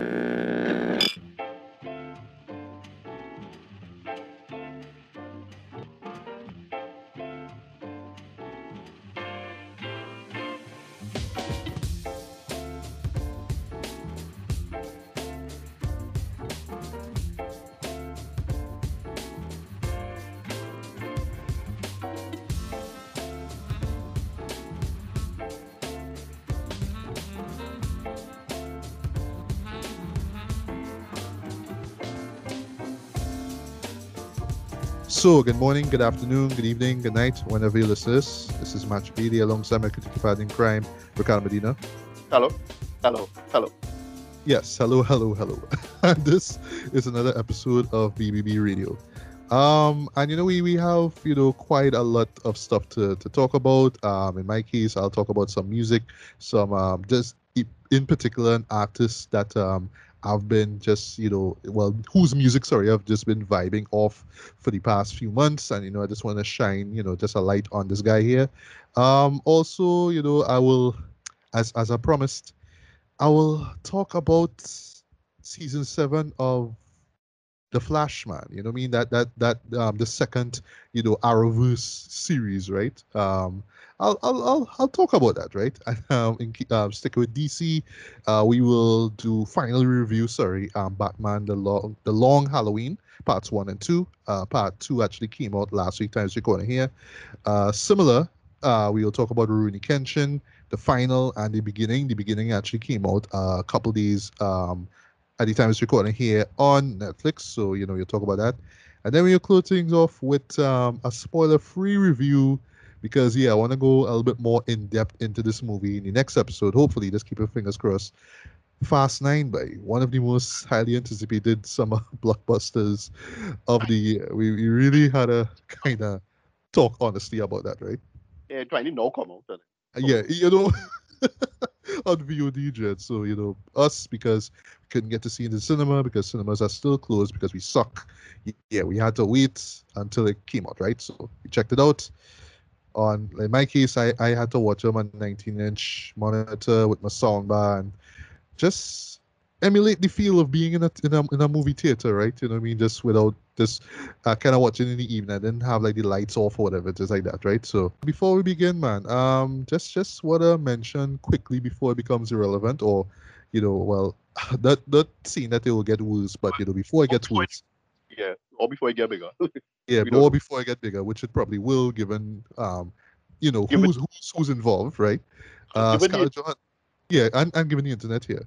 you So, good morning, good afternoon, good evening, good night, whenever you listen to this. This is Match BD alongside my critical partner in crime, Ricardo Medina. Hello, hello, hello. Yes, hello, hello, hello. and this is another episode of BBB Radio. Um, and you know, we, we have, you know, quite a lot of stuff to, to talk about. Um, in my case, I'll talk about some music, some, um, just in particular, an artist that um, I've been just, you know, well, whose music, sorry, I've just been vibing off for the past few months. And, you know, I just want to shine, you know, just a light on this guy here. Um, also, you know, I will, as, as I promised, I will talk about season seven of the Flash, man. You know I mean? That that that um the second, you know, Arrowverse series, right? Um I'll I'll I'll, I'll talk about that, right? Um, in, uh, stick with DC. Uh, we will do final review. Sorry, um, Batman: The Long The Long Halloween parts one and two. Uh, part two actually came out last week. Times recording here. Uh, similar. Uh, we will talk about Rurouni Kenshin, the final and the beginning. The beginning actually came out uh, a couple days um, at the time it's recording here on Netflix. So you know you'll talk about that, and then we'll close things off with um, a spoiler-free review because yeah, I want to go a little bit more in depth into this movie in the next episode. Hopefully, just keep your fingers crossed. Fast Nine, by one of the most highly anticipated summer blockbusters of the year. We, we really had a kind of talk honestly about that, right? Yeah, trying to come out. Uh, yeah, you know, on VOD jet. So you know, us because we couldn't get to see in the cinema because cinemas are still closed because we suck. Yeah, we had to wait until it came out, right? So we checked it out on in my case I, I had to watch them on 19 inch monitor with my soundbar and just emulate the feel of being in a, in a in a movie theater right? You know what I mean? Just without just uh, kind of watching in the evening. I didn't have like the lights off or whatever just like that right? So before we begin man um just just want to mention quickly before it becomes irrelevant or you know well that that scene that it will get worse but you know before it gets worse yeah or before I get bigger Yeah, more before I get bigger, which it probably will, given um, you know given, who's who's who's involved, right? Uh, Scarlett Johansson. Yeah, and, and given the internet here,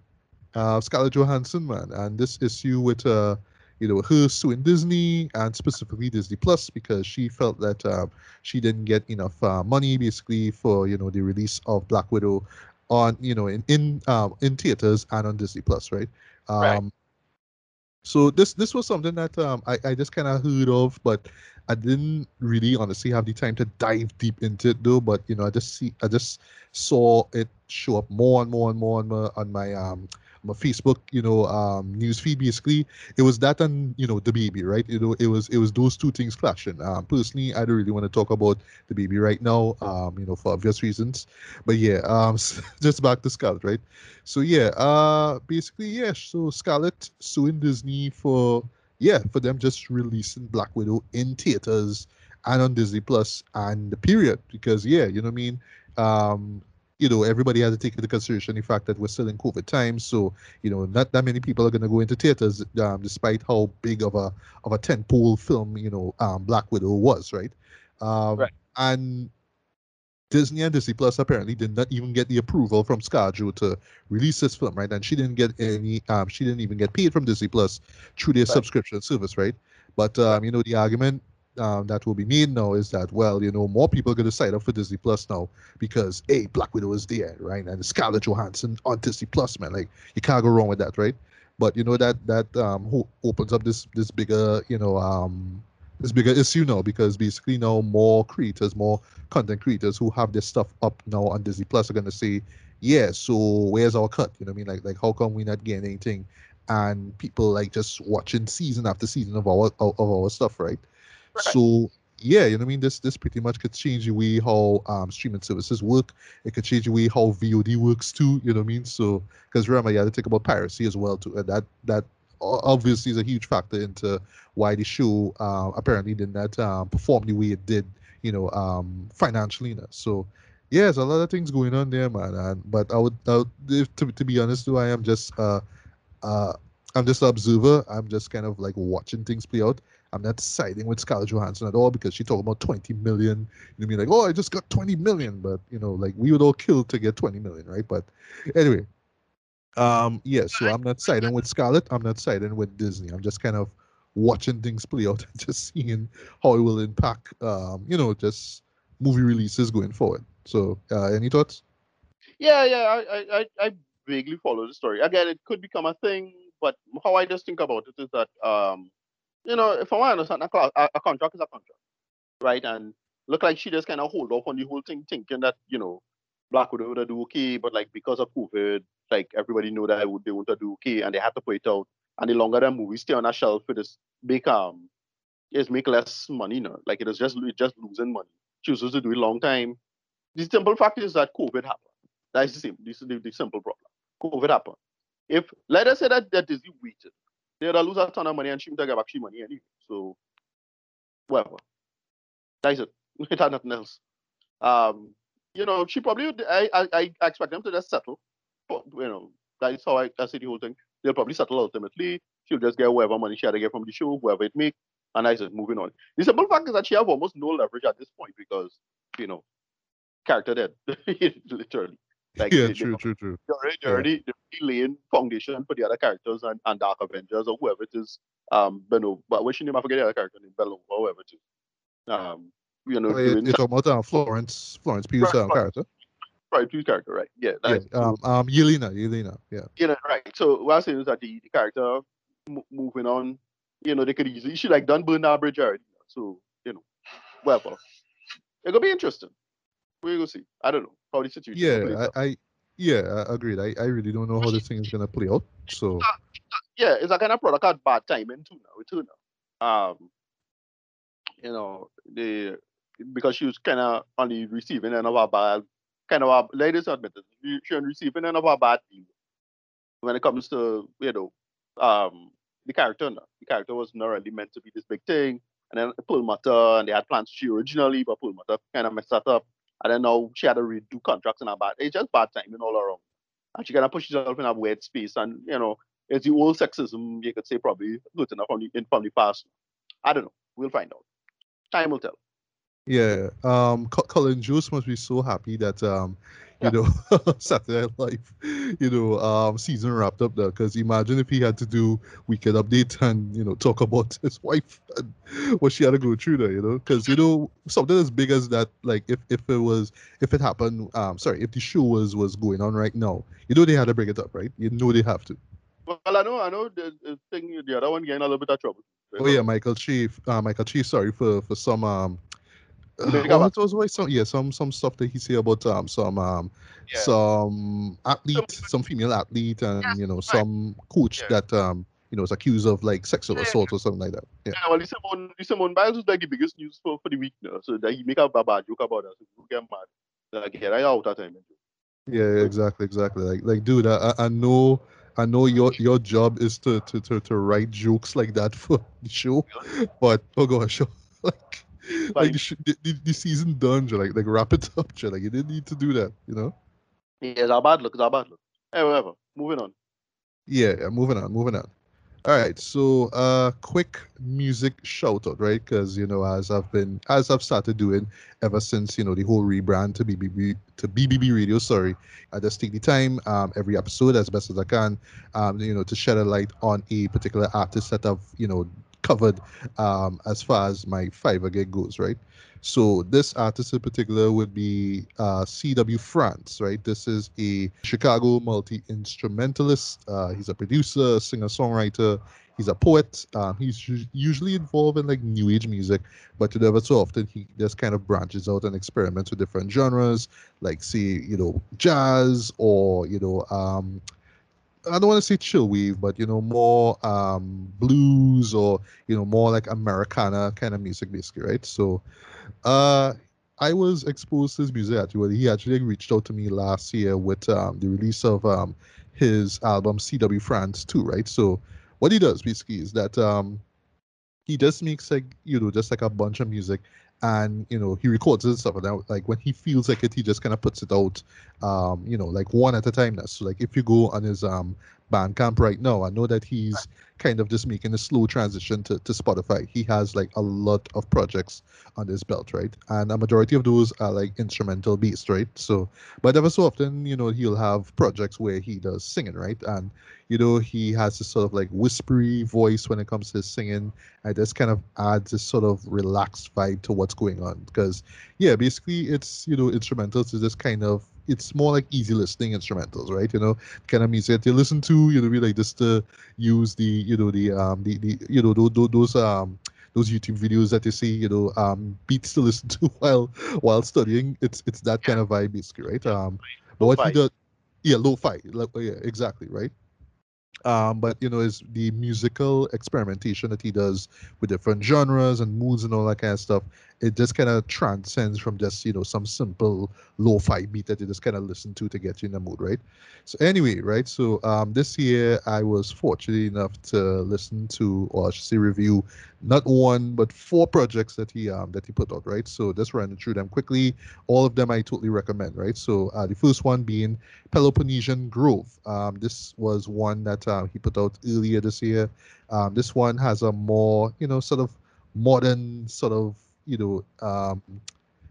uh, Scarlett Johansson, man, and this issue with uh, you know, her suing Disney and specifically Disney Plus because she felt that um, she didn't get enough uh, money basically for you know the release of Black Widow on you know in in um, in theaters and on Disney Plus, right? Um, right. So this this was something that um, I, I just kind of heard of, but I didn't really honestly have the time to dive deep into it though. But you know, I just see I just saw it show up more and more and more on my on my um Facebook, you know, um, news feed. Basically, it was that and you know the baby, right? You know, it was it was those two things clashing. Um, personally, I don't really want to talk about the baby right now, um, you know, for obvious reasons. But yeah, um, just back to Scarlett, right? So yeah, uh, basically, yeah. So Scarlett suing Disney for yeah for them just releasing Black Widow in theaters and on Disney Plus and the period because yeah, you know what I mean. Um, you know, everybody has to take into consideration the fact that we're still in COVID times. So, you know, not that many people are going to go into theaters, um, despite how big of a of a tentpole film, you know, um, Black Widow was, right? Um, right. And Disney and Disney Plus apparently did not even get the approval from ScarJo to release this film, right? And she didn't get any, um, she didn't even get paid from Disney Plus through their right. subscription service, right? But um, you know, the argument um, that will be made now is that well, you know, more people are going to sign up for Disney Plus now because a Black Widow is there, right? And Scarlett Johansson on Disney Plus, man, like you can't go wrong with that, right? But you know that that um, ho- opens up this this bigger, you know, um, this bigger issue now because basically now more creators, more content creators who have their stuff up now on Disney Plus are going to say, yeah, so where's our cut? You know what I mean? Like like how come we not getting anything? And people like just watching season after season of our of, of our stuff, right? So yeah, you know what I mean. This this pretty much could change the way how um, streaming services work. It could change the way how VOD works too. You know what I mean. So because remember, you had to think about piracy as well too, and that that obviously is a huge factor into why the show uh, apparently did not um, perform the way it did. You know, um, financially. So yeah, there's a lot of things going on there, man. And, but I would, I would to to be honest, though, I am just uh uh I'm just an observer. I'm just kind of like watching things play out. I'm not siding with Scarlett Johansson at all because she talked about 20 million. You know, I mean, like, oh, I just got 20 million, but you know, like we would all kill to get 20 million, right? But anyway, um, yeah. So I'm not siding with Scarlett. I'm not siding with Disney. I'm just kind of watching things play out and just seeing how it will impact, um, you know, just movie releases going forward. So, uh, any thoughts? Yeah, yeah. I, I, I vaguely follow the story. Again, it could become a thing, but how I just think about it is that um you know, if I want to understand, a, a, a contract is a contract, right? And look like she just kind of hold off on the whole thing, thinking that you know, Black Widow would do okay, but like because of COVID, like everybody know that they want to do okay, and they had to put it out. And the longer the movie stay on a shelf, it is make um, is make less money now. Like it is just it just losing money. Chooses to do it long time. The simple fact is that COVID happened. That's the same. This is the, the simple problem. COVID happened. If let us say that that is the waited they'd lose a ton of money and she would get back she money anyway. So, whatever. That's it. It had nothing else. Um, you know, she probably would, I, I, I expect them to just settle. But, you know, that's how I, I see the whole thing. They'll probably settle ultimately. She'll just get whatever money she had to get from the show, whoever it make, and I said, moving on. The simple fact is that she have almost no leverage at this point because, you know, character dead, literally. Like yeah, they, true, they, true, true. They're already, they're already, they're laying foundation for the other characters and, and Dark Avengers or whoever it is. Um, Beno, but what's your name? I forget the other character name, Bello or whoever it is. Um, you know, oh, you're talking about uh, Florence, Florence Pugh's right, um, character. Right, Pugh's character, right? Yeah, yeah. Um, um, Yelena, Yelena, yeah. You know, right. So what I'm saying is that the, the character m- moving on, you know, they could easily she like done burn that bridge already. So you know, whatever. It could be interesting. We're gonna see. I don't know how the situation. Yeah, I, I, yeah, I agreed. I, I really don't know how this thing is gonna play out. So yeah, it's a kind of product at bad timing too now, too now. Um, you know, the because she was kind of on the receiving end of a bad kind of a ladies admit it, she on receiving end of a bad deal when it comes to you know um the character. Now. The character was not really meant to be this big thing, and then Perlmutter and they had plans she originally, but Perlmutter kind of messed that up. I don't know. She had to redo contracts and all bad. It's just bad timing all around. And she kind of pushed herself in a weird space. And, you know, it's the old sexism, you could say, probably good enough from the, in, from the past. I don't know. We'll find out. Time will tell. Yeah. Um, Colin Jost must be so happy that um, you know, Saturday Night Live, you know, um, season wrapped up there. Because imagine if he had to do weekend update and you know talk about his wife and what she had to go through there, you know. Because you know something as big as that, like if if it was if it happened, um, sorry, if the show was was going on right now, you know they had to bring it up, right? You know they have to. Well, I know, I know. The, the thing, the other one getting a little bit of trouble. Oh yeah, Michael Che, uh, Michael Che. Sorry for for some um uh, was always some yeah some some stuff that he say about um some um yeah. some athlete some female athlete and yeah, you know some coach yeah. that um you know is accused of like sexual assault or something like that. Yeah. well, Simone, Simone Biles is like the biggest news for, for the week now. So that he make a bad joke about us. So get mad. Like get right out that time. Yeah, exactly, exactly. Like like dude, I, I know I know your your job is to, to, to, to write jokes like that for the show, but oh gosh, like like the, the, the, season done, like like wrap it up, like you didn't need to do that, you know. Yeah, it's a bad look. It's a bad look. Hey, whatever. Moving on. Yeah, yeah, moving on, moving on. All right, so uh, quick music shout out, right? Because you know, as I've been, as I've started doing ever since you know the whole rebrand to BBB to BBB Radio. Sorry, I just take the time um, every episode as best as I can, um, you know, to shed a light on a particular artist that I've you know covered um, as far as my Fiverr gig goes, right? So this artist in particular would be uh, C.W. France, right? This is a Chicago multi-instrumentalist. Uh, he's a producer, singer-songwriter. He's a poet. Um, he's usually involved in like new age music, but never so often he just kind of branches out and experiments with different genres, like say you know jazz or you know um, I don't want to say chill wave, but you know, more um, blues or you know, more like Americana kind of music, basically, right? So, uh, I was exposed to his music actually. He actually reached out to me last year with um, the release of um, his album CW France 2, right? So, what he does basically is that um, he just makes like you know just like a bunch of music and you know he records and stuff and that like when he feels like it he just kind of puts it out um you know like one at a time. Now so like if you go on his um bandcamp right now i know that he's kind of just making a slow transition to, to spotify. He has like a lot of projects on his belt right? And a majority of those are like instrumental based right? So but ever so often you know he'll have projects where he does singing right? And you know he has this sort of like whispery voice when it comes to singing. And just kind of adds this sort of relaxed vibe to what's going on. Because yeah basically it's you know instrumentals is just kind of it's more like easy listening instrumentals, right? You know, kind of music that you listen to, you know, really like just to use the, you know, the um the, the you know those, those um those YouTube videos that you see, you know, um beats to listen to while while studying. It's it's that kind of vibe basically, right? Um but what he does yeah, lo-fi. Like, yeah, exactly, right? um, but you know, is the musical experimentation that he does with different genres and moods and all that kind of stuff. It just kind of transcends from just you know some simple lo-fi beat that you just kind of listen to to get you in the mood, right? So anyway, right. So um, this year I was fortunate enough to listen to, or say, review not one but four projects that he um that he put out, right? So just running through them quickly. All of them I totally recommend, right? So uh, the first one being Peloponnesian Grove. Um, this was one that uh, he put out earlier this year. Um, this one has a more, you know, sort of modern, sort of, you know, um,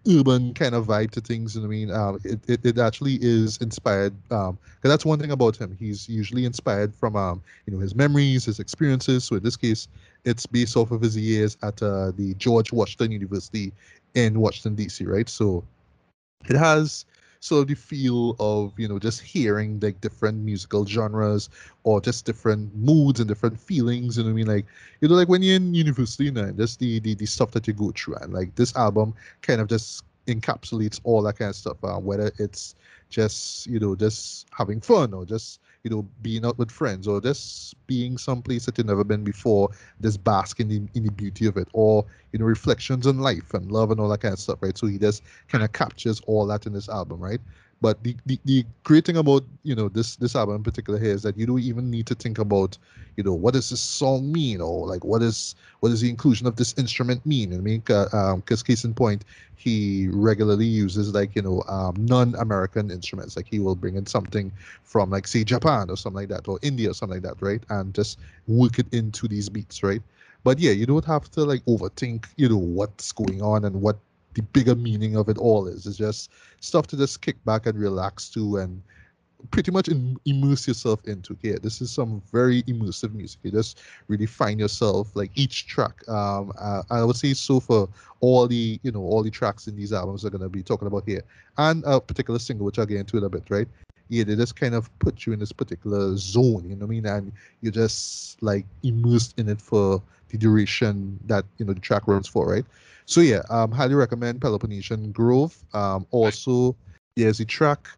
urban kind of vibe to things. You know I mean, um, it, it, it actually is inspired. Um, because that's one thing about him. He's usually inspired from um, you know, his memories, his experiences. So in this case, it's based off of his years at uh, the George Washington University in Washington D.C. Right. So it has sort of the feel of you know just hearing like different musical genres or just different moods and different feelings you know what i mean? Like you know like when you're in university and just the, the the stuff that you go through and like this album kind of just encapsulates all that kind of stuff uh, whether it's just you know just having fun or just you know, being out with friends or just being someplace that you've never been before, just basking in, in the beauty of it, or you know, reflections on life and love and all that kind of stuff, right? So he just kind of captures all that in this album, right? But the, the, the great thing about you know this this album in particular here is that you don't even need to think about you know what does this song mean or like what is what does the inclusion of this instrument mean. I mean, because um, case in point, he regularly uses like you know um, non-American instruments. Like he will bring in something from like say Japan or something like that or India or something like that, right? And just work it into these beats, right? But yeah, you don't have to like overthink, you know, what's going on and what the bigger meaning of it all is. It's just stuff to just kick back and relax to and pretty much immerse yourself into. Yeah, this is some very immersive music. You just really find yourself like each track. Um, uh, I would say so for all the you know all the tracks in these albums are gonna be talking about here, and a particular single which I'll get into in a bit, right? Yeah, they just kind of put you in this particular zone, you know what I mean? And you're just like immersed in it for the duration that you know the track runs for, right? So yeah, um, highly recommend Peloponnesian Grove. Um, also, there's a track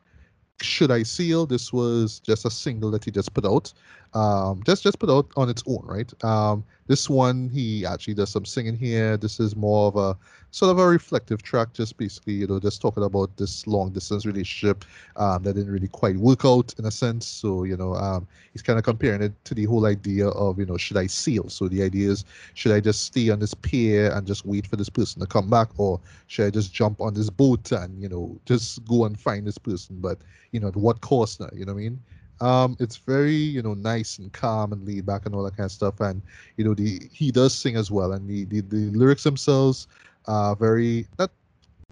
should I Sail? This was just a single that he just put out. Um, just just put out on its own, right? Um, this one he actually does some singing here. This is more of a sort of a reflective track, just basically you know just talking about this long distance relationship um, that didn't really quite work out in a sense. So you know um, he's kind of comparing it to the whole idea of you know should I sail? So the idea is should I just stay on this pier and just wait for this person to come back, or should I just jump on this boat and you know just go and find this person? But you know at what cost now? You know what I mean? Um, it's very you know nice and calm and laid back and all that kind of stuff. And you know the he does sing as well, and the the, the lyrics themselves are very not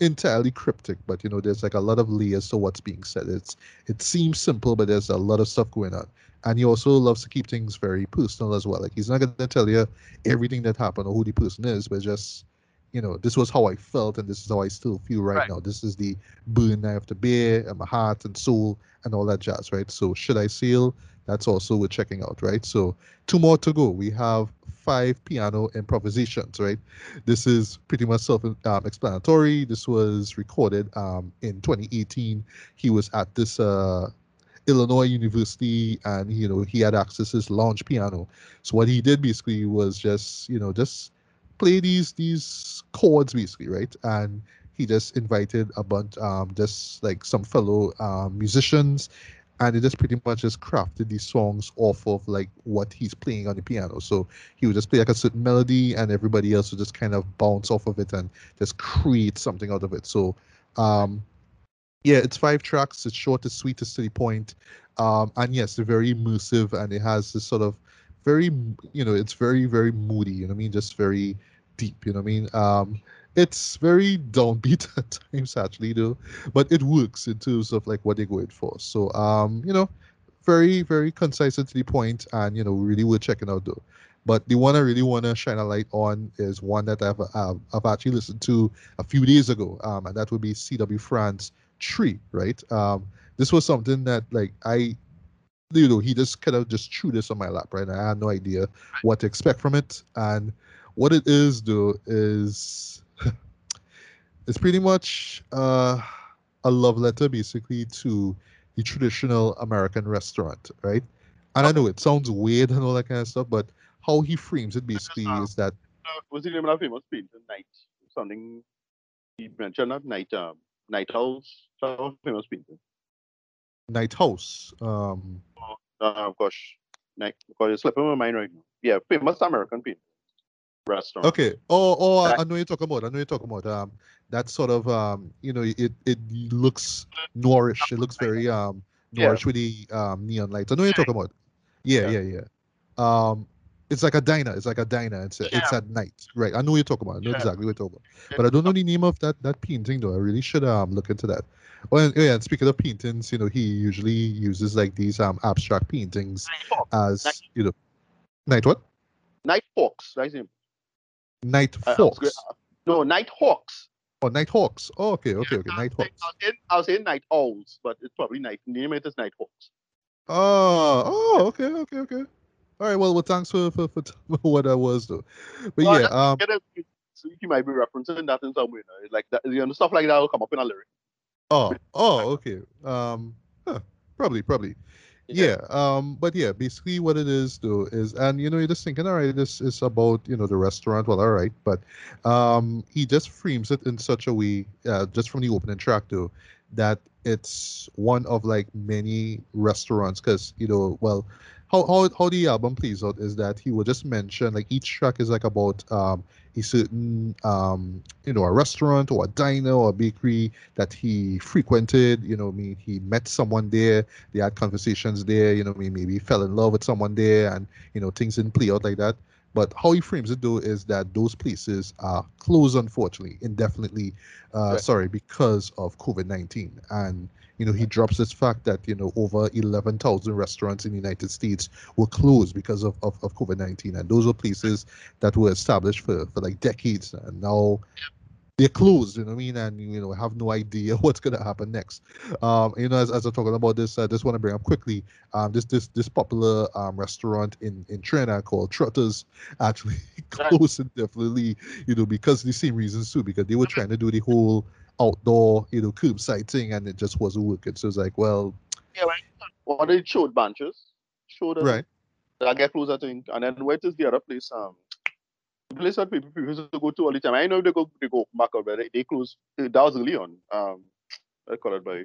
entirely cryptic, but you know there's like a lot of layers to what's being said. It's it seems simple, but there's a lot of stuff going on. And he also loves to keep things very personal as well. Like he's not gonna tell you everything that happened or who the person is, but just you know, this was how I felt and this is how I still feel right, right. now. This is the burn I have to bear and my heart and soul and all that jazz, right? So should I sail? That's also we're checking out, right? So two more to go. We have five piano improvisations, right? This is pretty much self-explanatory. Um, this was recorded um, in 2018. He was at this uh, Illinois University, and you know he had access to his lounge piano. So what he did basically was just you know just play these these chords basically, right? And he just invited a bunch, um, just like some fellow um, musicians, and he just pretty much just crafted these songs off of like what he's playing on the piano. So he would just play like a certain melody, and everybody else would just kind of bounce off of it and just create something out of it. So, um, yeah, it's five tracks. It's short, it's sweet, it's to the point, um, and yes, they're very immersive, and it has this sort of very, you know, it's very very moody. You know what I mean? Just very deep. You know what I mean? Um, it's very downbeat at times actually though but it works in terms of like what they're going for so um you know very very concise and to the point and you know really worth checking out though but the one i really want to shine a light on is one that i've uh, i've actually listened to a few days ago um and that would be cw france tree right um this was something that like i you know he just kind of just threw this on my lap right i had no idea what to expect from it and what it is though is it's pretty much uh, a love letter basically to the traditional American restaurant, right? And I know it sounds weird and all that kind of stuff, but how he frames it basically is that. Was the name of famous painting? Night something. He mentioned that night. Um, night house. famous painting. Night house. Um. Uh, gosh, night. Because it's slipping my mind right now. Yeah, famous American painting restaurant. Okay. Oh, oh, I, I know you're talking about. I know you're talking about. Um, that sort of um, you know, it it looks noirish. It looks very um noirish yeah. with the um neon lights. I know you're talking about. Yeah, yeah, yeah. yeah. Um, it's like a diner. It's like a diner. It's yeah. it's at night, right? I know what you're talking about. I know exactly what you're talking about. But I don't know the name of that that painting though. I really should um look into that. Oh, and, yeah. And speaking of paintings, you know, he usually uses like these um abstract paintings as night. you know, night what? Night Hawks. That's him. Night Hawks. Uh, no, Night Hawks. Oh, Night Hawks. Oh, okay, okay, okay. Night Hawks. I was, in, Night Owls, but it's probably Night. Name it is Night Hawks. Oh, oh, okay, okay, okay. All right. Well, well, thanks for for, for what that was though. But well, yeah, um, so you might be referencing that in some way. You know? Like that, you know, stuff like that will come up in a lyric. Oh, oh, okay. Um, huh, probably, probably. Yeah. Um, but yeah, basically what it is though is, and you know, you're just thinking, all right, this is about you know the restaurant. Well, all right, but um, he just frames it in such a way, uh, just from the opening track though, that it's one of like many restaurants because you know, well, how, how how the album plays out is that he will just mention like each track is like about um a certain um you know a restaurant or a diner or a bakery that he frequented you know I mean he met someone there they had conversations there you know I mean maybe fell in love with someone there and you know things didn't play out like that but how he frames it though is that those places are closed unfortunately indefinitely uh right. sorry because of covid-19 and you know, he drops this fact that, you know, over 11,000 restaurants in the United States were closed because of, of, of COVID 19. And those were places that were established for, for like decades. And now they're closed, you know what I mean? And, you know, have no idea what's going to happen next. Um, you know, as, as I'm talking about this, I just want to bring up quickly um, this this this popular um, restaurant in, in Trinidad called Trotters actually closed indefinitely, you know, because the same reasons too, because they were trying to do the whole outdoor, you know, curbside thing, and it just wasn't working. So it's like, well, yeah, right. Well, they showed bunches, showed right. I get closer to, and then where is the other place? Um, the place that people, people used to go to all the time. I know they go they go back up, but they, they close. That was early on. Um, I call it by.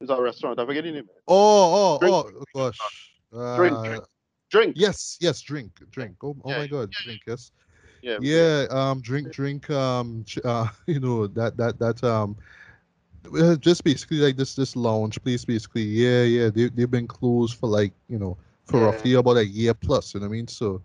It's a restaurant. I forget the name. Oh, oh, drink. oh, gosh. Uh, drink, drink, drink. Yes, yes, drink, drink. Oh, oh yeah, my God, yeah, drink. Yes yeah yeah um drink drink um uh you know that that that um uh, just basically like this this lounge place basically. Yeah yeah they, they've been closed for like you know for yeah. roughly about a year plus you know what i mean? So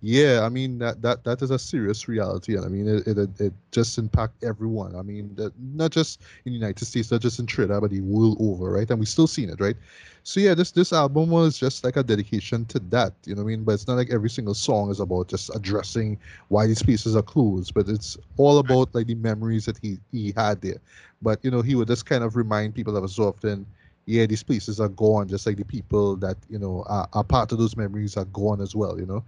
yeah i mean that that that is a serious reality and i mean it it, it just impact everyone i mean that, not just in the united states not just in trinidad but the world over right and we still seeing it right so yeah, this this album was just like a dedication to that, you know what I mean? But it's not like every single song is about just addressing why these pieces are closed, but it's all about like the memories that he he had there. But you know, he would just kind of remind people that so often, yeah, these places are gone, just like the people that you know are, are part of those memories are gone as well, you know.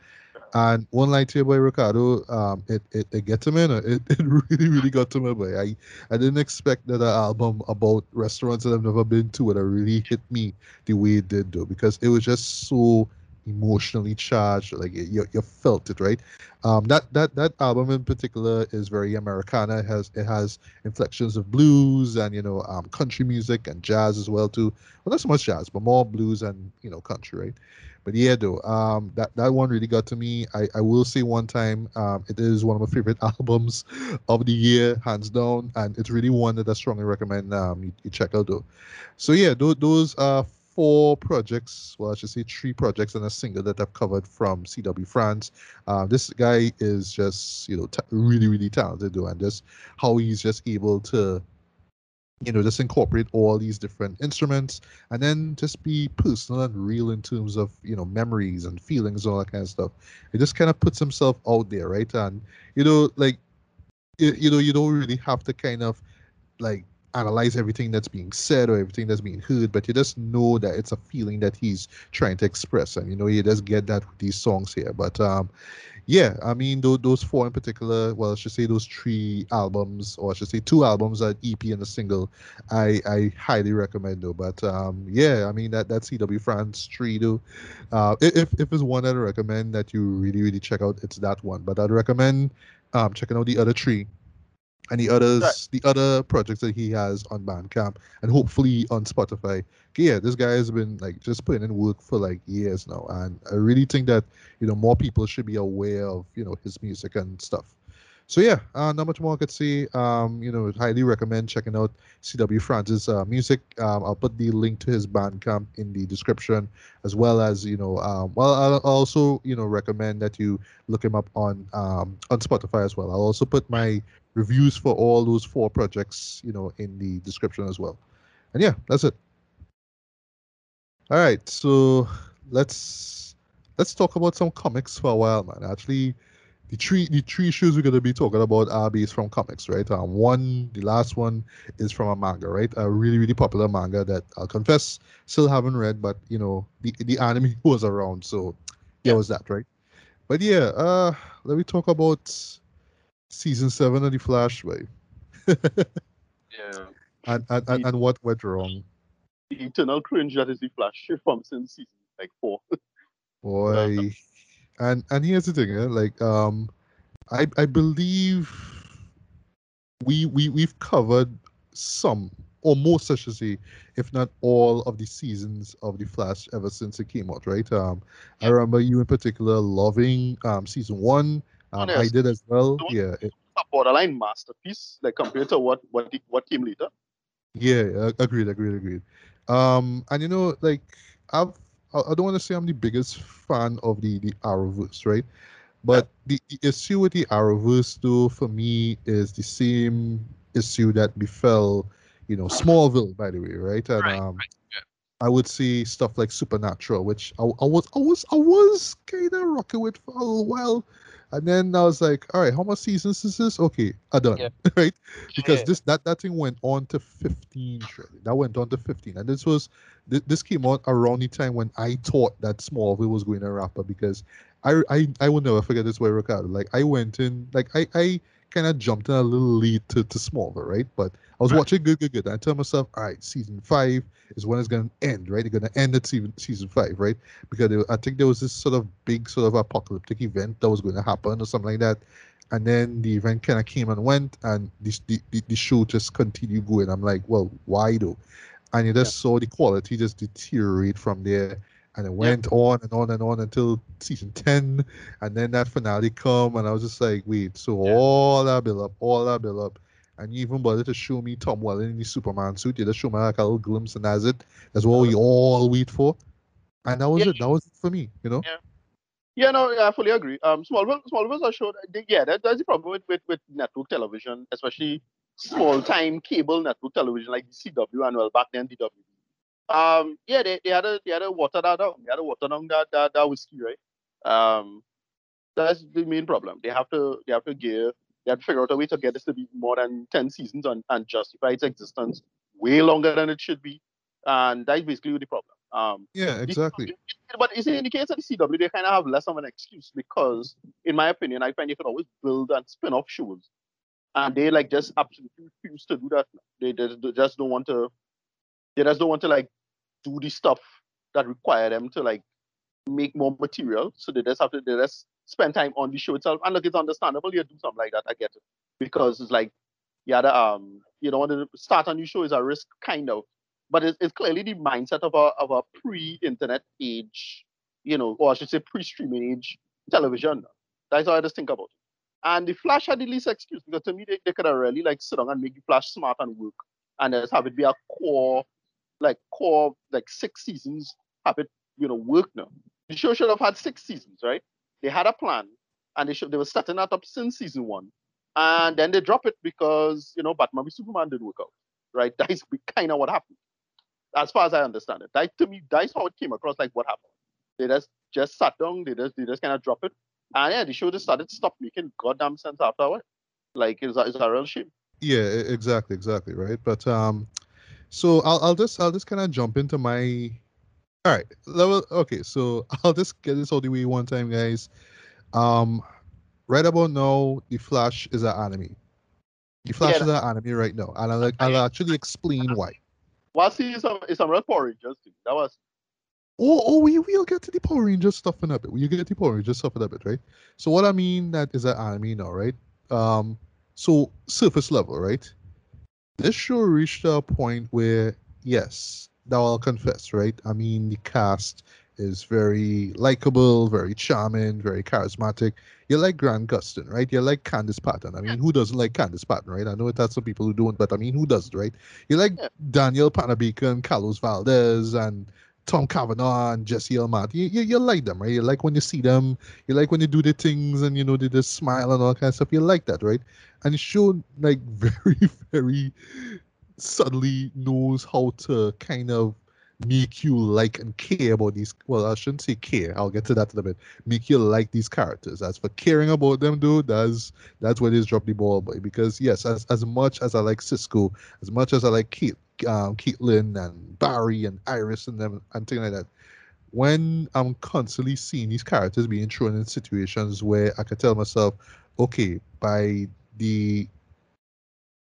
And one line to you, boy, Ricardo, um, it, it, it gets me, man. It, it really, really got to me, boy. I, I didn't expect that an album about restaurants that I've never been to would have really hit me the way it did, though, because it was just so emotionally charged. Like you, you felt it, right? Um, that that that album in particular is very Americana. It has it has inflections of blues and you know um, country music and jazz as well too. Well, not so much jazz, but more blues and you know country, right? But yeah, though, um, that that one really got to me. I, I will say one time, um, it is one of my favorite albums of the year, hands down, and it's really one that I strongly recommend um you, you check out though. So yeah, those those are four projects, well, I should say three projects and a single that I've covered from CW France. Uh, this guy is just, you know, t- really, really talented, though, and just how he's just able to, you know, just incorporate all these different instruments and then just be personal and real in terms of, you know, memories and feelings, all that kind of stuff. It just kind of puts himself out there, right? And, you know, like, you, you know, you don't really have to kind of like analyze everything that's being said or everything that's being heard, but you just know that it's a feeling that he's trying to express, and you know you just get that with these songs here. But um, yeah, I mean those, those four in particular, well, I should say those three albums, or I should say two albums, an EP and a single, I I highly recommend though. But um, yeah, I mean that that CW France three though, uh, if if it's one that I recommend that you really really check out, it's that one. But I'd recommend um checking out the other three and the others right. the other projects that he has on Bandcamp and hopefully on Spotify. Yeah, this guy has been like just putting in work for like years now, and I really think that you know more people should be aware of you know his music and stuff. So yeah, uh, not much more I could say. Um, you know, highly recommend checking out CW France's uh, music. Um, I'll put the link to his Bandcamp in the description, as well as you know, um, well, I'll also you know recommend that you look him up on um, on Spotify as well. I'll also put my reviews for all those four projects, you know, in the description as well. And yeah, that's it. All right, so let's let's talk about some comics for a while, man. Actually, the three the three shows we're gonna be talking about are based from comics, right? Um, one, the last one is from a manga, right? A really really popular manga that I'll confess still haven't read, but you know the the anime was around, so yeah, was that right? But yeah, uh, let me talk about season seven of the Flash, way. yeah. And and, and and what went wrong? The eternal cringe that is the Flash from since season like four. Boy, and and here's the thing, eh? like um, I I believe we we we've covered some or most I should say, if not all of the seasons of the Flash ever since it came out, right? Um, I remember you in particular loving um season one, um, I did as well. Yeah. It, a borderline masterpiece, like compared to what what what came later. Yeah, agreed, agreed, agreed. Um, and you know, like I've I don't want to say I'm the biggest fan of the the Arrowverse, right? But yeah. the, the issue with the Arrowverse, though, for me, is the same issue that befell, you know, Smallville, by the way, right? And right, um, right. I would see stuff like Supernatural, which I, I was I was I was kind of rocking with for a while, and then I was like, all right, how much seasons is this? Okay, I done. Yeah. right? Because yeah. this that that thing went on to 15, That went on to 15. And this was this came out around the time when I thought that Smallville was going to wrap up because I I I will never forget this way, Ricardo. Like I went in like I I kind of jumped in a little lead to, to Smallville, right? But I was right. watching good, good, good. And I tell myself, all right, season five is when it's going to end, right? It's going to end at season, season five, right? Because I think there was this sort of big sort of apocalyptic event that was going to happen or something like that. And then the event kind of came and went, and this, the, the, the show just continued going. I'm like, well, why though? And you just yeah. saw the quality just deteriorate from there and it went yep. on and on and on until season 10 and then that finale come and i was just like wait so yeah. all that build up all that build up and you even bothered to show me tom welling in the superman suit you just show me like a little glimpse and that's it that's what we all wait for and that was yeah. it that was it for me you know yeah. Yeah, no, yeah, I fully agree. Um, Smallville, Smallville are showed. Yeah, that, that's the problem with, with, with network television, especially small time cable network television like the CW and well back then the W. Um, yeah, they, they had a they had a water that down. They had to water down that, that that whiskey, right? Um, that's the main problem. They have to they have to give they have to figure out a way to get this to be more than ten seasons and, and justify its existence way longer than it should be. And that's basically the problem. Um, yeah, exactly. But it's in the case of the CW, they kind of have less of an excuse because, in my opinion, I find you can always build and spin off shows, and they like just absolutely refuse to do that. They, they, they just don't want to. They just don't want to like do the stuff that require them to like make more material. So they just have to they just spend time on the show itself. And look, it's understandable you do something like that. I get it because it's like yeah, the, um, you know, when to start a new show is a risk, kind of but it's, it's clearly the mindset of a of a pre-internet age, you know, or I should say pre-streaming age television. That's how I just think about it. And the Flash had the least excuse because to me they, they could have really like sit down and make the Flash smart and work, and just have it be a core, like core like six seasons, have it you know work now. The show should have had six seasons, right? They had a plan, and they should they were starting that up since season one, and then they drop it because you know Batman v Superman didn't work out, right? That's kind of what happened as far as I understand it. That to me, that's how it came across. Like what happened? They just just sat down. They just they just kind of drop it, and yeah, the show just started to stop making goddamn sense after a while. Like it's a, a real shame. Yeah, exactly, exactly, right. But um, so I'll I'll just I'll just kind of jump into my. All right, level. Okay, so I'll just get this out the way one time, guys. Um, right about now, the Flash is an anime. The Flash yeah, is an anime right now, and I'll, I'll actually explain why. Well, see, some some real Power Rangers thing. That was. Oh, oh, we will get to the Power Rangers stuff in a bit. You get to the Power Rangers stuff in a bit, right? So what I mean that is an anime now, right? Um, so surface level, right? This show reached a point where, yes, now I'll confess, right? I mean, the cast is very likable, very charming, very charismatic. You're like Grant Gustin, right? You're like Candice Patton. I mean, who doesn't like Candice Patton, right? I know that's some people who don't, but I mean, who doesn't, right? You're like yeah. Danielle Panabaker and Carlos Valdes and Tom Cavanagh and Jesse L. Martin. You, you, you like them, right? You like when you see them. You like when they do the things and, you know, they just smile and all kind of stuff. You like that, right? And it showed, like, very, very subtly knows how to kind of make you like and care about these. Well, I shouldn't say care. I'll get to that in a bit. Make you like these characters. As for caring about them, dude, that's that's where they drop the ball, boy. Because yes, as as much as I like Cisco, as much as I like Kate, um, Caitlin and Barry and Iris and them and things like that. When I'm constantly seeing these characters being thrown in situations where I can tell myself, okay, by the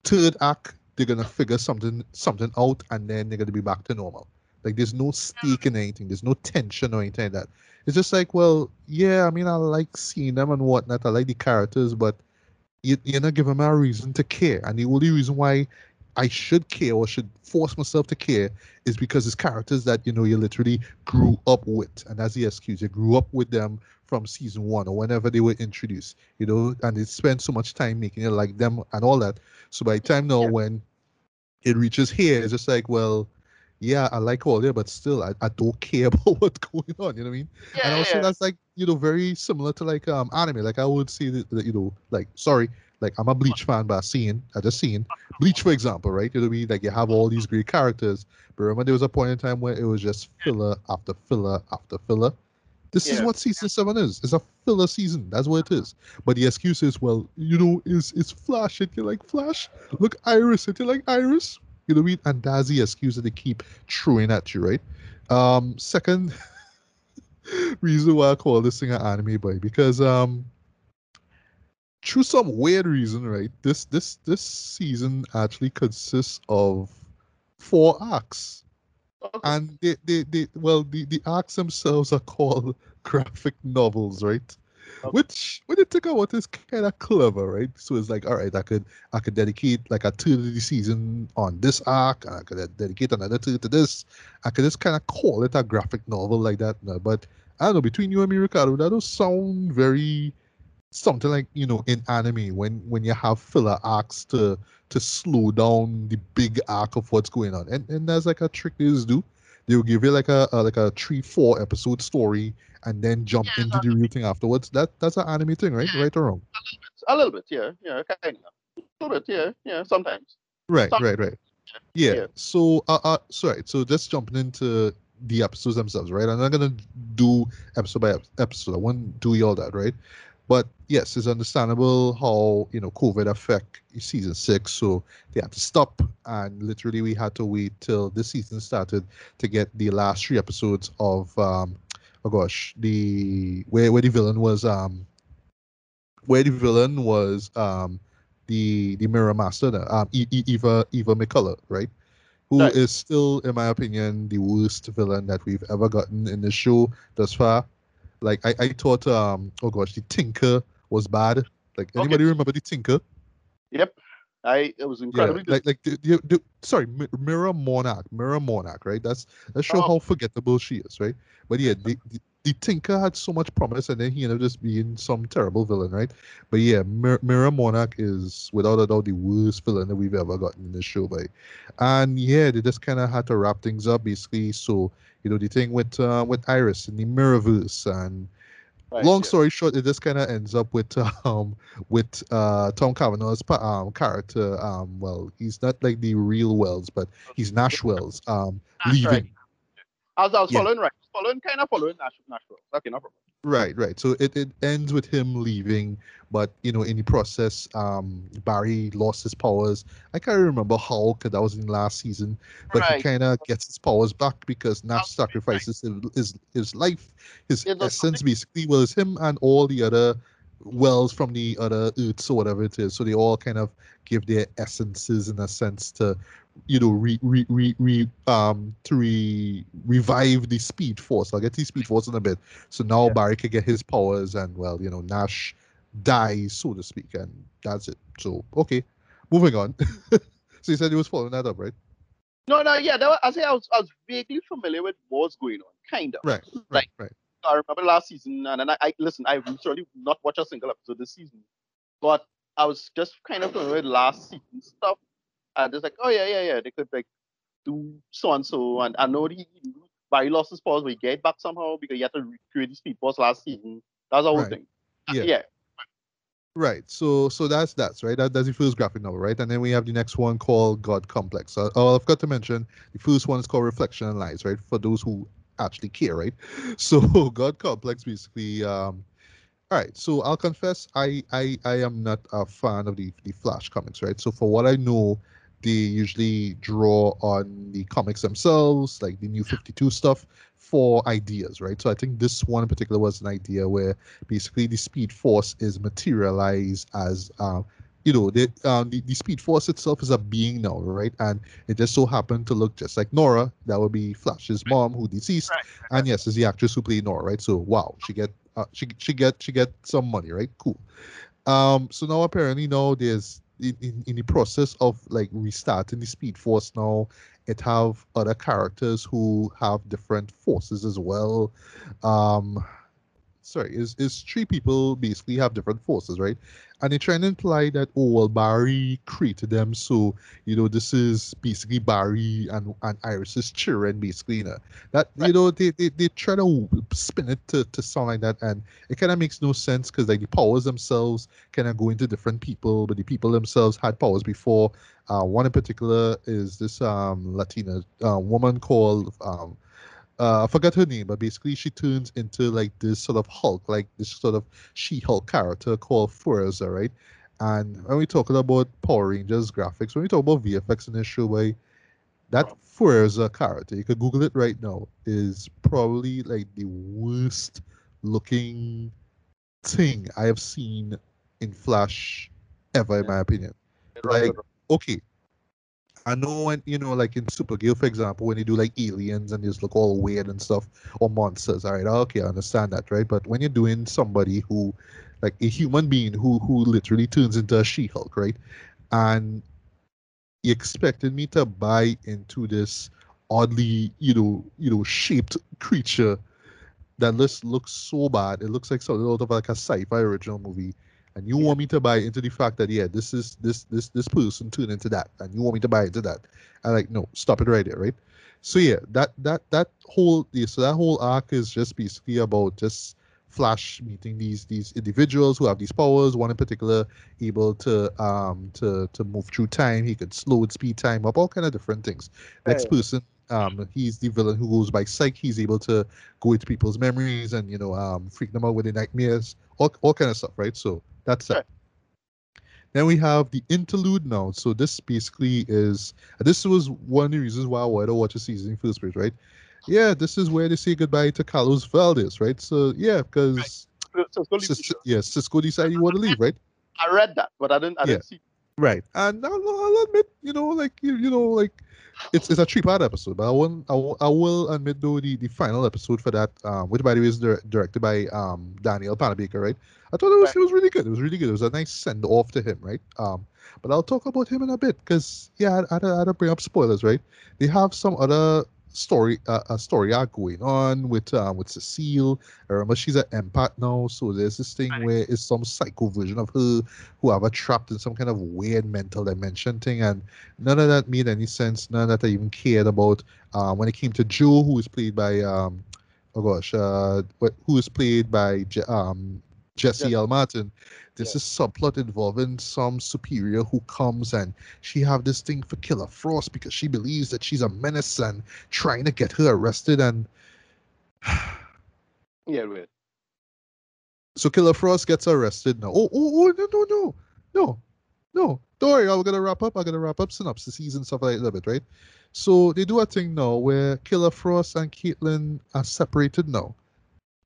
third act, they're gonna figure something something out and then they're gonna be back to normal like there's no oh. stake in anything. There's no tension or anything like that. It's just like, well, yeah, I mean, I like seeing them and whatnot. I like the characters, but you, you're not giving me a reason to care. And the only reason why I should care or should force myself to care is because it's characters that you know you literally grew up with, and that's the excuse. You grew up with them from season one or whenever they were introduced, you know, and they spend so much time making it like them and all that. So by the time now yeah. when it reaches here, it's just like, well, yeah, I like all there, but still, I, I don't care about what's going on. You know what I mean? Yeah, and also, yeah. that's like you know very similar to like um anime. Like I would say that, that you know like sorry, like I'm a Bleach fan, but I seen I just seen Bleach for example, right? You know what I mean? Like you have all these great characters, but remember there was a point in time where it was just filler after filler after filler. This yeah. is what season seven is. It's a filler season. That's what it is. But the excuse is, well, you know, is it's Flash. And you're like Flash. Look, Iris. And you're like Iris. You know what I mean? And that's the excuse that they keep throwing at you, right? Um, second reason why I call this thing an anime boy because um through some weird reason, right? This this this season actually consists of four acts. Okay. And they, they, they well the, the arcs themselves are called graphic novels, right? Okay. Which, when you think about it, is kind of clever, right? So it's like, all right, I could I could dedicate like a third of the season on this arc, and I could dedicate another two to this. I could just kind of call it a graphic novel like that. No, but I don't know. Between you and me, Ricardo, that does sound very something like you know in anime when when you have filler arcs to to slow down the big arc of what's going on, and and that's like a trick they just do they'll give you like a, a, like a three four episode story and then jump yeah, into the real thing afterwards. That that's an anime thing, right? Yeah. Right or wrong? A little bit, yeah, yeah, kind of. A little bit, yeah, yeah, sometimes. Right, sometimes. right, right. Yeah. yeah. So, uh, uh, sorry. So just jumping into the episodes themselves, right? I'm not gonna do episode by episode. I won't do all that, right? But yes, it's understandable how you know COVID affect season six, so they had to stop, and literally we had to wait till this season started to get the last three episodes of um, oh gosh, the where where the villain was um where the villain was um the the Mirror Master, um Eva Eva McCulloch, right? Who right. is still, in my opinion, the worst villain that we've ever gotten in the show thus far. Like I, I thought um oh gosh, the Tinker was bad. Like anybody okay. remember the Tinker? Yep. I it was incredible. yeah, like like the, the, the, sorry Mirror Monarch Mirror Monarch right that's that's show oh. how forgettable she is right but yeah the, the, the Tinker had so much promise, and then he ended up just being some terrible villain, right? But yeah, Mir- Mirror Monarch is without a doubt the worst villain that we've ever gotten in this show, by. And yeah, they just kind of had to wrap things up basically. So you know the thing with uh, with Iris and the Mirrorverse and. Right, Long yeah. story short, it just kind of ends up with um with uh Tom Cavanagh's um character um well he's not like the real Wells but he's Nash Wells um That's leaving. Right. As I was yeah. following right, following, kind of following Nash, Nashville. Okay, no problem. Right, right. So it, it ends with him leaving, but you know, in the process, um, Barry lost his powers. I can't remember how, because that was in last season, but right. he kind of gets his powers back because Nash sacrifices right. his, his his life, his essence, basically, was him and all the other wells from the other Earths or whatever it is. So they all kind of give their essences in a sense to you know, re, re, re, re um to re, revive the Speed Force. I'll get the Speed Force in a bit. So now yeah. Barry can get his powers, and well, you know, Nash dies, so to speak, and that's it. So okay, moving on. so you said he was following that up, right? No, no, yeah. That was, I say I was, I was vaguely familiar with what's going on, kind of. Right, right, like, right. I remember last season, and then I, I listen. I certainly not watch a single episode this season, but I was just kind of familiar with last season stuff and it's like, oh yeah, yeah, yeah, they could like do so and so, and I know the Barry his powers, but he get back somehow because he had to recreate these speed force last season. That's the whole right. thing. Yeah. yeah. Right. So so that's that's right. That, that's the first graphic novel, right? And then we have the next one called God Complex. So, oh, I've got to mention the first one is called Reflection and Lies, right? For those who actually care, right? So God Complex basically um all right, so I'll confess I, I I am not a fan of the the Flash comics, right? So for what I know, they usually draw on the comics themselves, like the new 52 stuff, for ideas, right? So I think this one in particular was an idea where basically the Speed Force is materialized as, uh, you know, the, um, the, the Speed Force itself is a being now, right? And it just so happened to look just like Nora. That would be Flash's mom, who deceased, right. and yes, is the actress who played Nora, right? So wow, she get uh, she she get she get some money, right? Cool. Um, so now apparently now there's in, in, in the process of like restarting the Speed Force now, it have other characters who have different forces as well. Um, sorry, is is three people basically have different forces, right? And they try and imply that oh well Barry created them, so you know this is basically Barry and and Iris's children, basically. You know that right. you know they, they they try to spin it to, to sound like that, and it kind of makes no sense because like the powers themselves kind of go into different people, but the people themselves had powers before. Uh, one in particular is this um Latina uh, woman called um uh, I forgot her name, but basically she turns into like this sort of Hulk, like this sort of She-Hulk character called Fuerza, right? And when we talking about Power Rangers graphics, when we talk about VFX in this show, by that Fuerza character, you can Google it right now, is probably like the worst looking thing I have seen in Flash ever, in my opinion. Like, okay, I know when you know, like in Supergirl, for example, when you do like aliens and just look all weird and stuff, or monsters. All right, ah, okay, I understand that, right? But when you're doing somebody who, like a human being who who literally turns into a She-Hulk, right? And you expected me to buy into this oddly, you know, you know, shaped creature that just looks so bad. It looks like something out of like a sci-fi original movie and you yeah. want me to buy into the fact that yeah, this is this this this person turned into that, and you want me to buy into that, I like no, stop it right there, right? So yeah, that that that whole yeah, so that whole arc is just basically about just Flash meeting these these individuals who have these powers. One in particular able to um to to move through time. He could slow speed time up, all kind of different things. Next person Um, he's the villain who goes by Psyche. He's able to go into people's memories and you know um, freak them out with the nightmares, all all kind of stuff, right? So that's it. Then we have the interlude now. So this basically is this was one of the reasons why I wanted to watch a season in first place, right? Yeah, this is where they say goodbye to Carlos Valdes, right? So yeah, because right. Cisco, yeah, Cisco decided you want to leave, right? I read that, but I didn't. I yeah. didn't see. Right, and I'll, I'll admit, you know, like you, you know, like it's it's a three part episode, but I will I will, I will admit though the, the final episode for that, um, which by the way is directed by um Danielle Panabaker, right? I thought it was right. it was really good. It was really good. It was a nice send off to him, right? Um, but I'll talk about him in a bit because yeah, I, I, I had to bring up spoilers, right? They have some other story uh, a story arc going on with um, with Cecile. I remember she's an empath now, so there's this thing right. where it's some psycho version of her who have her trapped in some kind of weird mental dimension thing, and none of that made any sense. None of that I even cared about. Uh, when it came to Joe, who is played by um, oh gosh, uh, who is played by um, Jesse L. Martin. This is subplot involving some superior who comes and she have this thing for Killer Frost because she believes that she's a menace and trying to get her arrested and yeah, weird. So Killer Frost gets arrested now. Oh, oh, oh, no, no, no, no, no. Don't worry, I'm gonna wrap up. I'm gonna wrap up synopsis and stuff like that a little bit, right? So they do a thing now where Killer Frost and Caitlin are separated now.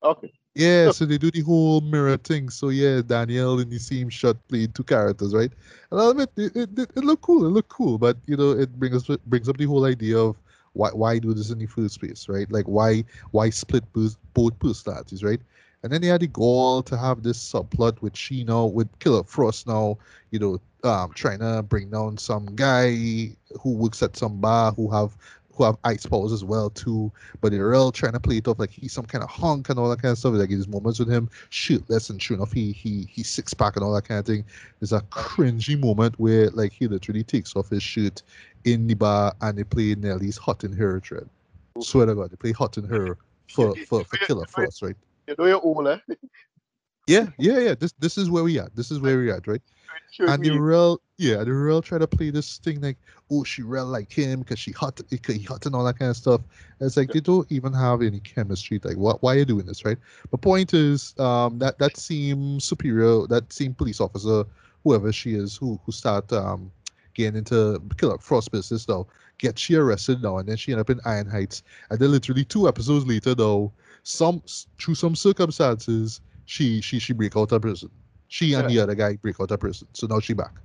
Okay. Yeah, so they do the whole mirror thing. So yeah, Danielle in the same shot played two characters, right? And I'll admit it, it, it, it looked cool. It looked cool, but you know, it brings us brings up the whole idea of why why do this in the first place, right? Like why why split both, both personalities, right? And then they had the goal to have this subplot with she now with Killer Frost now, you know, um, trying to bring down some guy who works at some bar who have who have ice powers as well too. But they're all trying to play it off like he's some kind of hunk and all that kind of stuff. Like there's moments with him shirtless and sure enough he he he's six pack and all that kind of thing. There's a cringy moment where like he literally takes off his shirt in the bar and they play Nelly's Hot in Her thread. Swear to God, they play Hot in Her for for, for Killer Frost, right? You know you're eh? Yeah, yeah, yeah. This this is where we at. This is where we at, right? And the real yeah the real try to play this thing like oh she real like him because she hot he hot and all that kind of stuff. It's like yeah. they don't even have any chemistry like what why are you doing this right? The point is um that that seems superior that same police officer whoever she is who who start um getting into killer frost business though get she arrested now and then she end up in iron heights. And then literally two episodes later though some through some circumstances she she she break out of prison she and the other guy break out a person. So now she back.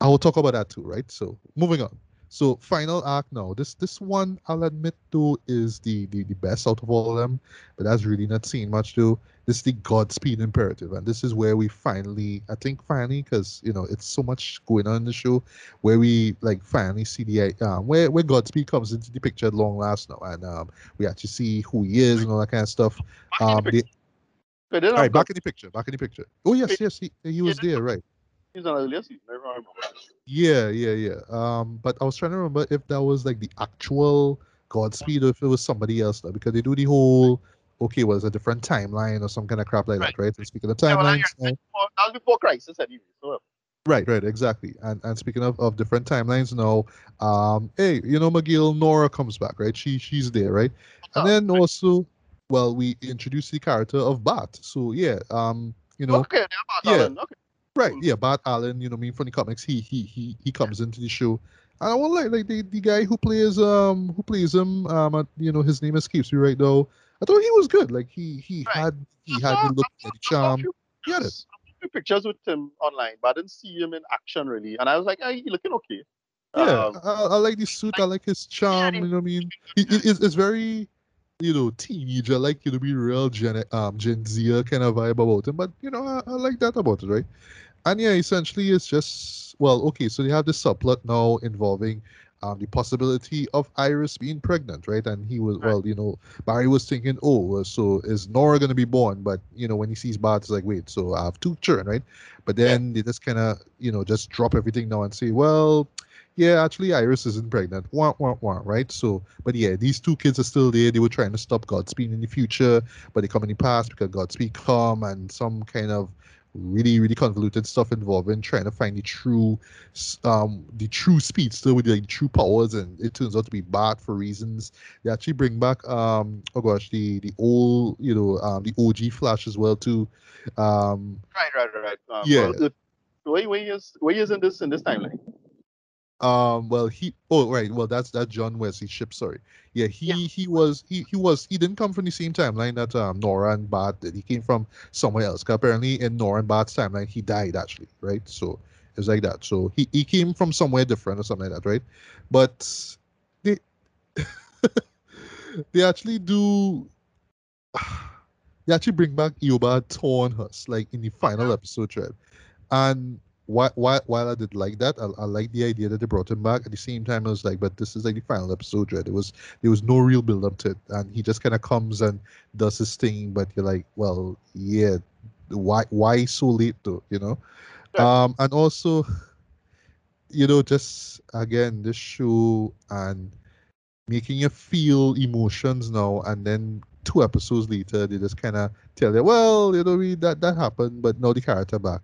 I will talk about that too, right? So moving on. So final arc now. This this one I'll admit to is the, the the best out of all of them, but that's really not seen much too. This is the Godspeed imperative, and this is where we finally, I think finally, because you know it's so much going on in the show, where we like finally see the um, where where Godspeed comes into the picture at long last now, and um, we actually see who he is and all that kind of stuff. Um, the, all right, back in the picture. Back in the picture. Oh yes, yes, he, he was there, right? He's on earlier season. Yeah, yeah, yeah. Um, but I was trying to remember if that was like the actual Godspeed or if it was somebody else though, because they do the whole okay, well, it's a different timeline or some kind of crap like right. that, right? And speaking of timelines, yeah, well, that was before Crisis anyway. So. Right, right, exactly. And and speaking of, of different timelines now, um, hey, you know McGill Nora comes back, right? She she's there, right? And then also well, we introduced the character of Bart. So yeah, um, you know, okay, yeah, Allen. Okay. Right, yeah, Bart Allen, you know, I mean, from the comics, he he he he comes into the show. And I want like like the, the guy who plays um who plays him um uh, you know his name escapes me right now. I thought he was good. Like he he right. had he had the look, the charm. He had it. Pictures with him online, but I didn't see him in action really. And I was like, hey, he looking okay. Yeah, um, I, I, like the suit. I like his charm. You know what I mean? It, it, it's, it's very you know, teenager, like, you know, be real Gen, um, Gen Z kind of vibe about him. But, you know, I, I like that about it, right? And yeah, essentially it's just, well, okay, so they have this subplot now involving um, the possibility of Iris being pregnant, right? And he was, right. well, you know, Barry was thinking, oh, so is Nora going to be born? But, you know, when he sees Bart, it's like, wait, so I have two children, right? But then yeah. they just kind of, you know, just drop everything now and say, well, yeah, actually Iris isn't pregnant. Wah, wah, wah, right? So, but yeah, these two kids are still there. They were trying to stop Godspeed in the future, but they come in the past because Godspeed come and some kind of really really convoluted stuff involving trying to find the true um the true speedster with the like, true powers and it turns out to be bad for reasons they actually bring back um oh gosh the the old you know um the og flash as well too um right right right um, yeah well, where, where is where is in this in this timeline um, well, he oh right, well that's that John Wesley Shipp Sorry, yeah, he yeah. he was he he was he didn't come from the same timeline that um Nora and Bart did. He came from somewhere else. Apparently, in Nora and Bart's timeline, he died actually, right? So it's like that. So he he came from somewhere different or something like that, right? But they they actually do. They actually bring back Eobard Thawne, like in the final episode, right? And why, why, while I did like that, I, I like the idea that they brought him back. At the same time, I was like, but this is like the final episode, right? There was there was no real build up to it, and he just kind of comes and does his thing. But you're like, well, yeah, why why so late though? You know, um, and also, you know, just again this show and making you feel emotions now, and then two episodes later, they just kind of tell you, well, you know, we that that happened, but now the character back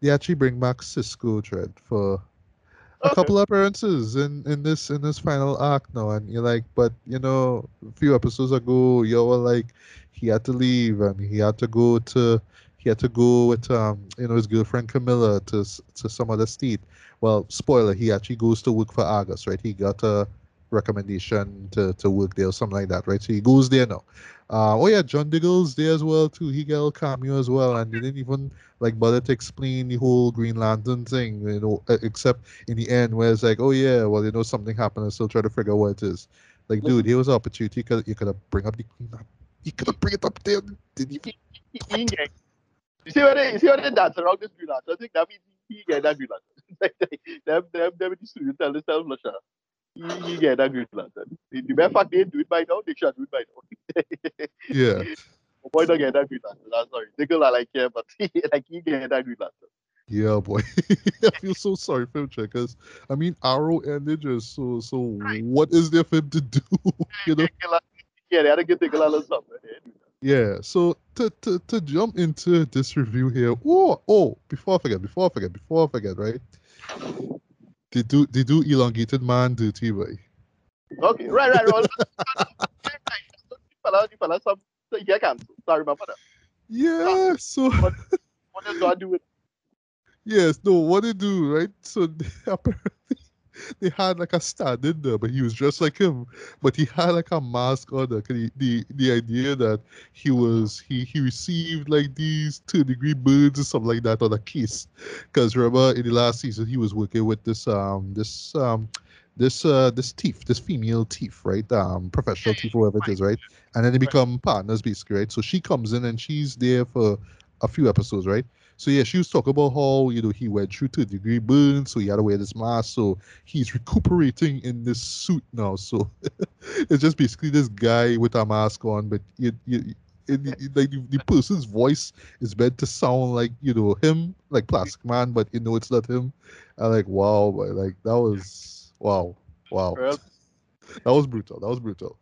they actually bring back Cisco Dredd for a couple of appearances in in this in this final arc now, and you're like, but you know, a few episodes ago, you were like, he had to leave and he had to go to he had to go with um you know his girlfriend Kamilla to to some other state. Well, spoiler, he actually goes to work for Argus, right? He got a recommendation to, to work there or something like that, right? So he goes there now. Uh, oh yeah, John Diggle's there as well too. He got a cameo as well, and he didn't even like bother to explain the whole Green Lantern thing, you know, except in the end where it's like, oh yeah, well you know something happened, and still try to figure out what it is. Like, dude, here was an opportunity. You could you could have bring up the Green Lantern. You could have bring it up there. Did you? you see what they you see what they dance around this Green Lantern? I think that means he get that Green Lantern. them them them in the studio tell this tell Flusher he, he get that Green Lantern. The mere fact they do it by now, they should do it by now. yeah. boy don't get that Green Lantern. I'm sorry. Nickel I like him, but like he get that Green Lantern. Yeah, boy. I feel so sorry for him because I mean Arrow ended just so so what is there for him to do? you know? Yeah, they had to get Nickel or something. Yeah, so to, to, to jump into this review here, oh, oh, before I forget, before I forget, before I forget, right? They do they do elongated man Do duty, boy. Okay, right, right, right. Sorry about that. Yeah, so what, what does God do with Yes, no, what they do, right? So they, they had like a stand in there, but he was dressed like him. But he had like a mask on there. The, the the idea that he was he he received like these two degree birds or something like that on a case. Because remember in the last season he was working with this um this um this uh this thief, this female thief, right? Um professional thief or whatever it is, right? And then they become partners basically, right? So she comes in and she's there for a few episodes, right? So yeah, she was talking about how you know he went through two degree burn, so he had to wear this mask. So he's recuperating in this suit now. So it's just basically this guy with a mask on, but you, you, it, it, like the, the, person's voice is meant to sound like you know him, like Plastic Man, but you know it's not him. I like wow, but like that was wow, wow, that was brutal. That was brutal.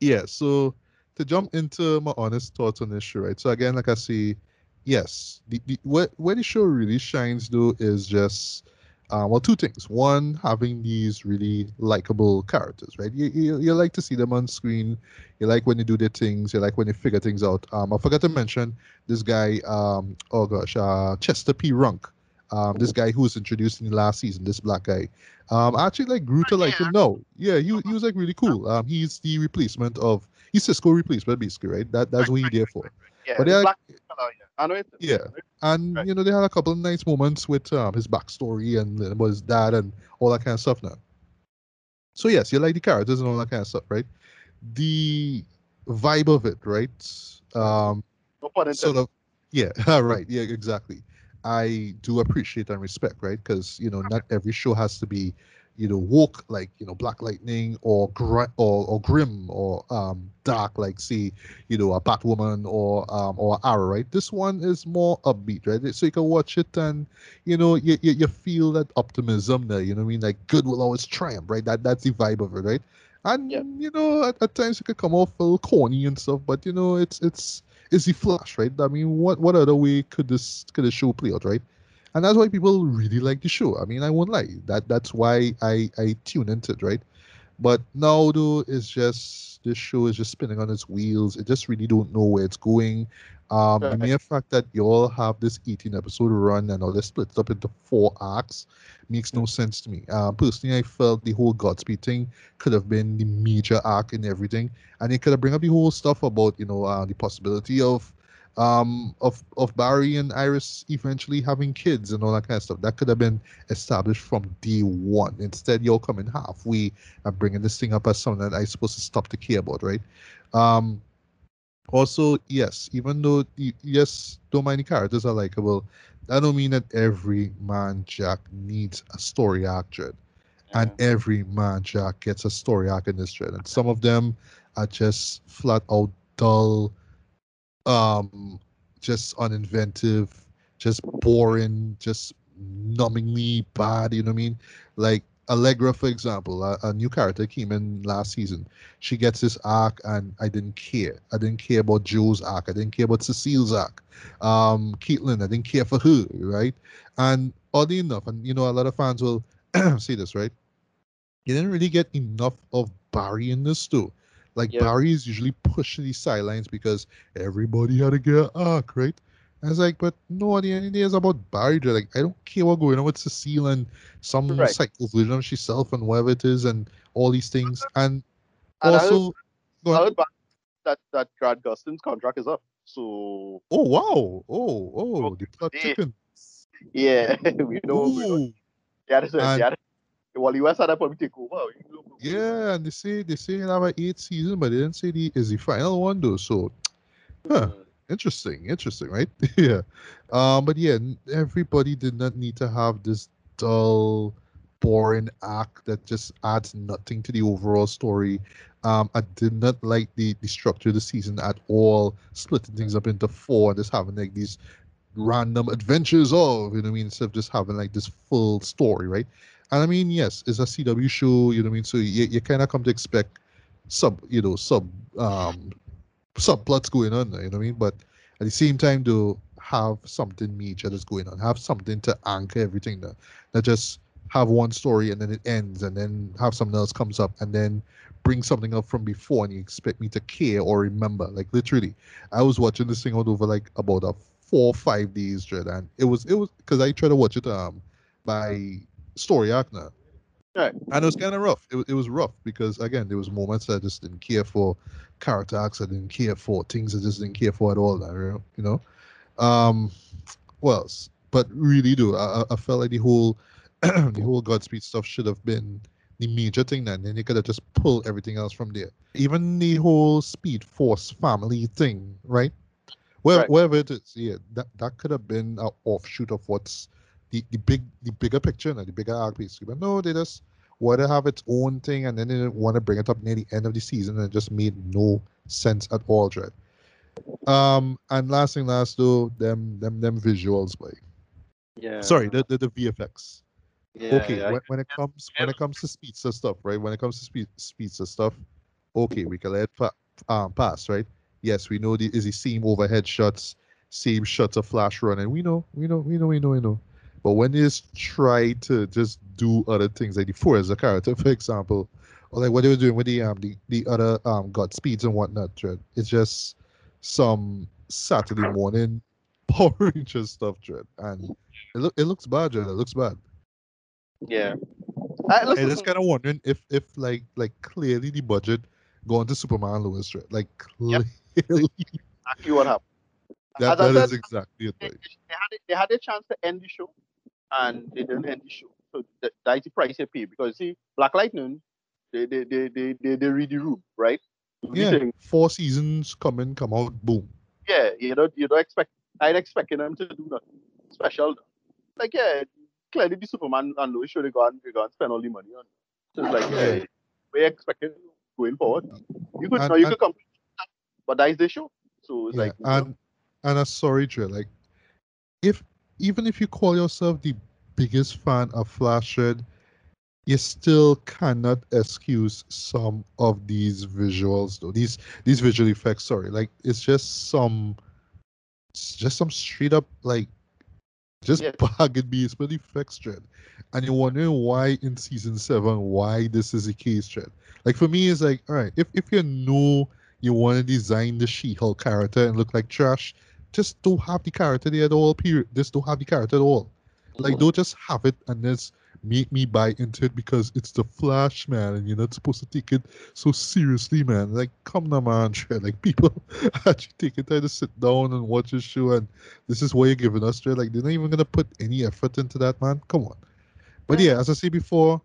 Yeah. So to jump into my honest thoughts on this show, right? So again, like I see yes, the, the where, where the show really shines though is just uh, well, two things. One, having these really likable characters, right? You, you, you like to see them on screen. You like when they do their things. You like when they figure things out. Um, I forgot to mention this guy. Um, oh gosh, uh, Chester P. Runk. Um, this guy who was introduced in the last season. This black guy. Um, I actually like grew to like him. No, yeah, he he was like really cool. Um, he's the replacement of he's Cisco replacement basically, right? That that's what he's there for. Yeah, but yeah, I know it. Yeah, and right. you know they had a couple of nice moments with um, his backstory and about his dad and all that kind of stuff now. So yes, you like the characters and all that kind of stuff, right? The vibe of it, right? Um, no sort of, yeah, right, yeah, exactly. I do appreciate and respect, right? Because you know, not every show has to be you know woke like you know black lightning or gr- or, or grim or um dark like say you know a batwoman or um or arrow right? This one is more upbeat right? So you can watch it and you know you, you, you feel that optimism there you know what i mean? Like good will always triumph right? That that's the vibe of it right? And you know at, at times it could come off a little corny and stuff but you know it's it's is he Flash, right? I mean, what what other way could this could the show play out, right? And that's why people really like the show. I mean, I won't lie. That that's why I I tune into it, right? But now though, it's just this show is just spinning on its wheels. It just really don't know where it's going. Um, the mere fact that you all have this 18 episode run and all this split up into four arcs makes no sense to me. Uh, personally, I felt the whole Godspeed thing could have been the major arc in everything, and it could have bring up the whole stuff about you know uh, the possibility of um, of of Barry and Iris eventually having kids and all that kind of stuff. That could have been established from day one. Instead, you're coming halfway and bringing this thing up as something that I'm supposed to stop to care about, right? Um, also, yes, even though yes, don't mind the characters are likable, that don't mean that every man Jack needs a story arc, Dread. And every man Jack gets a story arc in this Dread. And some of them are just flat out dull um, just uninventive, just boring, just numbingly bad. You know what I mean? Like Allegra, for example, a, a, new character came in last season. She gets this arc, and I didn't care. I didn't care about Joe's arc. I didn't care about Cecile's arc. Um, Caitlin, I didn't care for her, right? And oddly enough, and you know, a lot of fans will see this, right? You didn't really get enough of Barry in this too. Like yep. Barry is usually pushing these sidelines because everybody had to get arc, right? I was like, but no, at the end of the day, it's about Barry. Like, I don't care what going on with Cecile and some right. psycho version of herself and whatever it is and all these things. And, and also, I would, that that Grant Gustin's contract is up. So. Oh wow! Oh oh, oh the plot chicken. Yeah, we know. Ooh. Yeah, that's yeah, well, US had probably take over. Yeah, and they say they say have an eighth season, but they didn't say the is the final one though. So, huh, mm. interesting, interesting, right? yeah. Um, but yeah, everybody did not need to have this dull, boring act that just adds nothing to the overall story. Um, I did not like the the structure of the season at all, splitting things up into four and just having like these random adventures of, you know what I mean, instead of just having like this full story, right? And I mean, yes, it's a CW show, you know what I mean? So you, you kind of come to expect sub, you know, sub um subplots going on, you know what I mean? But at the same time, to have something major that's going on, have something to anchor everything there. Not just have one story and then it ends and then have something else comes up and then bring something up from before and you expect me to care or remember. Like literally, I was watching this thing all over like about a four or five days, Dread, and it was it was because I tried to watch it um by story arc now. Right. And it was kind of rough. It, it was rough because again, there was moments I just didn't care for character arcs. I didn't care for things I just didn't care for at all. Now, you know. Um, well, but really, do I, I felt like the whole the whole Godspeed stuff should have been the major thing then, and you could have just pulled everything else from there. Even the whole Speed Force family thing, right? Where, right. Wherever it is, yeah, that, that could have been an offshoot of what's the, the big the bigger picture and the bigger arc basically. But no, they just want to have its own thing and then they didn't want to bring it up near the end of the season and it just made no sense at all, Dread. Um and last thing last though, them them them visuals, boy. Yeah. Sorry, the the, the VFX. Yeah, okay, yeah. When, when it comes when it comes to speedster stuff, right? When it comes to speed speedster stuff, okay, we can let it fa- um, pass, right? Yes, we know the is the same overhead shots, same shots of flash running. We know, we know, we know, we know, we know. But when they try to just do other things, like the Fuerza character, for example, or like what they were doing with the um the, the other um Godspeeds and whatnot, Dread, it's just some Saturday morning Power Rangers stuff, Dread, and it look it looks bad, Dread. It looks bad. Yeah. I, I just kind of wondering if if like like clearly the budget going to Superman Lois, Dread, like clearly. Yep. exactly what happened. That, that is exactly it. They, they, had, they had a chance to end the show and they didn't end the show. So that, that's the price they pay because see, Black Lightning, they they they they they, they read the room, right? Yeah, four seasons come in, come out, boom. Yeah, you don't you don't expect. I'd expecting them to do nothing special. Like yeah, clearly the Superman and Lois show they go and they go and spend all the money on. So it's like yeah, we expecting going forward. You could and, no, you and, could come, but that is the show. So it's yeah, like and and a sorry, Dre, like if even if you call yourself the biggest fan of Flash Red, you still cannot excuse some of these visuals though. These these visual effects, sorry. Like it's just some it's just some straight up like just yeah. me, especially effects trend. And you're wondering why in season seven, why this is the case, trend. Like for me, it's like, all right, if if you know you want to design the She-Hulk character and look like trash, just don't have the character there at all. Period. Just don't have the character at all. Like don't just have it and just make me buy into it because it's the Flash, man, and you're not supposed to take it so seriously, man. Like, come on, man, like people actually taking time to sit down and watch a show, and this is what you're giving us, Like, they're not even gonna put any effort into that, man. Come on. But yeah, as I said before,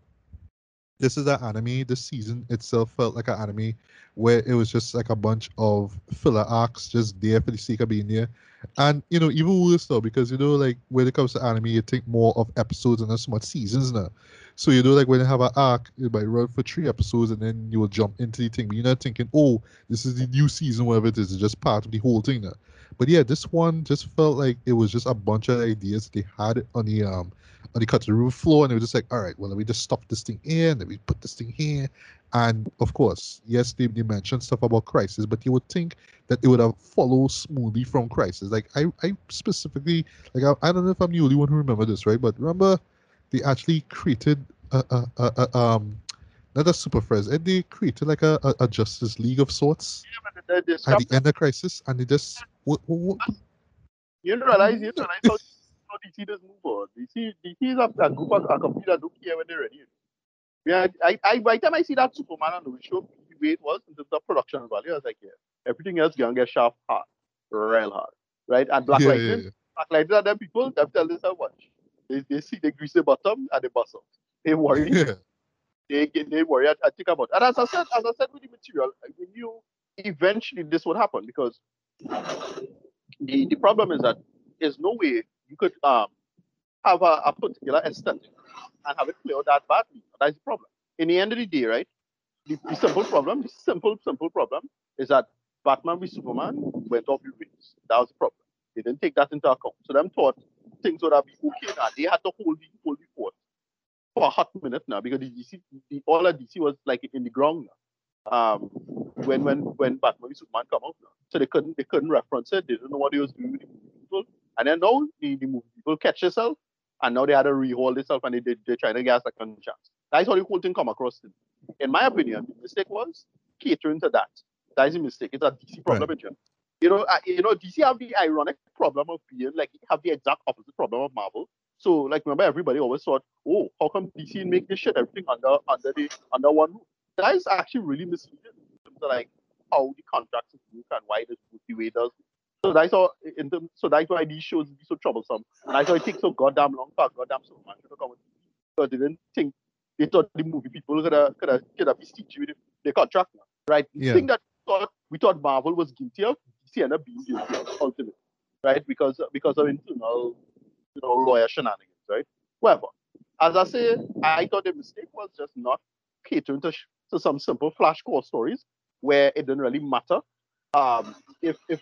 this is an anime. This season itself felt like an anime where it was just like a bunch of filler arcs just there for the sake of being there. And you know, even worse though, because you know, like when it comes to anime, you think more of episodes and not so much seasons now. So you know, like when you have an arc, it might run for three episodes and then you will jump into the thing. But you're not thinking, oh, this is the new season, whatever it is, it's just part of the whole thing now. But yeah, this one just felt like it was just a bunch of ideas they had on the um on the cutting room floor, and they were just like, all right, well, let me just stop this thing here, and then we put this thing here. And of course, yes, they, they mentioned stuff about Crisis, but you would think that it would have followed smoothly from Crisis. Like I, I specifically, like I, I don't know if I'm the only one who remember this, right? But remember, they actually created a, a, a, a um, not a Super Friends, and they created like a, a, a Justice League of sorts yeah, but the, the at the end of Crisis, and they just what, what, what? you realize you realize how DC does move on. DC, DC is a, a group of a company that don't care when they're ready. Yeah, I, I, by the time I see that Superman on the show, the way it was in terms of production value, I was like, yeah, everything else gonna get sharp hard, real hard, right? And Black yeah, Lightning, yeah, yeah. Black Lightning are them people that tell this how much. They, they see the greasy bottom and the bust They worry. Yeah. They get they worry. I, I think about. And as I said, as I said with the material, we knew eventually this would happen because the the problem is that there's no way you could um, have a, a, particular aesthetic and have it play out that badly. That's the problem. In the end of the day, right? The, the simple problem, the simple, simple problem is that Batman v Superman went off the rails. That was the problem. They didn't take that into account. So them thought things would have been okay now. They had to hold the hold the fort for a hot minute now because the DC, the, all of DC was like in the ground now. Um, when when when Batman v Superman come out now. So they couldn't they couldn't reference it. They didn't know what they was doing with the people. And then now the, the movie people catch yourself, and now they had to rehold itself, and they, they, they're trying to get a second chance. That's how the whole thing come across. In my opinion, the mistake was catering to that. That is a mistake. It's a DC problem right. in You know, uh, you know, DC have the ironic problem of being like have the exact opposite problem of Marvel. So, like, remember, everybody always thought, "Oh, how come DC make this shit everything under under the under one roof?" That is actually really misleading in terms of like how the contracts work and why this the way it does. So that's all in the, so that's why these shows be so troublesome. And I thought it takes so goddamn long for goddamn so much to come they didn't think they thought the movie people could have could have could have stitched with the contract, right? Yeah. The thing that we thought we thought Marvel was guilty of, DC ended up being guilty of ultimately, right? Because because of internal, you know, lawyer shenanigans, right? Whatever. As I say, I thought the mistake was just not catering to, to some simple flash core stories where it didn't really matter um, if if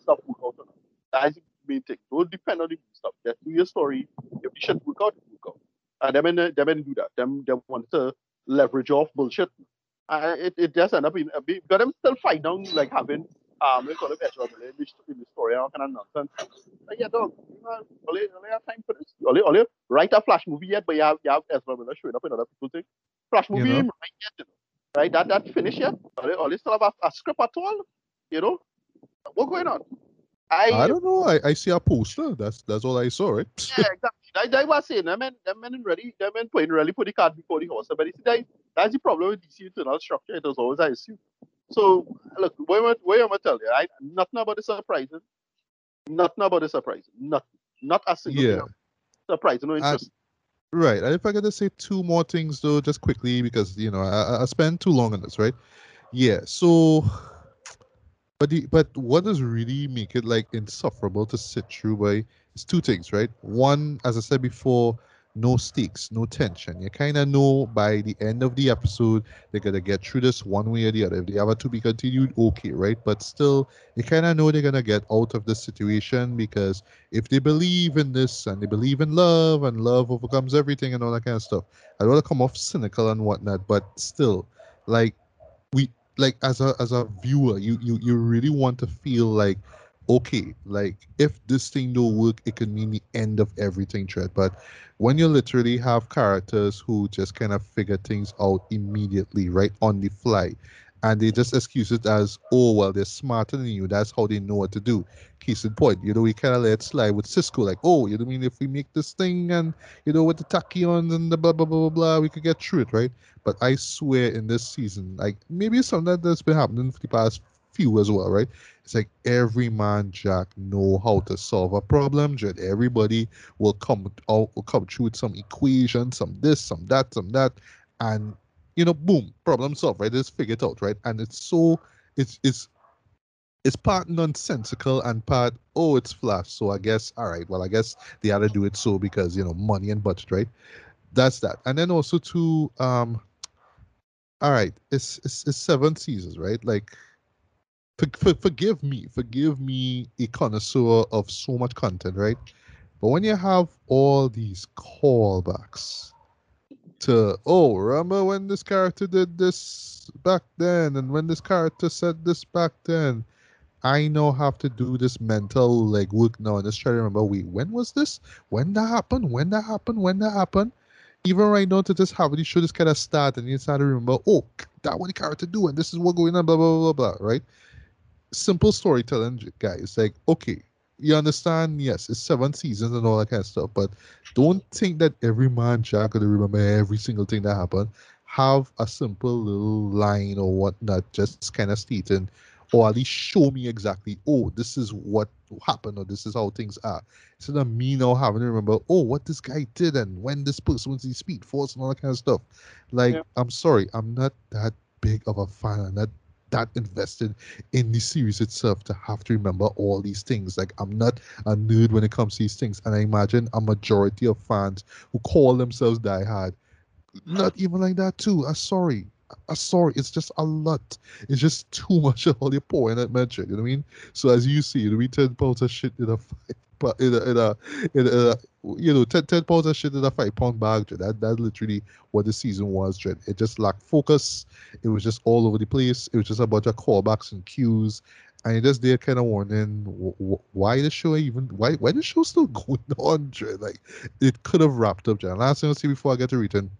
stuff work out or not. That's the main thing. Don't depend on the stuff. Just do your story. If the shit work out, work out. And them and them and do that. Them them want to leverage off bullshit. Uh, it, it just end up in a bit because them still fight down like having um we call it Miller in the, in the story all kind of nonsense. Like, yeah, dog, you know, only, only have time for this. Only, only write a flash movie yet, but you have you have Ezra Miller showing up in other people's thing. Flash movie you know? right yet, you know? right? That that finish yet? Only, only still have a, a script at all. You know, what's going on? I I don't know. I, I see a poster. That's that's all I saw, right? yeah, exactly. That, that was saying. I mean, that men ready. That men putting really put the cart before the horse. But see, that, that's the problem with DC internal structure. It was always I assume. So look, what am I, what am I tell you? I nothing about the surprising. Nothing about the surprising. Nothing. Not a single yeah. surprising. No interest. Right. And if I got to say two more things though, just quickly, because you know I, I spent too long on this, right? Yeah. So but the, but what does really make it like insufferable to sit through by is two things, right? One, as I said before, no stakes, no tension. You kind of know by the end of the episode they're gonna get through this one way or the other. If they have a to be continued, okay, right? But still, you kind of know they're gonna get out of this situation because if they believe in this and they believe in love and love overcomes everything and all that kind of stuff, I don't want to come off cynical and whatnot, but still, like we like as a as a viewer, you you you really want to feel like okay, like if this thing don't work, it could mean the end of everything, Dread. But when you literally have characters who just kind of figure things out immediately, right on the fly, and they just excuse it as, oh, well, they're smarter than you. That's how they know what to do. Case in point, you know, we kind of let slide with Cisco, like, oh, you know, I mean, if we make this thing and, you know, with the tachyons and the blah, blah, blah, blah, blah, we could get through it, right? But I swear in this season, like, maybe it's something that's been happening for the past few as well, right? It's like every man Jack know how to solve a problem. Just everybody will come out will come through with some equation, some this, some that, some that, and you know, boom, problem solved, right? Just figure it out, right? And it's so it's it's it's part nonsensical and part oh it's flash. So I guess all right, well I guess they had to do it so because you know money and budget, right? That's that. And then also to um all right, it's it's, it's seven seasons, right? Like for, for, forgive me, forgive me, a connoisseur of so much content, right? But when you have all these callbacks to, oh, remember when this character did this back then, and when this character said this back then, I know have to do this mental like work now and just try to remember, wait, when was this? When that happened? When that happened? When that happened? Even right now to just have you show just kind of start and you start to remember, oh, that what the character do and this is what going on, blah blah blah blah, right? simple storytelling, guys. Like, okay, you understand? Yes, it's seven seasons and all that kind of stuff, but don't think that every man Jack gonna remember every single thing that happened. Have a simple little line or whatnot, just kind of stating, or at least show me exactly. Oh, this is what happened, or this is how things are. Instead of me now having to remember, oh, what this guy did and when this person was in speed force and all that kind of stuff. Like, yeah. I'm sorry, I'm not that big of a fan. I'm not that invested in the series itself to have to remember all these things. Like I'm not a nerd when it comes to these things, and I imagine a majority of fans who call themselves diehard, not even like that too. I'm sorry. I'm sorry, it's just a lot. It's just too much of all the point that mentioned. You know what I mean? So as you see, we ten pounds of shit in a five in a, in a, in a you know, 10, 10 pounds of shit in a five pound bag. That that's literally what the season was. It just lacked focus. It was just all over the place. It was just a bunch of callbacks and cues, and it just there kind of warning why the show even why why the show still going on. Dread. Like it could have wrapped up. Dread. Last thing I'll say before I get to return.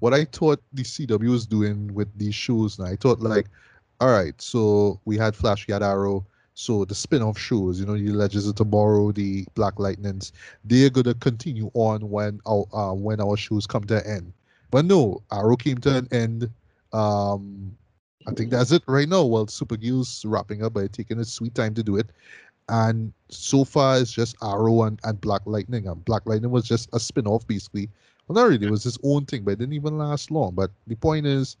What I thought the CW was doing with these shows now, I thought like, all right, so we had Flash, we had Arrow, so the spin-off shows, you know, the Legends of Tomorrow, the Black Lightnings, they're gonna continue on when our uh, when our shows come to an end. But no, Arrow came to an end. Um, I think that's it right now. Well, Supergirl's wrapping up by taking a sweet time to do it. And so far, it's just Arrow and, and Black Lightning. And Black Lightning was just a spin off, basically. Well, not really, it was his own thing, but it didn't even last long. But the point is,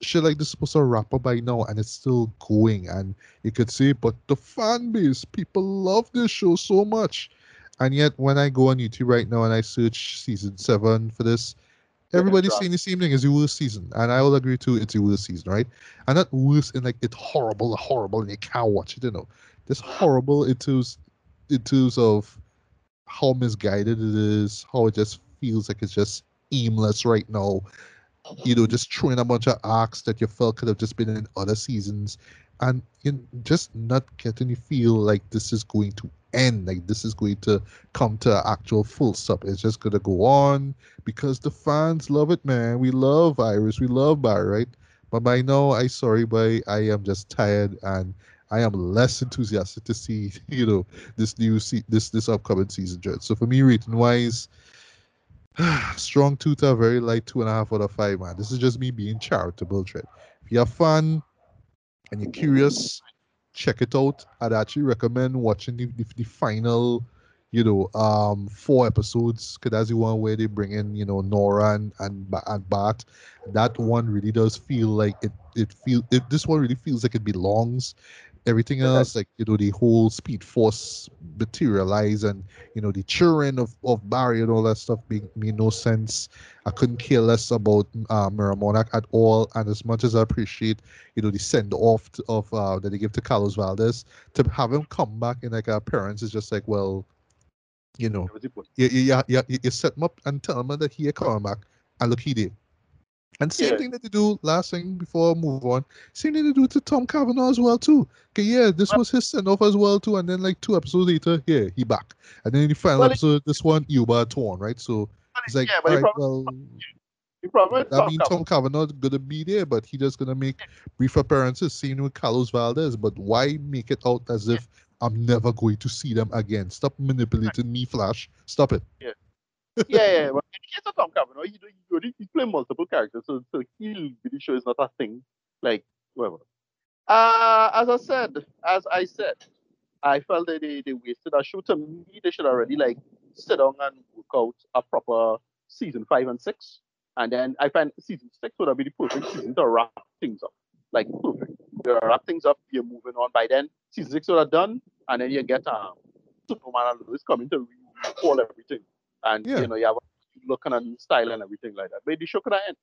shit like this supposed to wrap up by now and it's still going and you could see but the fan base people love this show so much. And yet when i go on youtube right now and i search season seven for this everybody's saying the same thing as the worst season and i will agree too it's the worst season right? And not worst in like it's horrible horrible and you can't watch it you know? This horrible in terms in terms of how misguided it is how it just feels like it's just aimless right now you know, just throwing a bunch of arcs that you felt could have just been in other seasons, and you just not getting you feel like this is going to end, like this is going to come to actual full stop. It's just gonna go on because the fans love it, man. We love Iris, we love Barry, right? But by now, I sorry, but I am just tired and I am less enthusiastic to see, you know, this new se- this this upcoming season, Dread. So for me, rating wise, Strong tooth are very light two and a half out of five, man. This is just me being charitable, Trent. If you're fun and you're curious, check it out. I'd actually recommend watching the, the, the final, you know, um, four episodes. Cause that's the one where they bring in, you know, Nora and and, and Bart. That one really does feel like it. It feel it. This one really feels like it belongs Everything else, like you know, the whole Speed Force materialize and you know the children of, of Barry and all that stuff made, made no sense. I couldn't care less about uh, Mirror Monarch at all. And as much as I appreciate, you know, the send off of uh, that they give to Carlos Valdes, to have him come back in like appearance is just like, well, you know, you, you, you, you, set him up and tell him that he coming back, and look, he did. And same yeah. thing that they do, last thing before I move on, same thing they do to Tom Cavanagh as well, too. Okay, yeah, this was his send off as well, too. And then, like, two episodes later, yeah, he back. And then in the final well, episode, this one, Eobard Thawne, right? So it's like, yeah, right, well, I mean, Tom Cavanagh gonna be there, but he just gonna make brief appearances, same with Carlos Valdes. But why make it out as if I'm never going to see them again? Stop manipulating me, Flash. Stop it. Yeah yeah, yeah. Well, in case of Tom Cavanagh, he, he, he play multiple characters, so, so he'll be the show is not a thing. Like, whatever. Uh, as I said, as I said, I felt that they, they wasted a show. To me, they should already like sit down and work out a proper season five and six. And then I find season six would have been the perfect season to wrap things up. Like perfect. You wrap things up, you're moving on by then. Season six would have done, and then you get um Superman and Lois coming to recall everything and yeah. you know you have a look and style and everything like that. But the show could end.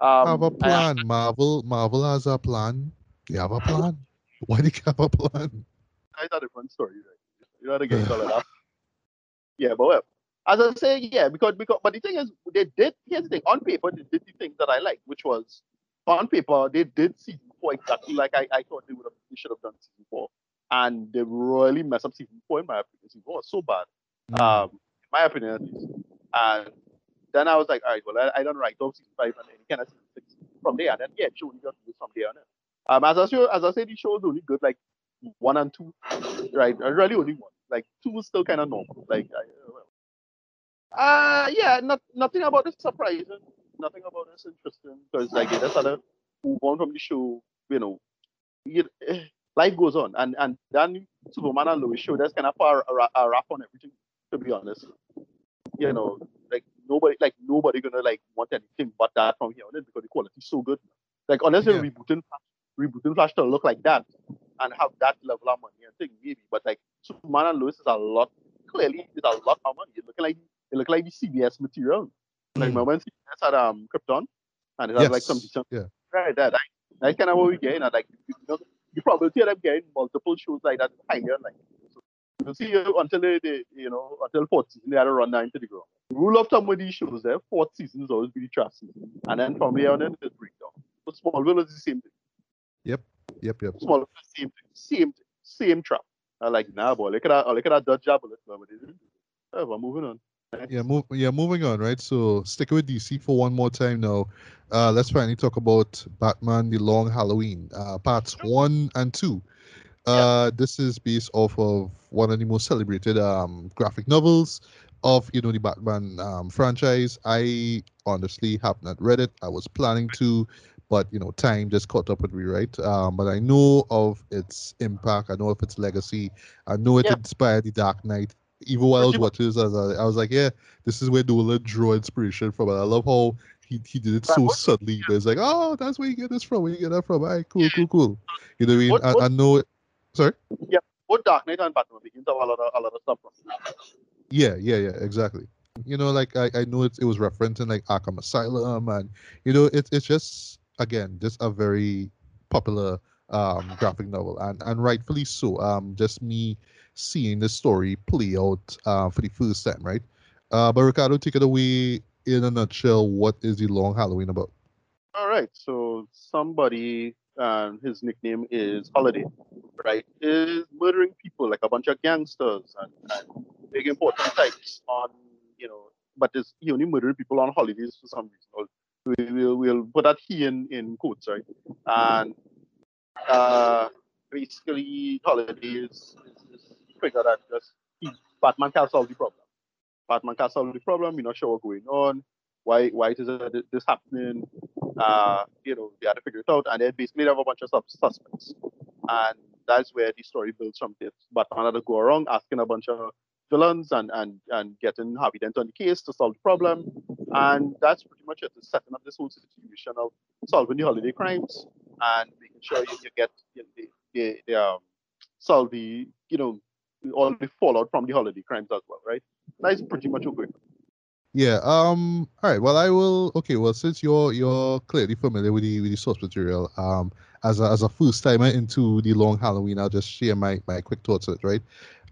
Um, have a plan. Marvel Marvel has a plan. You have a plan. Why do you have a plan? That's a different story, right? You know to get all of that. Yeah, but well, as I say, yeah, because because but the thing is, they did. Here's the thing: on paper, they did the things that I like, which was on paper they did season four exactly like I, I thought they would have. They should have done season four, and they really messed up season four in my opinion. Season four was so bad. Mm. Um, my opinion at least. And then I was like, all right, well, I, I don't write off season five and then kind of season six from there. And then, yeah, show only got to do from there on Um, as I show, as I say, the show is only good like one and two, right? Really only one. Like two is still kind of normal. Like, uh, uh, yeah, not nothing about this surprising. Nothing about this interesting because like had to move on from the show. You know, you, eh, life goes on, and and then Superman and Lois show that's kind of far a, a wrap on everything to be honest. You know, like nobody like nobody gonna like want anything but that from here on in because the quality is so good. Like unless yeah. they're rebooting rebooting Flash to look like that and have that level of money and thing, maybe. But like Superman and Lois is a lot clearly it's a lot of money. It's looking like it look like the CBS material. Mm. Like remember when CBS had um Krypton and it had yes. like some decent yeah. right that that's kind of what we get. And like you know, the probability of them getting multiple shows like that is higher. Like you see until they, they, you know, until fourth season, they had to run nine to the ground. Rule of thumb with these shows there, fourth season is always be the trash season. And then from here on in, it's breakdown. But Smallville is the same thing. Yep, yep, yep. Smallville is the same thing. Same thing. Same trap. I like, nah, boy, look at that, look at that Dutch job. Oh, we're moving on. Yeah, move, yeah, moving on, right? So stick with DC for one more time now. Uh, let's finally talk about Batman: The Long Halloween, uh, parts one and two. Uh, This is based off of one of the most celebrated um, graphic novels of you know the Batman um, franchise. I honestly have not read it. I was planning to, but you know time just caught up with me, right? Um, but I know of its impact. I know of its legacy. I know it inspired the Dark Knight. Even while I was watching this, I was, I was like, yeah, this is where Nolan drew inspiration from. And I love how he, he did it so subtly. But it's like, oh, that's where you get this from. Where you get that from? All right, cool, cool, cool. You know what I mean? What, I, I know it. Sorry. Yeah, both Dark Knight and Batman Begins have a lot of a lot of stuff from. Yeah, yeah, yeah, exactly. You know, like I, I know it, it was referencing like Arkham Asylum, and you know, it's it's just again just a very popular um graphic novel, and and rightfully so. Um, just me seeing the story play out uh, for the first time, right? Uh, but Ricardo, take it away in a nutshell. What is the Long Halloween about? All right, so somebody and his nickname is Holiday, right, is murdering people like a bunch of gangsters and, and big important types on, you know, but this, he only murdering people on holidays for some reason. We will we'll put that he in, in quotes, right? And uh, basically, Holiday is, is, is figure that just he, Batman can't solve the problem. Batman can't solve the problem. You're not sure what's going on. Why why is this happening? Uh, you know, they had to figure it out, and they basically have a bunch of suspects, and that's where the story builds from this. But another go around asking a bunch of villains and and and getting Harvey Dent on the case to solve the problem, and that's pretty much it. Setting up this whole situation of solving the holiday crimes and making sure you, you get you know, the, the, the um solve the, you know, all the fallout from the holiday crimes as well, right? That's pretty much okay. Yeah. Um. All right. Well, I will. Okay. Well, since you're you're clearly familiar with the with the source material, um, as a, as a first timer into the long Halloween, I'll just share my my quick thoughts on it. Right.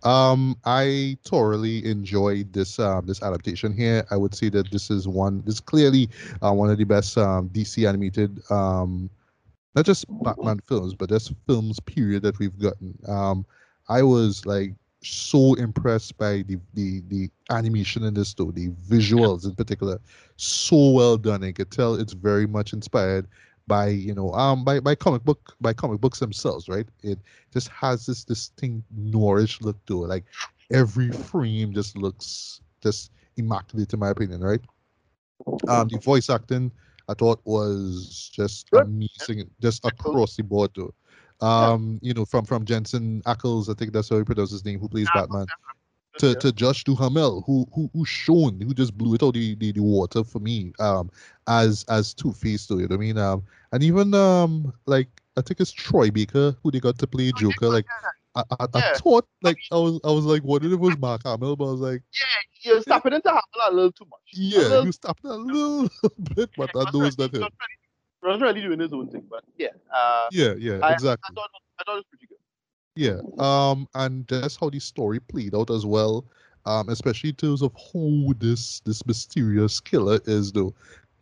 Um, I thoroughly enjoyed this um, this adaptation here. I would say that this is one. This is clearly uh, one of the best um, DC animated, um, not just Batman films, but just films period that we've gotten. Um, I was like so impressed by the the the animation in this though, the visuals in particular, so well done. I could tell it's very much inspired by you know um by, by comic book by comic books themselves right? It just has this distinct noirish look to it. Like every frame just looks just immaculate in my opinion right? Um the voice acting i thought was just amazing just across the board too um you know from from jensen ackles i think that's how he pronounces his name who plays batman to, to Josh Duhamel, who who who shown who just blew it out the, the, the water for me um as as Two Face though, you know what I mean? Um and even um like I think it's Troy Baker who they got to play Joker. Like I, I, I thought like I was I was like wondering if it was Mark Hamill, but I was like Yeah, you're stopping into Hamill a little too much. Yeah, little, you stopped a little bit, but yeah, I know it's not him. Really doing his own thing, but yeah. Uh, yeah, yeah, I, exactly. I thought, I thought it was pretty good. Yeah. Um, and that's how the story played out as well. Um, especially in terms of who this this mysterious killer is, though.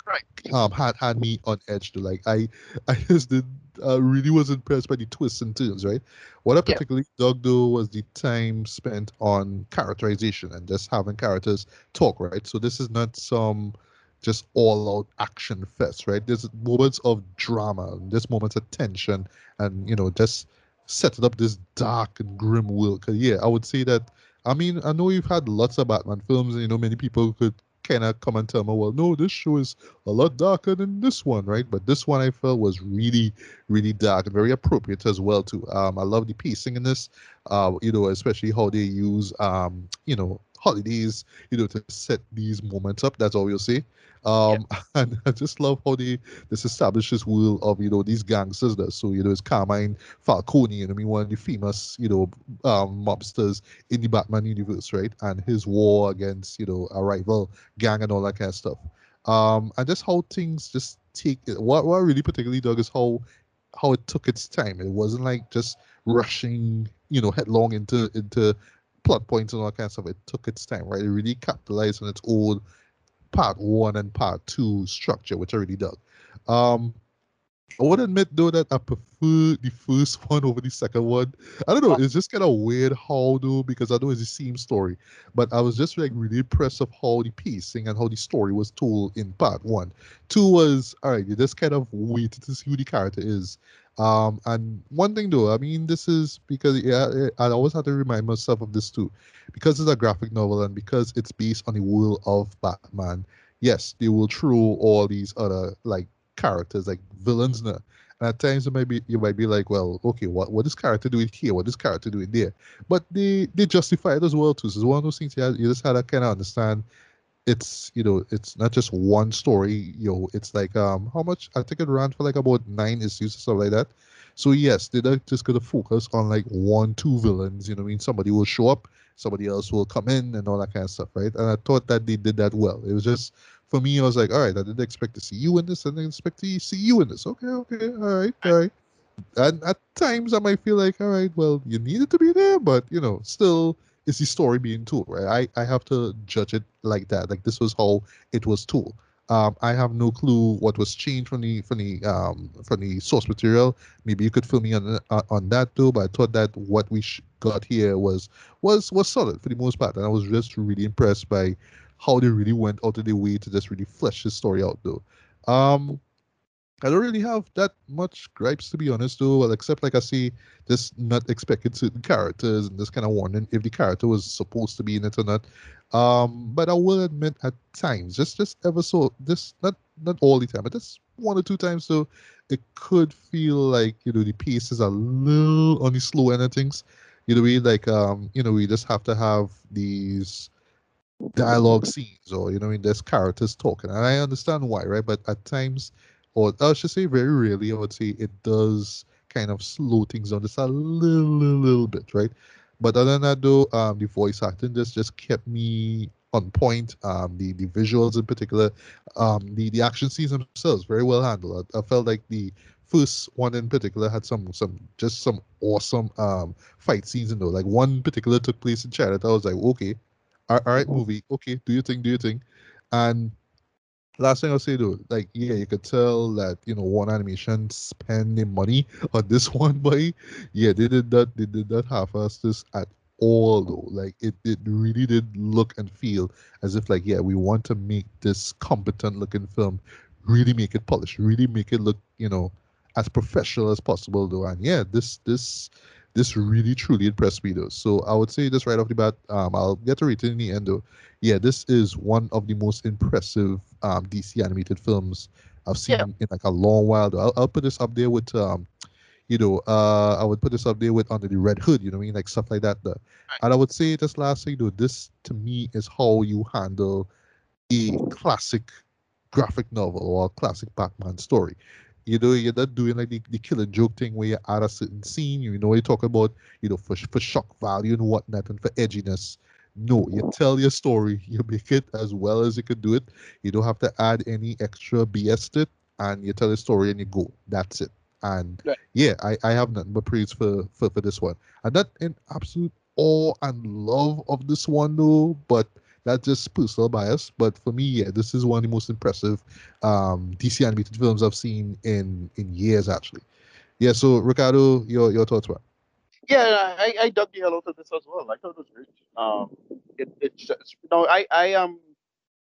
Right. Um, had had me on edge. Though. Like I, I just did. Uh, really was impressed by the twists and turns. Right. What I particularly yeah. dug though was the time spent on characterization and just having characters talk. Right. So this is not some just all out action fest, right? There's moments of drama, there's moments of tension, and you know, just setting up this dark and grim world. Cause yeah, I would say that. I mean, I know you've had lots of Batman films, and you know many people could kind of come and tell me, well, no, this show is a lot darker than this one, right? But this one I felt was really, really dark and very appropriate as well too. Um, I love the pacing in this, uh, you know, especially how they use, um, you know, holidays, you know, to set these moments up. That's all you'll see. Um, yeah. and I just love how they this establishes world of you know these gangsters. That so you know it's Carmine Falcone, you know, I mean one of the famous you know um, mobsters in the Batman universe, right? And his war against you know a rival gang and all that kind of stuff. Um, and just how things just take what what I really particularly dug is how how it took its time. It wasn't like just rushing, you know, headlong into into plot points and all that kind of stuff. It took its time, right? It really capitalized on its old part one and part two structure, which I really dug. Um, I would admit though that I prefer the first one over the second one. I don't know, it's just kind of weird how though because I know it's the same story, but I was just like really impressed of how the pacing and how the story was told in part one. Two was all right, you just kind of waited to see who the character is. Um, and one thing though, I mean, this is because yeah, I always have to remind myself of this too, because it's a graphic novel and because it's based on the world of Batman. Yes, they will throw all these other like characters, like villains now. And at times, it might be you might be like, well, okay, what what is character doing here? What is character doing there? But they they justify it as well too. So it's one of those things you, you just had to kind of understand it's you know it's not just one story you know it's like um how much i think it ran for like about nine issues or something like that. So yes they're not just gonna focus on like one two villains you know i mean? Somebody will show up somebody else will come in and all that kind of stuff right? And i thought that they did that well. It was just for me i was like all right i didn't expect to see you in this and i didn't expect to see you in this. Okay okay all right all right. And at times i might feel like all right well you needed to be there but you know still is the story being told, right? I, I have to judge it like that. Like this was how it was told. Um, I have no clue what was changed from the from the um, from the source material. Maybe you could fill me on uh, on that too. But I thought that what we sh- got here was was was solid for the most part, and I was just really impressed by how they really went out of their way to just really flesh the story out though. Um, I don't really have that much gripes to be honest, though. Well, except like I see, just not expecting certain characters and this kind of warning if the character was supposed to be in it or not. Um, but I will admit at times, just just ever so, just not not all the time, but just one or two times, so it could feel like you know the pace is a little on the slow end of things. You know, we like um, you know, we just have to have these dialogue scenes or you know, I mean, there's characters talking, and I understand why, right? But at times or I should say very rarely, I would say it does kind of slow things down just a little, little, little bit, right? But other than that, though, um, the voice acting just just kept me on point. Um, the the visuals in particular, um, the the action scenes themselves very well handled. I, I felt like the first one in particular had some some just some awesome um fight scenes in though. Like one particular took place in Chinatown. I was like, okay, all right, movie, okay, do your thing, do your thing, and last thing I'll say though, like yeah, you could tell that you know one animation spending money on this one, but yeah, they did that. They did that half-ass this at all though. Like it, it really did look and feel as if like yeah, we want to make this competent looking film, really make it polished, really make it look you know as professional as possible though. And yeah, this this this really truly impressed me though. So I would say just right off the bat, um, I'll get to rate it in the end though. Yeah, this is one of the most impressive um, DC animated films I've seen yeah. in like a long while. Though. I'll, I'll put this up there with um, you know, uh, I would put this up there with under the red hood, you know what I mean, like stuff like that. Though. Right. And I would say just lastly though, this to me is how you handle a classic graphic novel or a classic Batman story. You know, you're not doing like the, the Killing Joke thing where you add a certain scene, you know, you talk about, you know, for, for shock value and whatnot and for edginess. No, you tell your story, you make it as well as you can do it. You don't have to add any extra BS to it, and you tell a story and you go. That's it. And right. yeah, I, I have nothing but praise for, for, for this one. I'm not in absolute awe and love of this one though, but that's just personal bias, but for me, yeah, this is one of the most impressive um, DC animated films I've seen in in years, actually. Yeah. So, Ricardo, your your thoughts were? Yeah, I, I dug the hell out of this as well. I thought it was great. Um, it, it's just, you know, I I am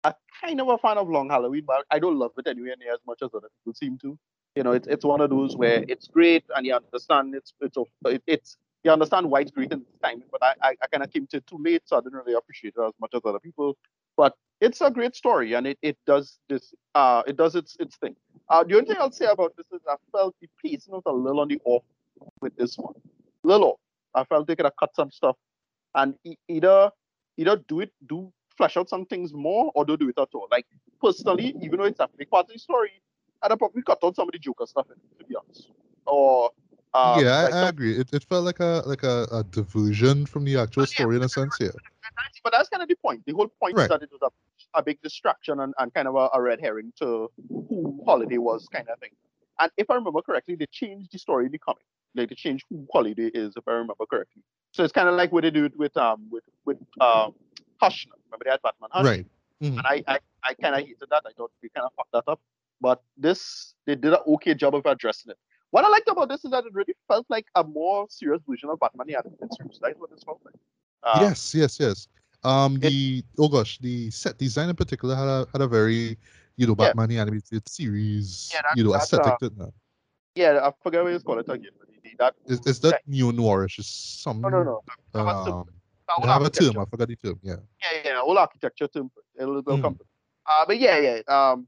a kind of a fan of Long Halloween, but I don't love it anywhere near as much as other people seem to. You know, it's it's one of those where it's great and you understand it's it's it, it's you understand why it's great in this time, but I, I, I kind of came to it too late, so I didn't really appreciate it as much as other people. But it's a great story, and it, it does this uh it does its its thing. Uh, the only thing I'll say about this is I felt the pacing was a little on the off with this one, little off. I felt they could have cut some stuff, and e- either either do it do flesh out some things more, or don't do it at all. Like personally, even though it's a big part of the story, I'd have probably cut out some of the Joker stuff in it, to be honest, or um, yeah, like I, I, agree. It, it felt like a like a, a diversion from the actual yeah, story in a sense. Yeah. But that's kind of the point. The whole point right. is that it was a, a big distraction and, and kind of a, a red herring to who Holiday was, kind of thing. And if I remember correctly, they changed the story in the comic. Like they changed who Holiday is, if I remember correctly. So it's kind of like what they do with um with with um Hush. Remember they had Batman Hush. Right. Mm-hmm. And I I, I kind of hated that. I thought we kind of fucked that up. But this they did an okay job of addressing it. What I liked about this is that it really felt like a more serious version of Batman the Animated Series. That's what this felt like. Um, yes, yes, yes. Um, the it, oh gosh, the set design in particular had a had a very you know Batman yeah. the Animated Series yeah, that, you know aesthetic. Uh, yeah, I forget what it's called it again. That is, is that neo noirish? Is some no, no, no. Um, they have a term. I forgot the term. Yeah. Yeah, yeah, all architecture term. A little bit mm. Uh, but yeah, yeah. Um,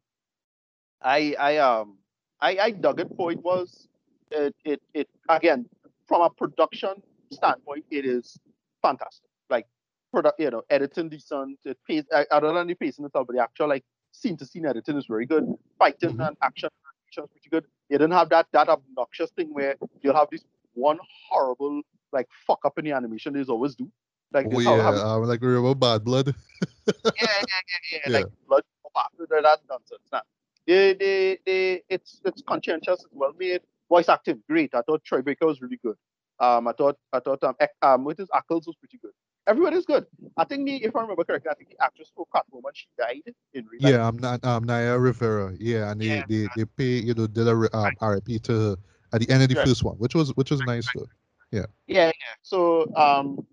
I I um I I dug it for it was it, it, it again from a production standpoint, it is fantastic. Like product, you know, editing decent. It pays other than the pacing itself, but the actual like scene to scene editing is very good. Fighting mm-hmm. and action, action is pretty good. You didn't have that that obnoxious thing where you'll have this one horrible like fuck up in the animation they always do. Like oh yeah, um, like remember Bad Blood. yeah, yeah, yeah, yeah, yeah, Like blood, that nonsense. Nah. They, they, they, it's it's conscientious, it's well made voice acting, great. I thought Troy Baker was really good. Um, I thought I thought um, um Jensen Ackles was pretty good. Everybody's good. I think the, if I remember correctly, I think the actress for Catwoman she died in real life. Yeah, I'm not um Naya Rivera. Yeah, and they yeah, they, they pay you know did a um, RIP to her at the end of the first one, which was which was nice though. Yeah. Yeah, yeah. So um,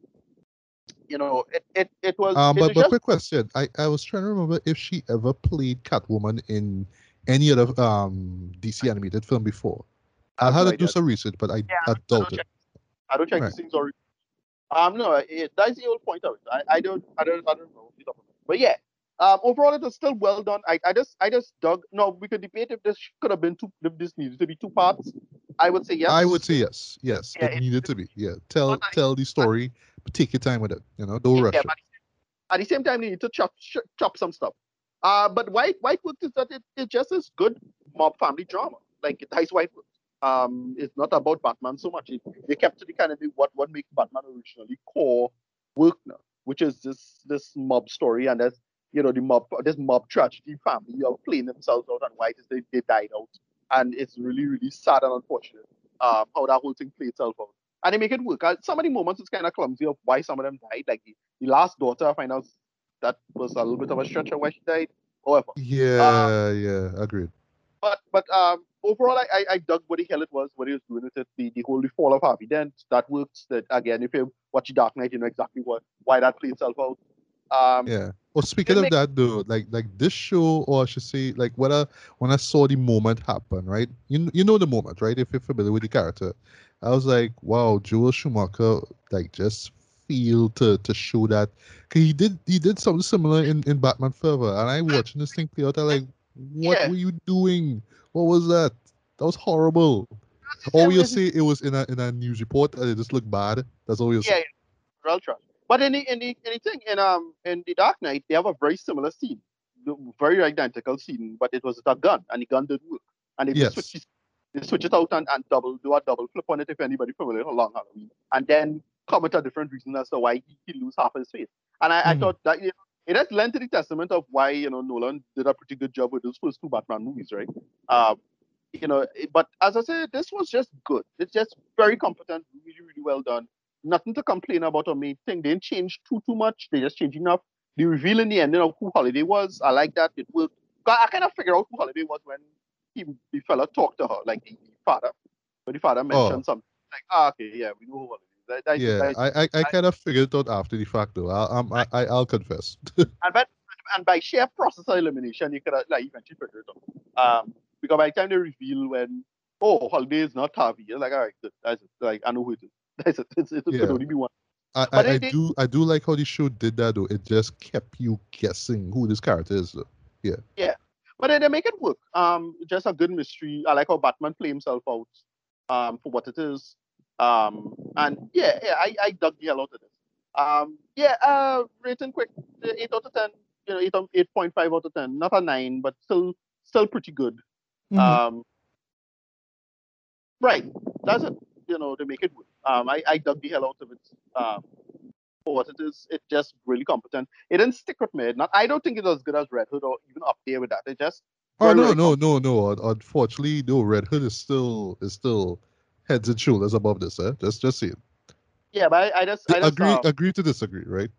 you know, it it, it was. Um, but, but just... quick question. I I was trying to remember if she ever played Catwoman in any other um DC animated film before. I had to do some research, but I, yeah, I doubt it. I don't check right. these things or um no, it, that's the whole point of it. I, I don't I don't I don't know. But yeah, um, overall it was still well done. I, I just I just dug. No, we could debate if this could have been two. If this needed to be two parts, I would say yes. I would say yes. Yes, yeah, it, it, needed to be. Yeah, tell tell the story, but take your time with it. You know, don't yeah, rush yeah, it. At the same time, you need to chop chop some stuff. Uh, but White White Works is that it, it just is good mob family drama. Like Dice White Works. Um, it's not about Batman so much. It, they kept to the kind of the, what what makes Batman originally core work now, which is this this mob story and there's you know the mob this mob tragedy family are playing themselves out and why it is they, they died out. And it's really, really sad and unfortunate um, how that whole thing played itself out. And they make it work. Some of the moments it's kind of clumsy of why some of them died. Like the, the last daughter, I find out that was a little bit of a stretch of why she died. However. Yeah, um, yeah, agreed. But but um overall I, I, I dug what the hell it was, what he was doing with it, the, the whole the fall of Harvey Dent, that works. That again, if you watch Dark Knight, you know exactly what why that plays itself out. Um, yeah. Well, speaking of make... that though, like like this show, or I should say, like when I when I saw the moment happen, right? You you know the moment, right? If you're familiar with the character, I was like, wow, Joel Schumacher, like just feel to to show that, cause he did he did something similar in in Batman Forever, and I watching this thing play out, I like, what yeah. were you doing? What was that? That was horrible. All you'll say it was in a in a news report and it just looked bad. That's all you'll. Yeah, yeah. But in the, in the anything in um in the Dark Knight, they have a very similar scene, very identical scene, but it was a gun, and the gun didn't work, and they yes. switch it, they switch it out and, and double do a double flip on it if anybody familiar with Long Halloween, and then come comment a different reason as to why he, he lose half his face. And I, mm. I hmm. thought that you know, it has lent to the testament of why you know Nolan did a pretty good job with those first two Batman movies, right? Um, you know, but as I said, this was just good. It's just very competent, really, really well done nothing to complain about or me think they didn't change too too much. They just changed enough. The reveal in the ending of who Holiday was, I like that. It worked. I kind of figured out who Holiday was when he, the fella talked to her, like the, the father. When the father mentioned oh. something, like, ah, okay, yeah, we know who Holiday is. That, that, yeah, that, I, I, I kind of figured it out after the fact, though. I'll, I, I, I'll confess. and, by, and by sheer process of elimination, you could have, like, eventually figure it out. Um, because by the time they reveal when, oh, Holiday is not Harvey, you're like, all right, that's it. Like, I know who it is. That's it. It's, it yeah. could only be one. I, I, I do I do like how the show did that though. It just kept you guessing who this character is. Though. Yeah. Yeah, but they, they make it work. Um, just a good mystery. I like how Batman play himself out. Um, for what it is. Um, and yeah, yeah, I, I dug the hell out of this. Um, yeah. Uh, rating quick, eight out of ten. You know, eight eight point five out of ten. Not a nine, but still still pretty good. Mm-hmm. Um, right. That's it. You know, they make it work. Um, I, I dug the hell out of it. Um, for what it is, it's just really competent. It didn't stick with me. Not, I don't think it's as good as Red Hood or even up there with that. It just. Oh no no no no! Unfortunately, no. Red Hood is still is still heads and shoulders above this. Eh? Just just see it. Yeah, but I, I just, I just agree uh, agree to disagree, right?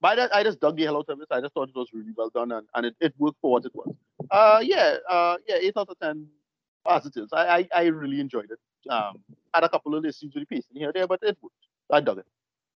But I, I just dug the hell out of it. I just thought it was really well done and, and it, it worked for what it was. Uh yeah uh yeah eight out of ten positives. I I, I really enjoyed it. Um, had a couple of issues with the pacing here there, but it worked. I dug it.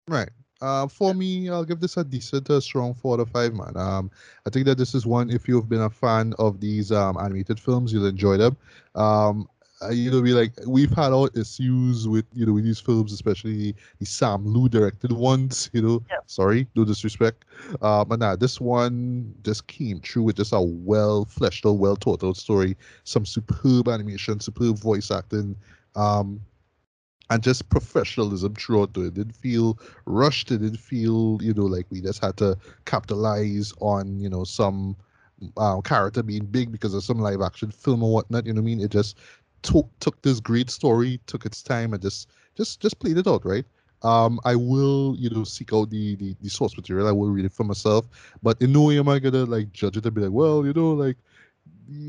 Right. Uh, for me, I'll give this a decent, uh, strong four out of five, man. Um, I think that this is one. If you've been a fan of these um animated films, you'll enjoy them. Um, uh, you know, we like we've had our issues with you know with these films, especially the Sam Liu directed ones. You know, yeah. sorry, no disrespect. Uh, but nah, this one just came true with just a well fleshed out, well thought out story, some superb animation, superb voice acting, um, and just professionalism throughout it. didn't feel rushed. It didn't feel, you know, like we just had to capitalize on, you know, some um, character being big because of some live action film or whatnot. You know what I mean? It just took took this great story, took its time, and just just just played it out, right? Um, I will, you know, seek out the, the the source material. I will read it for myself. But in no way am I gonna like judge it and be like, well, you know, like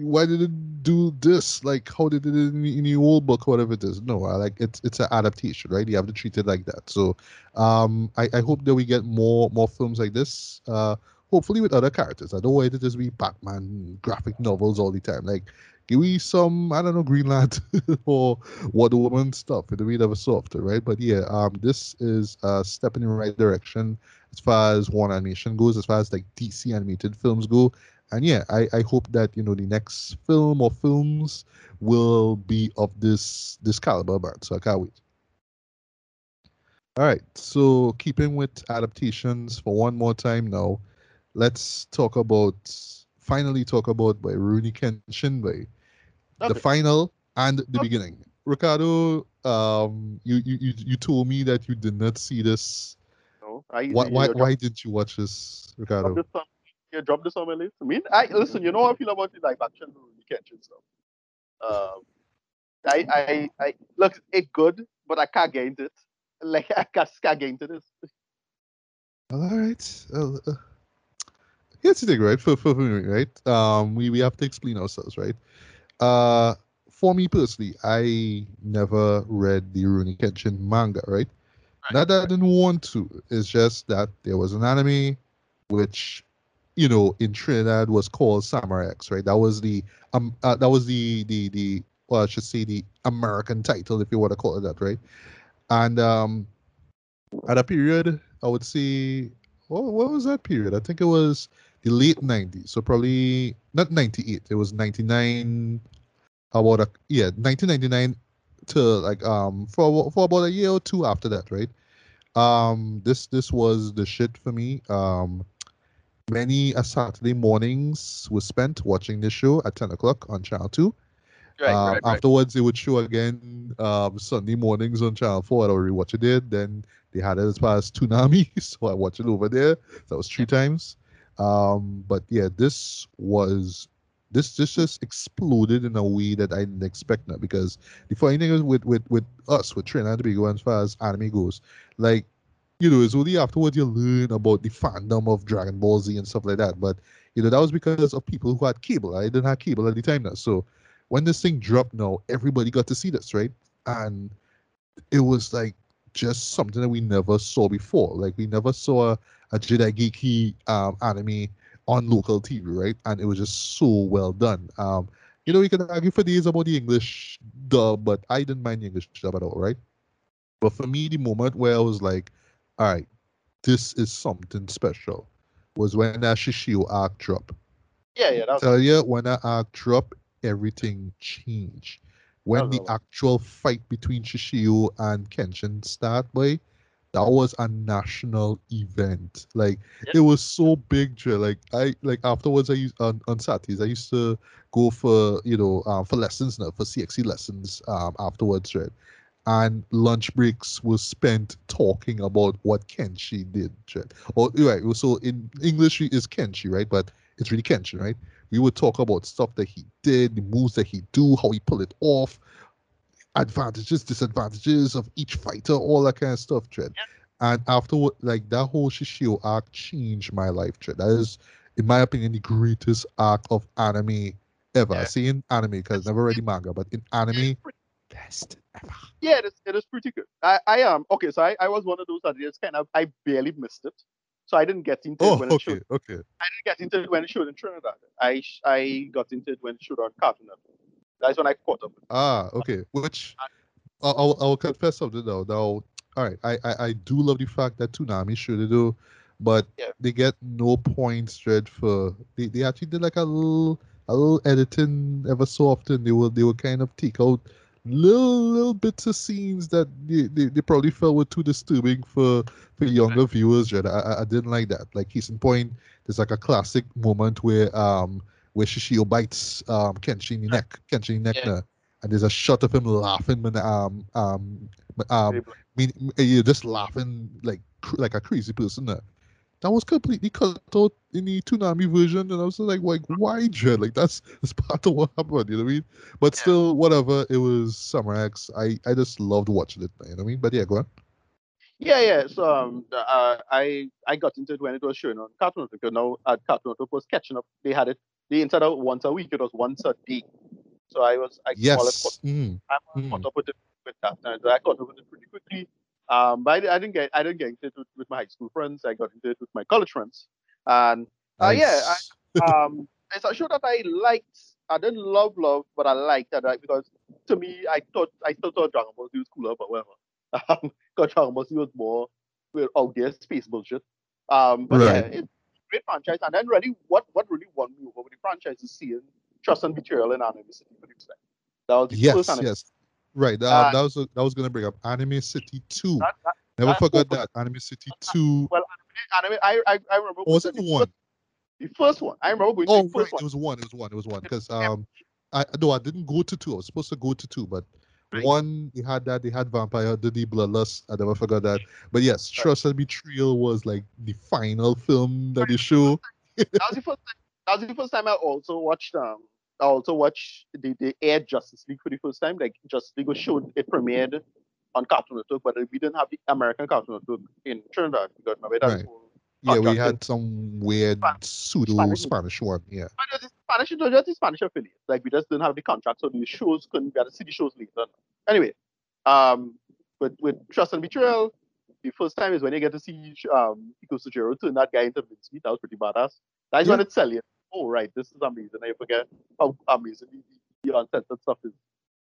why did it do this? Like, how did it in, in the old book, whatever it is? No, I like it's it's an adaptation, right? You have to treat it like that. So, um, I, I hope that we get more more films like this. Uh, hopefully with other characters. I don't want it to just be Batman graphic novels all the time. Like, give me some I don't know Green Lantern or Wonder Woman stuff. It'll be never softer, right? But yeah, um, this is a step in the right direction as far as one animation goes, as far as like DC animated films go and yeah, I, I hope that you know the next film or films will be of this this caliber, man. So I can't wait. All right, so keeping with adaptations for one more time now, let's talk about finally talk about by Rurouni Kenshin by okay. the final and the okay. beginning. Ricardo, um, you, you you told me that you did not see this. No, I. Why why, why didn't you watch this, Ricardo? yeah, drop this on my list. I mean, I listen. You know how I feel about the live action Rurouni Kenshin stuff. Um, I, I, I look, it good, but I can't get into it. Like I can't, can't get into this. All right. Uh, uh, here's the thing, right? For for me, right? Um, we we have to explain ourselves, right? Uh, for me personally, I never read the Rurouni Kenshin manga, right? right? Not that I didn't want to. It's just that there was an anime, which, you know, in Trinidad was called Samurai X, right? That was the um, uh, that was the the the well, I should say the American title, if you want to call it that, right? And um, at a period, I would say, what, what was that period? I think it was the late 90s. So probably not 98. It was 99. About a yeah, 1999 to like um for for about a year or two after that, right? Um, this this was the shit for me. Um, many a Saturday mornings was spent watching this show at 10 o'clock on Channel 2. Right, um, right, right. Afterwards, it would show again um, Sunday mornings on Channel 4. I'd already watched it. Then they had it as far as Toonami, so I watched it over there. That was three times. Um, but yeah, this was this this just exploded in a way that I didn't expect now because the funny thing is with with with us with Trinidad and Tobago as far as anime goes, like you know, it's only afterwards you learn about the fandom of Dragon Ball Z and stuff like that. But you know, that was because of people who had cable. I didn't have cable at the time now, so when this thing dropped now, everybody got to see this, right? And it was like just something that we never saw before. Like we never saw a, a Jidaigeki um, anime on local TV, right? And it was just so well done. Um, you know, you can argue for days about the English dub, but I didn't mind the English dub at all, right? But for me, the moment where I was like, all right, this is something special was when that Shishio arc dropped. Yeah, yeah. That Tell you, when that arc dropped, everything changed. When the actual fight between Shishio and Kenshin start, boy, that was a national event. Like yep. it was so big, Jay. Like I like afterwards I used on, on Saturdays I used to go for you know um, for lessons now for CXC lessons um afterwards, right? And lunch breaks was spent talking about what Kenshi did, right? Or right, so in English is Kenshi, right? But it's really Kenshin, right? We would talk about stuff that he did, the moves that he do, how he pull it off, advantages, disadvantages of each fighter, all that kind of stuff, Trent. Yep. And afterward, like that whole Shishio arc changed my life, Trent. That is, in my opinion, the greatest arc of anime ever. Yeah. I say in anime because never read the manga, but in anime, best ever. Yeah, it is, it is pretty good. I, I am um, okay. So I, I was one of those that just kind of I barely missed it. So I didn't get into oh, it when okay, it showed. Okay. I didn't get into it when it showed in Trinidad. I I got into it when it showed on Cartoon Network. That's when I caught up. Ah, okay. Which I'll, I'll confess something though. Now, all right, I, I, I do love the fact that Toonami should do, but yeah. they get no points dread for they, they actually did like a little a little editing ever so often. They will they will kind of take out little little bits of scenes that they, they, they probably felt were too disturbing for for younger viewers. Dread. I, I didn't like that. Like case in point, there's like a classic moment where um where Shishio bites um Kenshin in the neck, Kenshin in the neck yeah. and there's a shot of him laughing when um um um mean, you're just laughing like like a crazy person there. That was completely cut out in the Toonami version, and I was like, like, why, Jed? Like, that's that's part of what happened, you know what I mean? But yeah. still, whatever. It was Samurai X. I I just loved watching it, you know what I mean? But yeah, go on. Yeah, yeah. So um, uh, I I got into it when it was showing on Cartoon Network. Know, at Cartoon Network was catching up. They had it. They instead of once a week, it was once a day. So I was I yes. Mm. I mm. caught up with it with that. And I caught up with it pretty quickly. Um, but I, I, didn't get I didn't get into it with, with, my high school friends. I got into it with my college friends. And uh, nice. yeah, I, um, it's a show that I liked. I didn't love love, but I liked it right? because to me, I thought I still thought Dragon Ball Z was cooler, but whatever. Um, because Dragon Ball Z was more well, out there space bullshit. Um, but right. yeah, it's great franchise. And then really, what what really won me over with the franchise is seeing Trust and Betrayal in Anime City for the. That was the yes, first anime. yes. Right. Uh, uh, that was that was gonna bring up Anime City Two. That, that, Never that forgot that Anime City Two. Well, anime, I I, I remember. was it the one? The first one. I remember going oh, the first right. one. It was one. It was one. It was one. Because um, I no, I didn't go to two. I was supposed to go to two, but right. one they had that. They had Vampire, the Bloodlust. I never forgot that. But yes, right. Trust and Betrayal was like the final film that they show. that was the first. Time, that was the first time I also watched um I also watched they, they aired Justice League for the first time. Like Justice League was showed it premiered on Cartoon Network, but we didn't have the American Cartoon Network in Trinidad because remember that right. Yeah, we had some weird pseudo Spanish, Spanish one. Yeah. But the Spanish, it was just the Spanish affiliate. Like we just didn't have the contract, so the shows couldn't get the city shows later. Anyway, um, with with Trust and Betrayal, the first time is when you get to see um Hiko Seijuro turn that guy into mincemeat. That was pretty badass. That is yeah. when it's selling. Oh right, this is amazing. I forget how amazing the, the uncensored stuff is.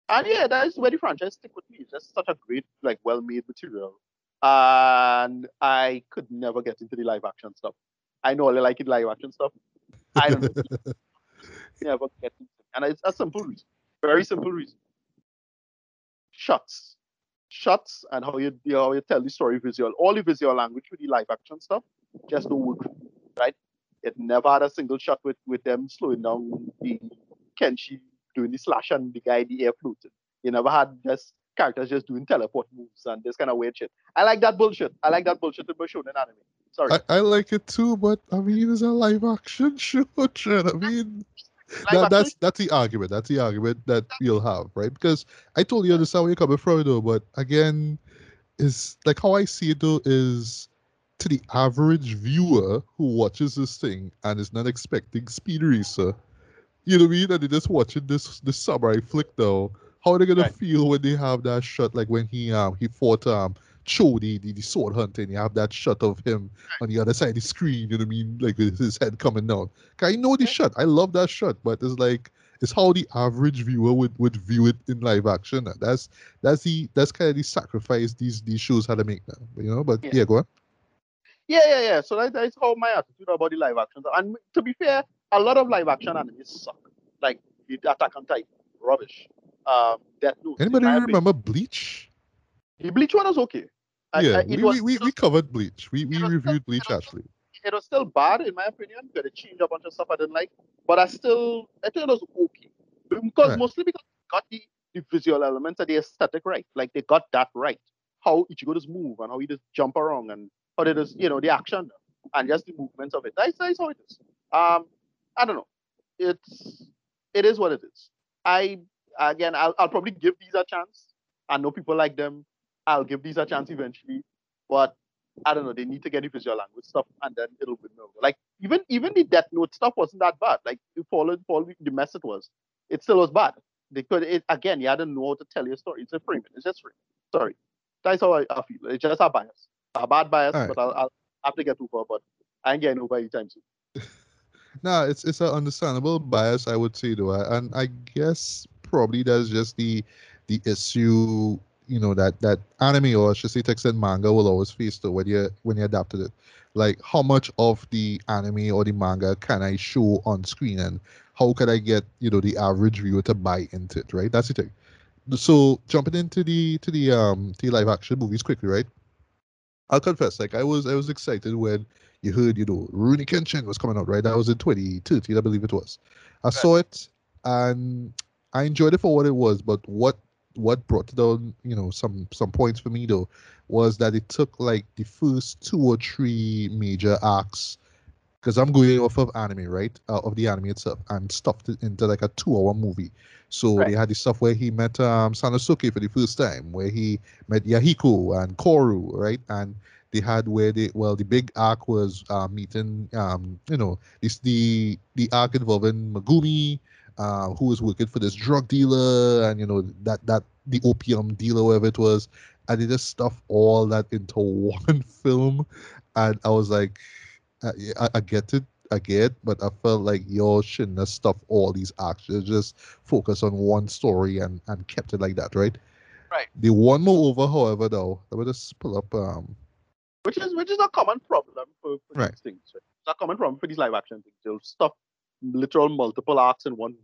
And yeah, that is where the franchise stick with me. It's just such a great, like, well-made material. And I could never get into the live action stuff. I know I like it live action stuff. I don't know. get into. And it's a simple reason. Very simple reason. Shots. Shots and how you, how you tell the story visual. All the visual language with the live action stuff just don't work. Right? It never had a single shot with, with them slowing down the Kenshi doing the slash and the guy in the air floating. You never had just characters just doing teleport moves and this kind of weird shit. I like that bullshit. I like that bullshit in shown in anime. Sorry. I, I, like it too, but I mean it's a live action show, I mean that, that's that's the argument. That's the argument that you'll have, right? Because I totally understand where you're coming from though, but again, is like how I see it though is to the average viewer who watches this thing and is not expecting Speed Racer you know what I mean? And they're just watching this this samurai flick though. How are they gonna right. feel when they have that shot like when he um he fought um Cho the, the, the sword hunting, you have that shot of him on the other side of the screen, you know what I mean? Like with his head coming down. I know the shot. I love that shot, but it's like it's how the average viewer would, would view it in live action. That's that's the that's kind of the sacrifice these these shows had to make now. You know, but yeah, yeah go on. Yeah, yeah, yeah. So that, that's how my attitude about the live action. And to be fair, a lot of live action animes suck. Like the Attack on Titan, rubbish. Um, Death Note. Anybody remember Bleach? The Bleach one was okay. Yeah, I, we, was, we, we, covered Bleach. We, we reviewed Bleach it actually. It was still bad in my opinion because it changed a bunch of stuff I didn't like. But I still, I think it was okay. Because right. mostly because got the, the visual elements and the aesthetic right. Like they got that right. How Ichigo just move and how he just jump around and how they just, you know, the action and just the movements of it. That's, that's how it is. Um, I don't know. It's it is what it is. I again, I'll, I'll probably give these a chance. I know people like them. I'll give these a chance eventually, but I don't know. They need to get the visual language stuff, and then it'll be no. Like even even the Death Note stuff wasn't that bad. Like followed follow the mess it was, it still was bad. They could it again. You had to know how to tell your story. It's a framing. It's just framing. Sorry, that's how I, I feel. It's just a bias, a bad bias. Right. But I'll, I'll have to get over. But I ain't getting over anytime soon. no, it's it's an understandable bias, I would say, though, and I guess probably that's just the the issue, you know, that that anime or I should say text and manga will always face though when you when you adapted it. Like how much of the anime or the manga can I show on screen, and how can I get you know the average viewer to buy into it, right? That's the thing. So jumping into the to the um the live action movies quickly, right? I'll confess, like I was I was excited when you heard, you know, Rurouni Kenshin was coming out, right? That was in 2013, I believe it was. I right. saw it and I enjoyed it for what it was, but what what brought down, you know, some some points for me though, was that it took like the first two or three major arcs, because I'm going off of anime, right? Uh, of the anime itself, and stuffed it into like a two-hour movie. So right. they had the stuff where he met um, Sanosuke for the first time, where he met Yahiko and Kaoru, right? And they had where they well the big arc was uh, meeting um you know this the the arc involving Megumi uh, who was working for this drug dealer and you know that that the opium dealer whatever it was and they just stuff all that into one film and I was like I, I, I get it I get, but I felt like y'all shouldn't have stuffed all these arcs. Just focus on one story and and kept it like that, right? Right. The one more over, however, though, let me just pull up um which is which is a common problem for, for right. these things. Right? It's a common problem for these live action things. They'll stuff literal multiple arcs in one.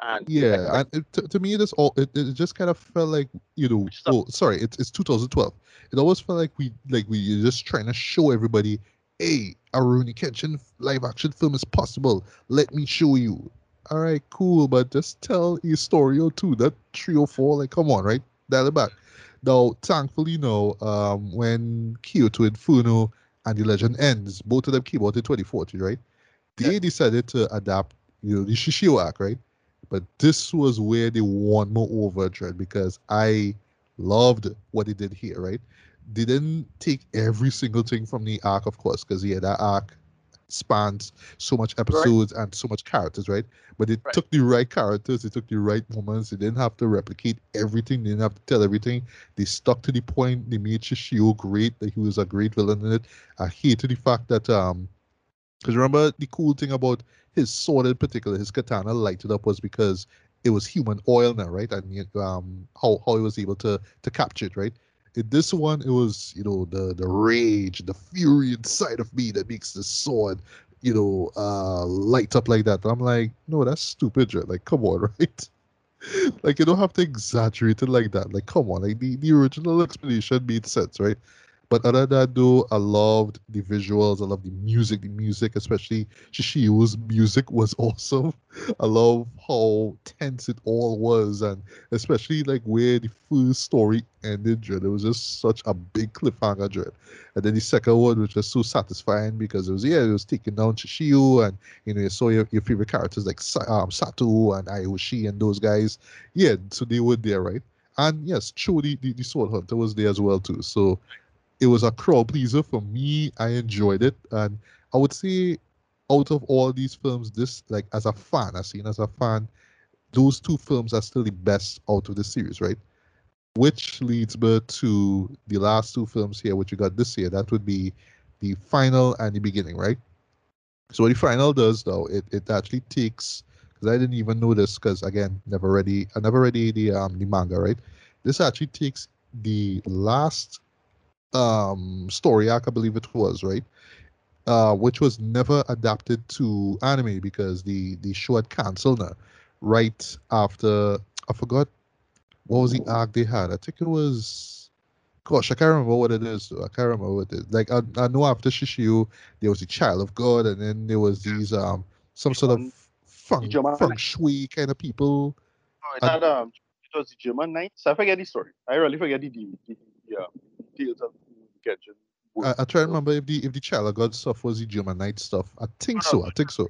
And yeah, and it, to, to me, this all it, it just kind of felt like you know. Oh, sorry, it's it's 2012. It always felt like we like we just trying to show everybody, hey, a Rurouni Kenshin live action film is possible. Let me show you. All right, cool, but just tell a story or two. That three or four, like, come on, right? Dial it back. Now, thankfully, no. Um, when Kyoto and Inferno and The Legend ends, both of them came out in 2040, right? They yeah. decided to adapt, you know, the Shishio arc, right? But this was where they won more over Dread because I loved what they did here, right? They didn't take every single thing from the arc, of course, because yeah, that arc spans so much episodes right. and so much characters, right? But they right. took the right characters, they took the right moments. They didn't have to replicate everything, they didn't have to tell everything. They stuck to the point. They made Shishio great, that he was a great villain in it. I hated the fact that um because remember the cool thing about his sword in particular, his katana lighted up was because it was human oil now, right? And um how how he was able to to capture it, right? In this one, it was you know the the rage, the fury inside of me that makes the sword you know uh light up like that. And I'm like, no, that's stupid, right? Like, come on, right? like you don't have to exaggerate it like that. Like, come on, like the, the original explanation made sense, right? But other than that, though, I loved the visuals. I loved the music. The music, especially Shishio's music, was awesome. I love how tense it all was, and especially like where the first story ended. Dread. It was just such a big cliffhanger, Dread. And then the second one which was so satisfying because it was yeah, it was taking down Shishio, and you know you saw your, your favorite characters like um, Saito and Aoshi and those guys. Yeah, so they were there, right? And yes, Cho the, the, the Sword Hunter was there as well too. So it was a crowd pleaser for me. I enjoyed it, and I would say, out of all these films, this like as a fan, as seen as a fan, those two films are still the best out of the series, right? Which leads me to the last two films here, which you got this year. That would be the final and the beginning, right? So what the final does, though, it, it actually takes because I didn't even know this because again, never read the I never read the, the um the manga, right? This actually takes the last um, story arc, I believe it was, right? Uh, which was never adapted to anime because the the show had canceled now, right after I forgot what was the arc they had. I think it was, gosh, I can't remember what it is. I can't remember what it is. Like I, I know after Shishio, there was the Child of God, and then there was these um some sort of feng, feng shui kind of people. Oh, um, it was the German Knights. I forget the story. I really forget the, the, the, the uh, details of. I, I try to remember if the if the Child of God stuff was the German Knight stuff. I think so. I think so.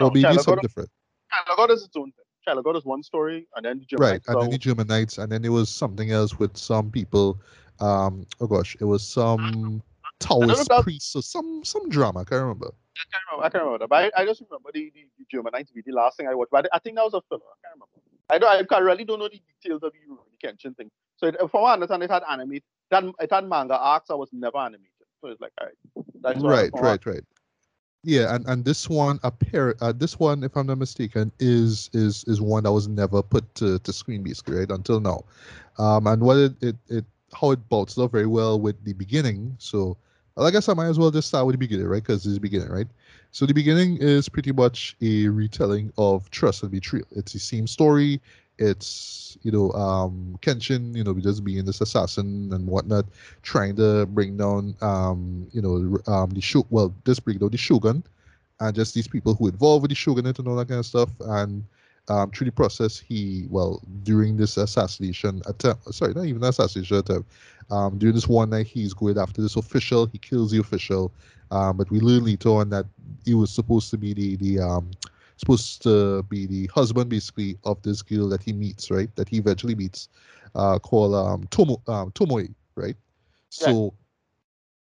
No, or maybe something God, different. Child of God is its own thing. Of God is one story, and then the German right, Knights and then the German Knights, and then there was something else with some people. Um, oh gosh, it was some Taoist priests or some some drama. I can't remember. I can't remember. I can't remember that, but I, I just remember the, the, the German Knights be the last thing I watched. But I think that was a filler. I can't remember. I don't. I really don't know the details of the, the Kenshin thing. So it, from what I understand, it had animated that it had manga arcs. I was never animated, so it's like all right. That's right, right, right. Yeah, and, and this one appear uh, this one, if I'm not mistaken, is is is one that was never put to, to screen basically, right? Until now. Um and what it, it, it how it bolts up very well with the beginning. So I guess I might as well just start with the beginning, right? Because it's the beginning, right? So the beginning is pretty much a retelling of Trust and Betrayal. It's the same story it's you know um Kenshin, you know, just being this assassin and whatnot, trying to bring down um you know um the shoot well just bring down the shogun, and just these people who involved with the shogunate and all that kind of stuff. And um, through the process, he well during this assassination attempt, sorry, not even assassination attempt, um, during this one night, he's going after this official. He kills the official, um, but we learn later on that he was supposed to be the the um supposed to be the husband basically of this girl that he meets, right? That he eventually meets, uh, called um, Tomo um, Tomoe, right? So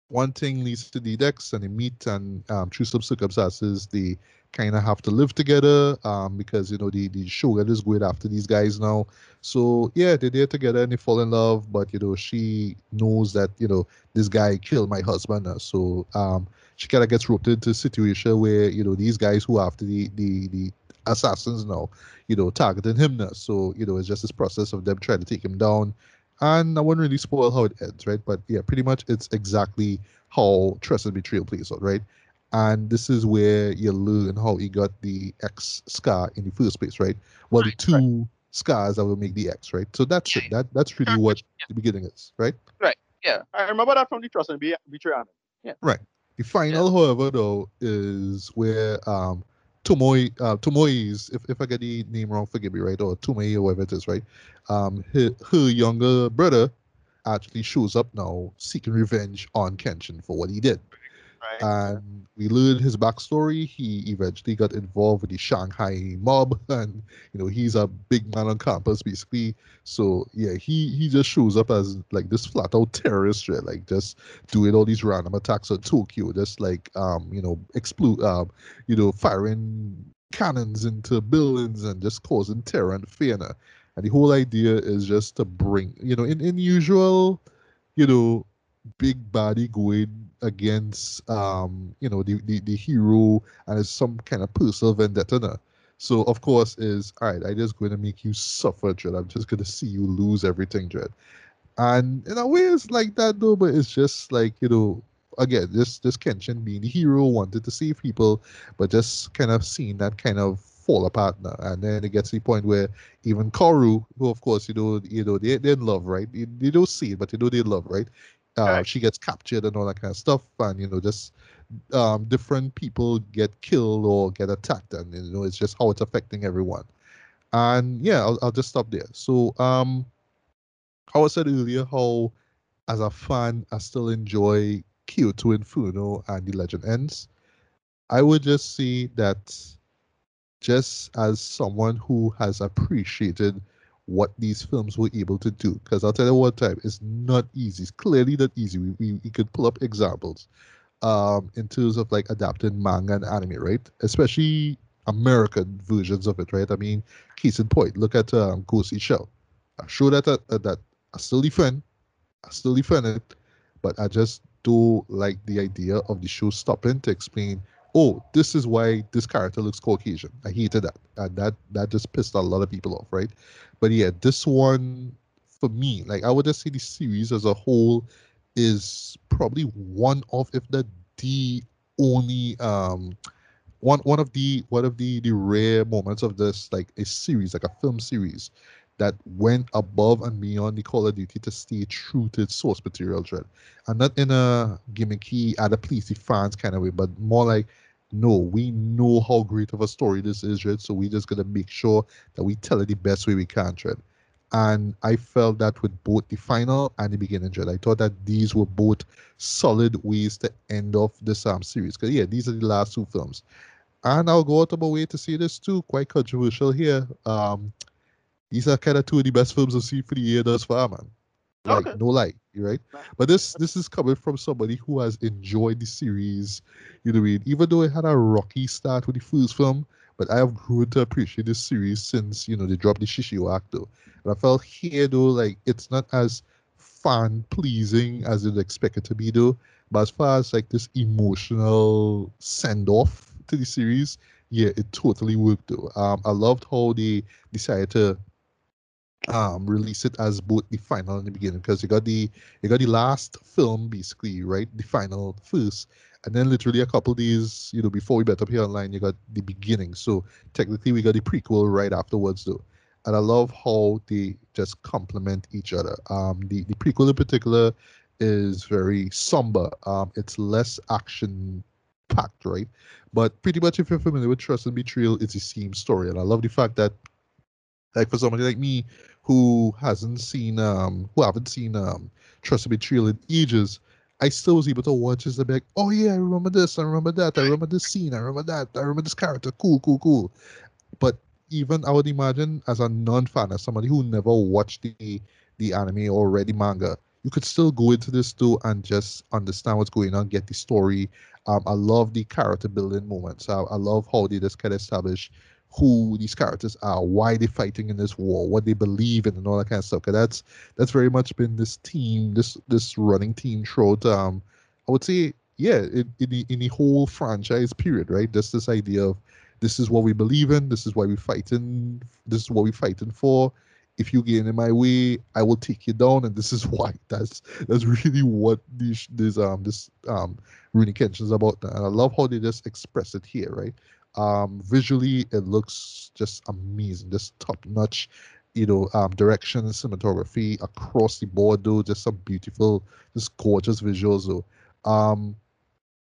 one thing leads to the next, and they meet, and um, through some circumstances, they kind of have to live together um, because you know the the shogun is going after these guys now. So yeah, they're there together and they fall in love, but you know she knows that you know this guy killed my husband, so um, she kind of gets roped into a situation where you know these guys who are after the the the assassins now, you know, targeting him now. So you know, it's just this process of them trying to take him down. And I won't really spoil how it ends, right? But yeah, pretty much it's exactly how Trust and Betrayal plays out, right? And this is where you learn how he got the X scar in the first place, right? Well, right, the two right. scars that will make the X, right? So that's it. That that's really what yeah. the beginning is, right? Right. Yeah, I remember that from the Trust and Betrayal. Yeah. Right. The final, yeah. however, though, is where um, Tomoe, uh, Tomoe's, if, if I get the name wrong, forgive me, right? Or Tomoe, or whatever it is, right? Um, her, her younger brother actually shows up now seeking revenge on Kenshin for what he did. Right. And we learned his backstory. He eventually got involved with the Shanghai mob, and you know he's a big man on campus basically. So yeah, he he just shows up as like this flat out terrorist, right? like just doing all these random attacks on Tokyo, just like um you know explode um you know firing cannons into buildings and just causing terror and fear. And the whole idea is just to bring you know in in usual you know big body going against um you know the, the the hero and it's some kind of personal vendetta now. so of course is all right i just going to make you suffer dread. I'm just going to see you lose everything dread. And in a way it's like that though but it's just like you know again this this kenshin being the hero wanted to save people but just kind of seeing that kind of fall apart now and then it gets to the point where even kaoru who of course you know you know they, they're in love right? They, they don't see it but you know they love right uh, she gets captured and all that kind of stuff, and you know, just um, different people get killed or get attacked, and you know, it's just how it's affecting everyone. And yeah, I'll, I'll just stop there. So, um, how I said earlier, how as a fan, I still enjoy Kyoto Inferno and The Legend Ends. I would just say that just as someone who has appreciated what these films were able to do. Because I'll tell you one time, it's not easy. It's clearly not easy. We, we, we could pull up examples um, in terms of like adapting manga and anime, right? Especially American versions of it, right? I mean, case in point, look at um, Ghost Shell. I show that uh, that I still defend, I still defend it, but I just do like the idea of the show stopping to explain oh, this is why this character looks Caucasian. I hated that. And that that just pissed a lot of people off, right? But yeah, this one for me, like I would just say the series as a whole is probably one of, if not the only um one one of the one of the the rare moments of this like a series, like a film series that went above and beyond the Call of Duty to stay true to its source material, Dread. And not in a gimmicky, at a please the fans kind of way, but more like no, we know how great of a story this is, right? So we just gotta make sure that we tell it the best way we can, right? And I felt that with both the final and the beginning, Dread. I thought that these were both solid ways to end off the Sam series. Because, yeah, these are the last two films. And I'll go out of my way to say this too, quite controversial here. Um, these are kind of two of the best films I've seen for the year thus far, man. Like okay. no lie, right? But this this is coming from somebody who has enjoyed the series. You know what I mean? Even though it had a rocky start with the first film, but I have grown to appreciate this series since you know they dropped the Shishio though. And I felt here though like it's not as fan pleasing as you'd expect it to be though. But as far as like this emotional send off to the series, yeah, it totally worked though. Um, I loved how they decided to um release it as both the final and the beginning because you got the you got the last film basically right? The final first and then literally a couple days you know before we bet up here online you got the beginning. So technically we got the prequel right afterwards though. And i love how they just complement each other. Um the the prequel in particular is very somber. Um it's less action packed right? But pretty much if you're familiar with trust and betrayal it's the same story. And i love the fact that like for somebody like me who hasn't seen um who haven't seen um Trust and Betrayal in ages, I still was able to watch this and be like, oh yeah, I remember this, I remember that, I remember this scene, I remember that, I remember this character, cool, cool, cool. But even I would imagine as a non-fan, as somebody who never watched the the anime or read the manga, you could still go into this too and just understand what's going on, get the story. Um, I love the character building moments. I, I love how they just kind of establish who these characters are, why they're fighting in this war, what they believe in, and all that kind of stuff. Cause that's that's very much been this team, this this running team throughout. Um, I would say, yeah, in, in the in the whole franchise period, right? Just this idea of this is what we believe in, this is why we're fighting, this is what we're fighting for. If you get in my way, I will take you down, and this is why. That's that's really what this this um this um Rurouni Kenshin is about, and I love how they just express it here, right? Um, visually, it looks just amazing, just top notch. You know, um, direction, cinematography across the board, though, just some beautiful, just gorgeous visuals, though. Um,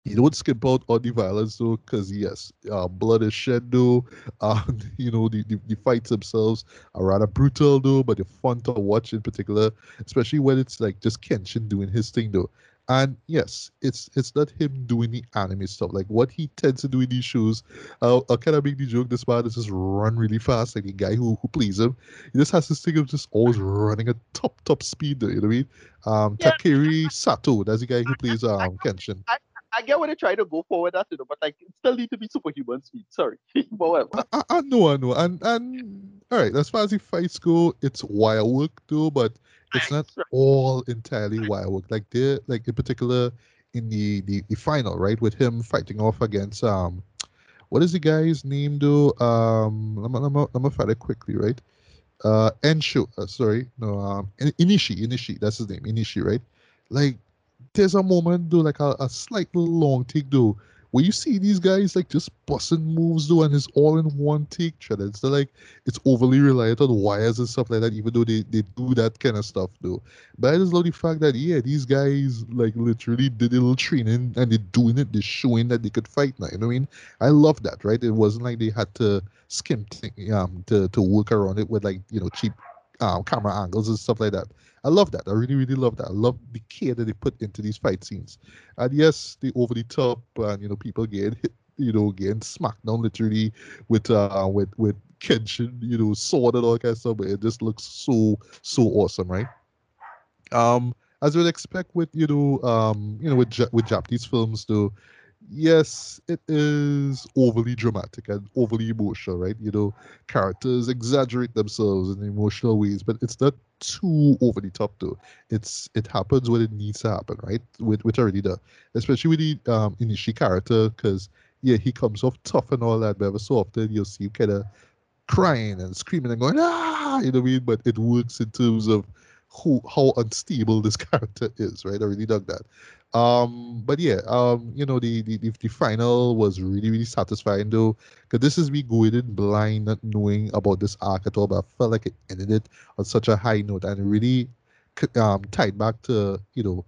you don't skip out on the violence though, because yes, uh, blood is shed though. Um, you know, the, the, the, fights themselves are rather brutal though, but they're fun to watch in particular, especially when it's like just Kenshin doing his thing though. And yes, it's it's not him doing the anime stuff. Like what he tends to do in these shows, uh, I'll kind of make the joke this man is just run really fast. Like the guy who, who plays him, he just has this thing of just always running at top top speed. You know what I mean? Um, yeah. Takeru Sato, that's the guy who plays um Kenshin. I, I get what they try to go forward that, you know, but like it still need to be superhuman speed. Sorry, but whatever. I, I, know, I know, and and all right. As far as the fights go, it's wire work though, but it's not all entirely wire work. Like there, like in particular in the, the the final, right, with him fighting off against um, what is the guy's name though? Um, let me let me, let me find it quickly, right? Uh, Ensho, uh, sorry, no, um, Enishi, Enishi, that's his name, Enishi, right? Like there's a moment though, like a, a slightly long take though, where you see these guys like just busting moves though, and it's all in one take. Shredder. It's like it's overly reliant on wires and stuff like that, even though they, they do that kind of stuff though. But I just love the fact that yeah, these guys like literally did a little training and they're doing it, they're showing that they could fight now. You know what I mean? I love that, right? It wasn't like they had to skimp um to to work around it with like you know cheap um, camera angles and stuff like that. I love that. I really, really love that. I love the care that they put into these fight scenes. And yes, the over the top and you know people getting hit, you know, getting smacked down literally with uh with with Kenshin, you know, sword and all that kind of stuff. But it just looks so so awesome, right? Um, as you would expect with you know um you know with with Japanese films, though, yes, it is overly dramatic and overly emotional, right? You know, characters exaggerate themselves in emotional ways, but it's not too over the top though. It's it happens when it needs to happen, right? With with does, especially with the um Enishi character, because yeah, he comes off tough and all that, but ever so often you'll see him kind of crying and screaming and going ah, you know what I mean? But it works in terms of who how unstable this character is, right? I really dug that. Um, but yeah, um, you know, the, the the final was really really satisfying though, because this is me going in blind, not knowing about this arc at all. But I felt like it ended it on such a high note and really um tied back to you know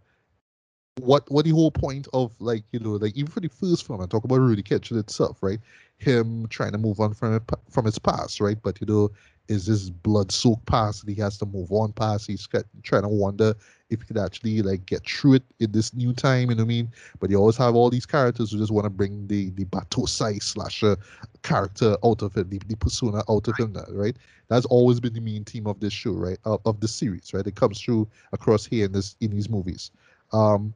what what the whole point of like you know like even for the first film I talk about Rurouni Kenshin itself, right? Him trying to move on from it, from his past, right? But you know, is this blood soaked past that he has to move on past? He's trying to wonder if he could actually like get through it in this new time, you know what I mean? But you always have all these characters who just want to bring the the Battosai slasher character out of it, the, the persona out of him, right? That's always been the main theme of this show, right? Of, of the series, right? It comes through across here in this in these movies. Um,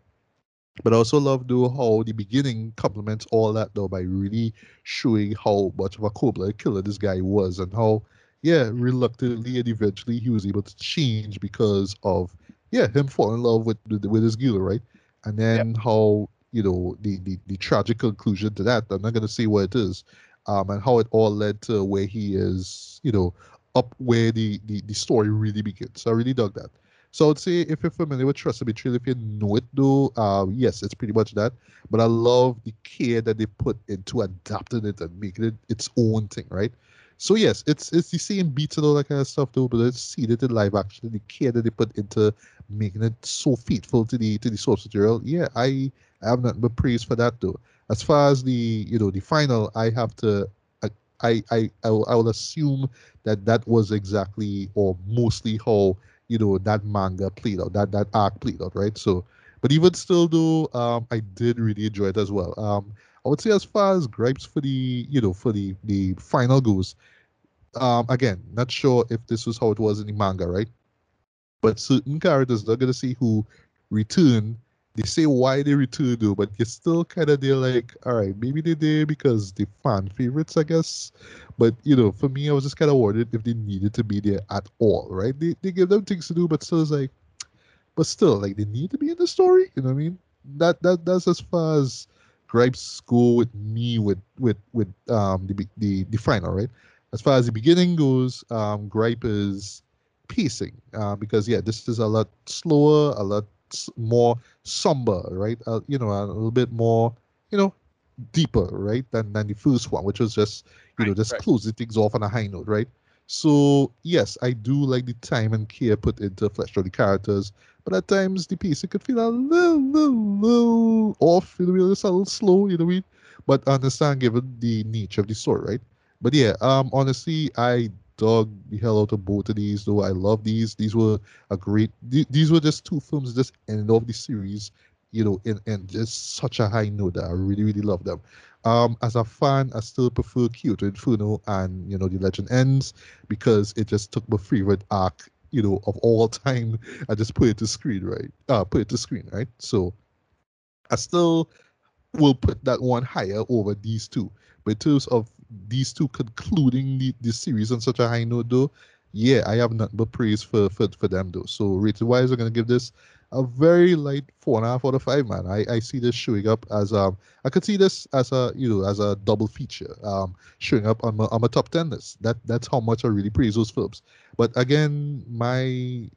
but I also love though how the beginning complements all that though by really showing how much of a cold-blooded killer this guy was and how yeah reluctantly and eventually he was able to change because of yeah, him fall in love with with his girl, right? And then yep. how you know the, the the tragic conclusion to that. I'm not gonna say what it is, um, and how it all led to where he is, you know, up where the the, the story really begins. So I really dug that. So I'd say if you're familiar with Trust and Betrayal, if you know it though, uh, yes, it's pretty much that. But I love the care that they put into adapting it and making it its own thing, right? So yes, it's it's the same beats and all that kind of stuff though, but let's see it in live action. The care that they put into making it so faithful to the to the source material. Yeah, I, I have nothing but praise for that though. As far as the you know the final, I have to I I I, I will, I will assume that that was exactly or mostly how you know that manga played out, that that arc played out, right? So, but even still though, um, I did really enjoy it as well. Um, I would say as far as gripes for the you know for the the final goes, um, again, not sure if this was how it was in the manga, right? But certain characters they're gonna see who return. They say why they return though, but you're still kind of there like, all right, maybe they did because they fan favorites, I guess. But you know, for me, I was just kind of worried if they needed to be there at all, right? They they give them things to do, but still, it's like, but still, like they need to be in the story. You know what I mean? That that that's as far as gripes go with me with with with um the the the final right. As far as the beginning goes, um, gripe is pacing uh, because yeah, this is a lot slower, a lot more somber, right? Uh, you know, a little bit more, you know, deeper, right, than than the first one, which was just you right, know just right. closing things off on a high note, right? So yes, I do like the time and care put into flesh out the characters, but at times the pacing could feel a little, little, little off, you know, just a little slow, you know mean? But I understand given the nature of the story, right? But yeah, um, honestly, I dug the hell out of both of these, though I love these. These were a great. Th- these were just two films just ended off the series. you know, and in just such a high note that I really, really love them. Um, as a fan, I still prefer Kyoto Inferno and you know the Legend Ends because it just took my favorite arc, you know, of all time. I just put it to screen, right? Uh, put it to screen, right? So I still will put that one higher over these two. But in terms of these two concluding the, the series on such a high note, though, yeah, I have nothing but praise for for, for them though. So rated wise, I'm gonna give this a very light four and a half out of five, man. I, I see this showing up as um I could see this as a you know as a double feature um showing up on my on my top ten list. That that's how much I really praise those films. But again, my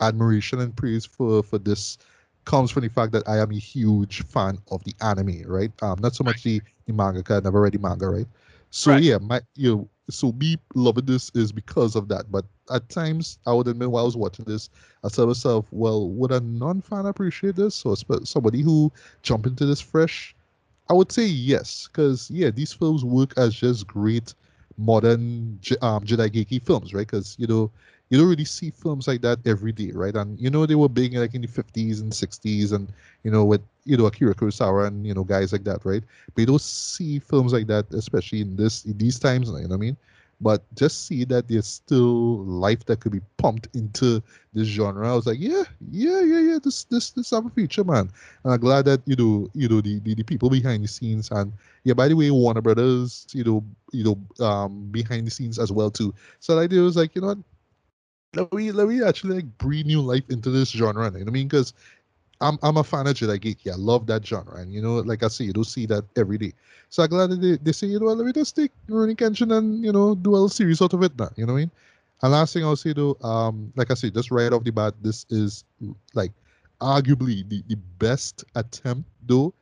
admiration and praise for for this comes from the fact that I am a huge fan of the anime, right? Um, not so much the, the manga, I never read the manga, right? So right. yeah, my you know, so me loving this is because of that. But at times, I would admit while I was watching this, I said to myself, well, would a non-fan appreciate this, or somebody who jump into this fresh? I would say yes, because yeah, these films work as just great modern um, geeky films, right? Because you know you don't really see films like that every day, right? And you know they were big like in the 50s and 60s, and you know with you know Akira Kurosawa and you know guys like that, right? But you don't see films like that, especially in this in these times. You know what I mean? But just see that there's still life that could be pumped into this genre. I was like, yeah, yeah, yeah, yeah. This this this have a future, man. And I'm glad that you know you know the, the, the people behind the scenes and yeah. By the way, Warner Brothers, you know you know um behind the scenes as well too. So the idea was like, you know what? Let me let me actually like breathe new life into this genre. You know what I mean? Because I'm I'm a fan of Jidaigeki. I love that genre, and you know, like I say, you don't see that every day. So I'm glad that they, they say, you know, let me just take Rurouni Kenshin and you know do a little series out of it now. You know what I mean? And last thing I'll say though, um, like I say, just right off the bat, this is like arguably the, the best attempt though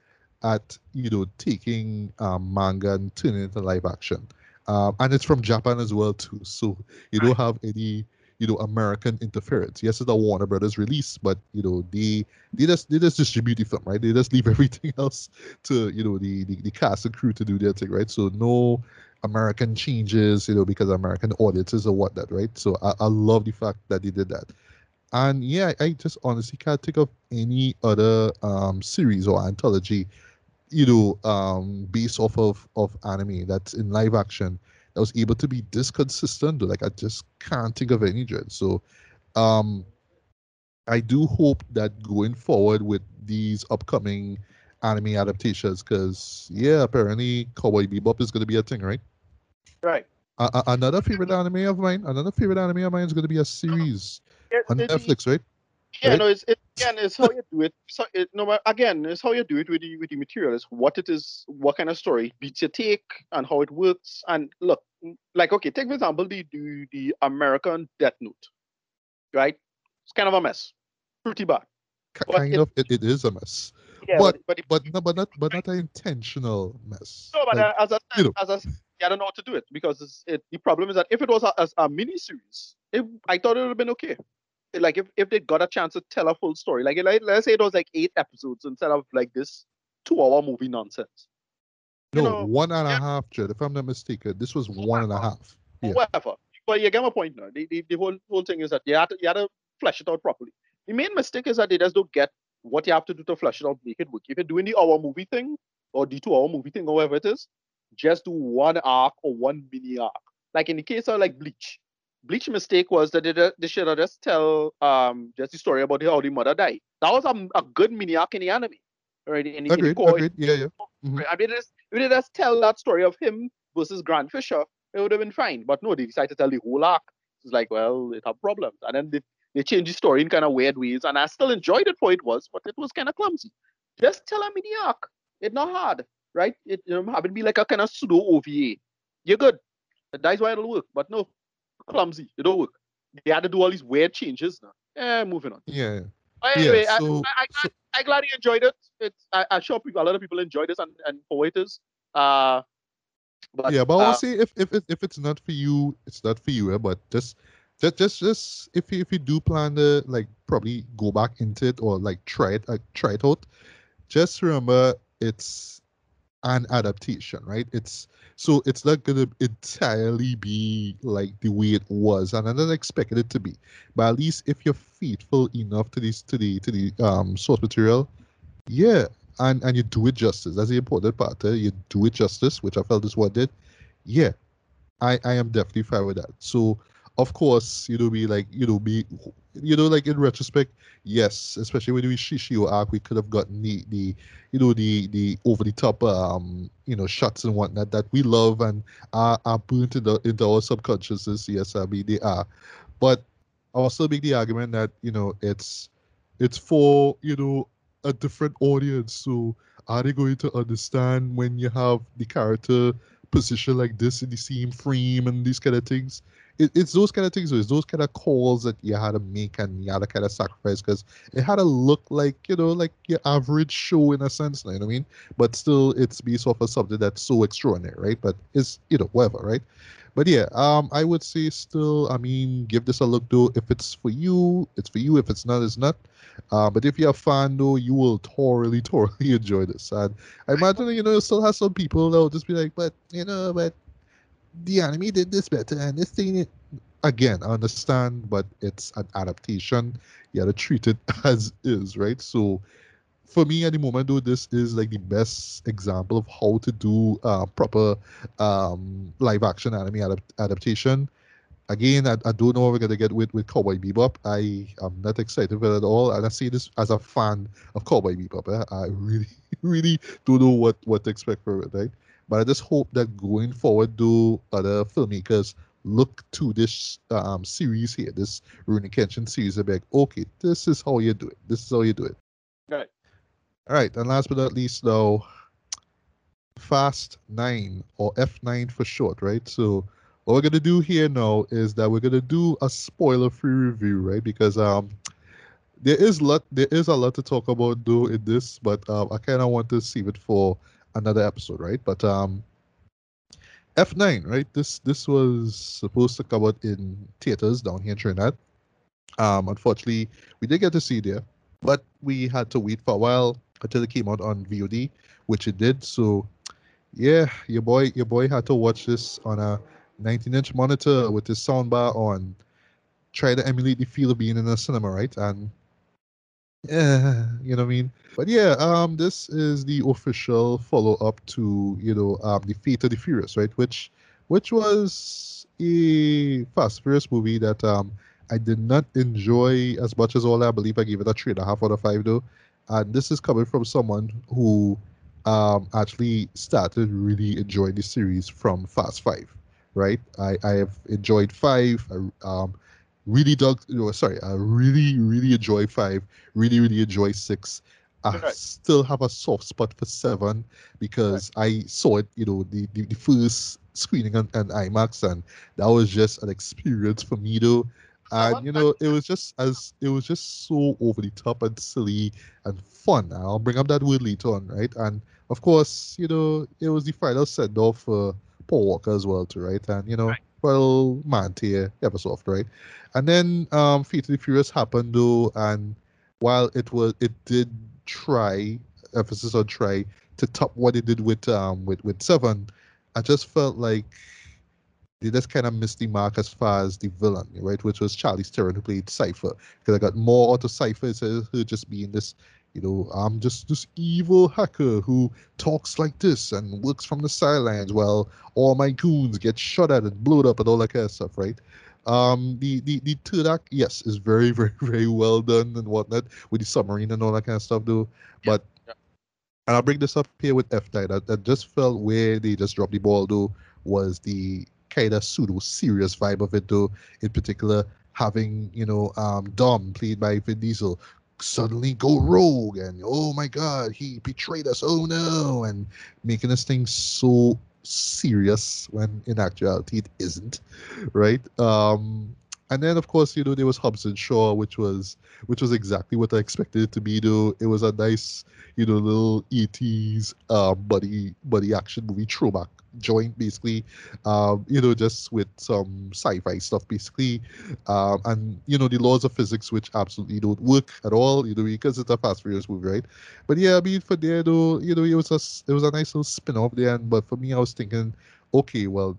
at you know taking um, manga and turning it into live action. Um, and it's from Japan as well too, so you don't have any you know American interference. Yes, it's a Warner Brothers release, but you know they they just they just distribute the film, right? They just leave everything else to you know the, the the cast and crew to do their thing, right? So no American changes, you know, because American audiences or what that, right? So I, I love the fact that they did that. And yeah, I just honestly can't think of any other um, series or anthology, you know, um, based off of of anime that's in live action that was able to be this consistent. Like I just can't think of any dread. So um I do hope that going forward with these upcoming anime adaptations, because yeah, apparently Cowboy Bebop is going to be a thing, right? Right. Uh, another favorite anime of mine, another favorite anime of mine is going to be a series it, on Netflix, right? Yeah, right? no, it's it, again, it's how you do it. So it, no, again, it's how you do it with the with the material. It's what it is, what kind of story beats your take, and how it works. And look, like okay, take for example the the, the American Death Note, right? It's kind of a mess, pretty bad. kind it, of, it, it is a mess. Yeah, but but but, but, no, but not but not an intentional mess. No, but like, uh, as I said, you know. as I said, I don't know how to do it because it, the problem is that if it was a, a, a mini series, I thought it would have been okay like if, if they got a chance to tell a full story, like, like let's say it was like eight episodes instead of like this two hour movie nonsense. No, know, one and yeah. a half, Jed. If I'm not mistaken, this was one and a half. Yeah. Whatever. But you get my point now. The, the, the whole whole thing is that you have to you have to flesh it out properly. The main mistake is that they just don't get what you have to do to flesh it out, make it work. If you're doing the hour movie thing or the two hour movie thing, or whatever it is, just do one arc or one mini arc. Like in the case of like Bleach, Bleach mistake was that they, they should have just tell um just the story about how the mother died. That was a, a good mini arc in the anime. Right? In, the, agreed, in the agreed. Yeah, yeah. Mm-hmm. Right? I mean, just, if they just tell that story of him versus Grand Fisher, it would have been fine. But no, they decided to tell the whole arc. It's like, well, it had problems. And then they, they changed the story in kind of weird ways. And I still enjoyed it for it was, but it was kind of clumsy. Just tell a mini arc. It's not hard, right? It you know, have it be like a kind of pseudo OVA. You're good. That's why it'll work. But no, clumsy. It don't work. They had to do all these weird changes now. Yeah, moving on. Yeah. But anyway, yeah, so, I, I, I, so, I, glad you enjoyed it. It's I, I'm sure people, a lot of people enjoyed this and, and for it is. Uh, but, yeah, but uh, I'll say if, if if it's not for you, it's not for you. Eh? But just just just just if you, if you do plan to like probably go back into it or like try it like, try it out, just remember it's an adaptation, right? It's so it's not gonna entirely be like the way it was, and I don't expect it to be. But at least if you're faithful enough to this to the to the um source material, Yeah, and and you do it justice. That's the important part. Eh? You do it justice, which I felt this one did. Yeah, I I am definitely fine with that. So of course, you know, be like, you know, be, you know, like in retrospect, yes, especially when we Shishio arc, we could have gotten the, the, you know, the, the over the top, um, you know, shots and whatnot that we love and are, are burnt into, into our subconsciousness. Yes, I mean, they are. But I'll still make the argument that, you know, it's, it's for, you know, a different audience. So are they going to understand when you have the character position like this in the same frame and these kind of things? It, it's those kind of things. It's those kind of calls that you had to make and you had to kind of sacrifice because it had to look like you know like your average show in a sense. You know what I mean? But still, it's based off of something that's so extraordinary, right? But it's you know whatever, right? But yeah, um, I would say still, I mean, give this a look though. If it's for you, it's for you. If it's not, it's not. Uh, but if you're a fan though, you will totally, totally enjoy this. And I imagine, you know, you still have some people that will just be like, but you know, but the anime did this better and this thing again i understand but it's an adaptation. You gotta treat it as is right? So for me at the moment though this is like the best example of how to do uh, proper um, live action anime adap- adaptation. Again I, I don't know what we're gonna get with with cowboy bebop. I am not excited for it at all and i see this as a fan of cowboy bebop. Eh? i really really don't know what what to expect from it right but I just hope that going forward, do other filmmakers look to this um, series here, this Rurouni Kenshin series, and be like, okay, this is how you do it. This is how you do it. Right. All right, and last but not least, though, Fast Nine or F9 for short, right? So what we're gonna do here now is that we're gonna do a spoiler-free review, right? Because um, there is lot, there is a lot to talk about though in this, but um, I kind of want to save it for another episode, right? But um, F9, right? This this was supposed to come out in theaters down here in Trinidad. Um, unfortunately, we did get to see it there, but we had to wait for a while until it came out on VOD, which it did. So, yeah, your boy your boy had to watch this on a 19-inch monitor with his soundbar on, try to emulate the feel of being in a cinema, right? And yeah, you know what I mean. But yeah, um, this is the official follow up to you know um the Fate of the Furious, right? Which which was a Fast Furious movie that um I did not enjoy as much as all. I believe I gave it a three and a half out of five though, and this is coming from someone who um actually started really enjoying the series from Fast Five, right? I I have enjoyed five. I, um really dug sorry i really really enjoy five really really enjoy six. I right. still have a soft spot for seven because right. i saw it you know the, the, the first screening on, on imax and that was just an experience for me though. And you know it was just as it was just so over the top and silly and fun. I'll bring up that word later on right? And of course you know it was the final send off for paul walker as well too right? And you know right well, Mantia, Eversoft, right? And then um, Fate of the Furious happened though, and while it was, it did try, emphasis on try to top what it did with um with with Seven. I just felt like they just kind of missed the mark as far as the villain, right? Which was Charlize Theron who played Cypher. Because I got more out of instead of her just being this you know, I'm just this evil hacker who talks like this and works from the sidelines while all my goons get shot at and blown up and all that kind of stuff, right? Um, the the the third act, yes, is very very very well done and whatnot with the submarine and all that kind of stuff, though. Yeah, but yeah. and I'll bring this up here with F9. I, I just felt where they just dropped the ball, though, was the kind of pseudo serious vibe of it, though. In particular, having you know um, Dom played by Vin Diesel suddenly go rogue and oh my god he betrayed us. Oh no and making this thing so serious when in actuality it isn't right? Um and then of course you know there was Hobbs and Shaw which was which was exactly what I expected it to be though. It was a nice you know little 80s um buddy buddy action movie throwback joint basically um you know just with some sci-fi stuff basically um and you know the laws of physics which absolutely don't work at all you know because it's a fast furious movie right but yeah i mean for there though you know it was a it was a nice little spin-off there but for me i was thinking okay well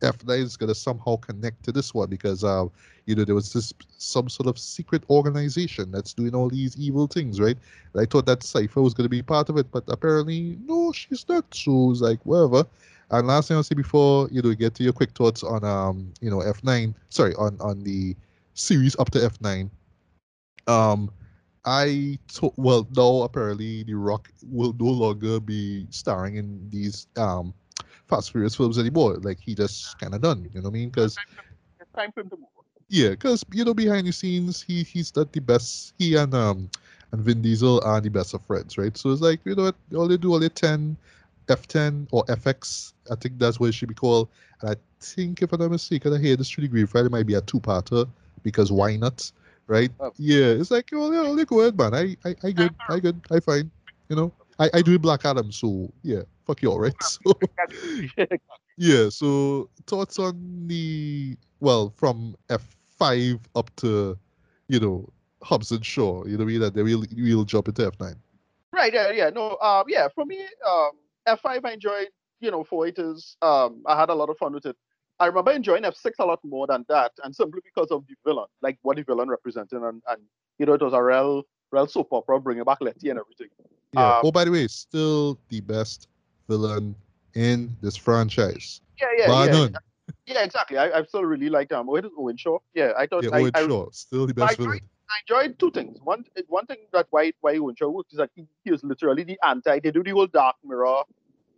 F9 is gonna somehow connect to this one because uh, you know, there was this some sort of secret organization that's doing all these evil things, right? And I thought that Cypher was gonna be part of it, but apparently no, she's not. So it's like whatever. And last thing I'll say before you know get to your quick thoughts on um you know F9, sorry on on the series up to F9. Um, I to- well now apparently The Rock will no longer be starring in these um Fast Furious films anymore. Like he just kind of done. You know what I mean? Because it's time for him to move on. Yeah, because you know behind the scenes he he's not the best. He and um and Vin Diesel are the best of friends, right? So it's like you know what all they do all they ten F10 or FX. I think that's what it should be called. And I think, if I'm not mistaken, I hear this through the grapevine, it might be a two-parter because why not? Right? Oh. Yeah, it's like, oh, yeah, let go ahead, man. I, I, I good, I good, I fine. You know, I, I do Black Adam, so yeah, fuck you all, right? So, yeah, so thoughts on the, well, from F5 up to, you know, Hobbs and Shaw, you know, that they will, will jump into F9. Right, yeah, yeah, no, um, yeah, for me, um, F5 I enjoyed, you know, for it is, um, I had a lot of fun with it. I remember enjoying F6 a lot more than that, and simply because of the villain, like what the villain represented, and, and you know, it was a real, real soap opera, bringing back Letty and everything. Yeah. Um, oh, by the way, still the best villain in this franchise. Yeah, yeah, Bar yeah. None. Yeah, exactly. I, I still really liked um. Is Owen Shaw? Yeah, I thought. Yeah, Owen I, Shaw, still the best I villain. I enjoyed two things. One, one thing that why why Shaw worked is that he, he was literally the anti. They do the whole Dark Mirror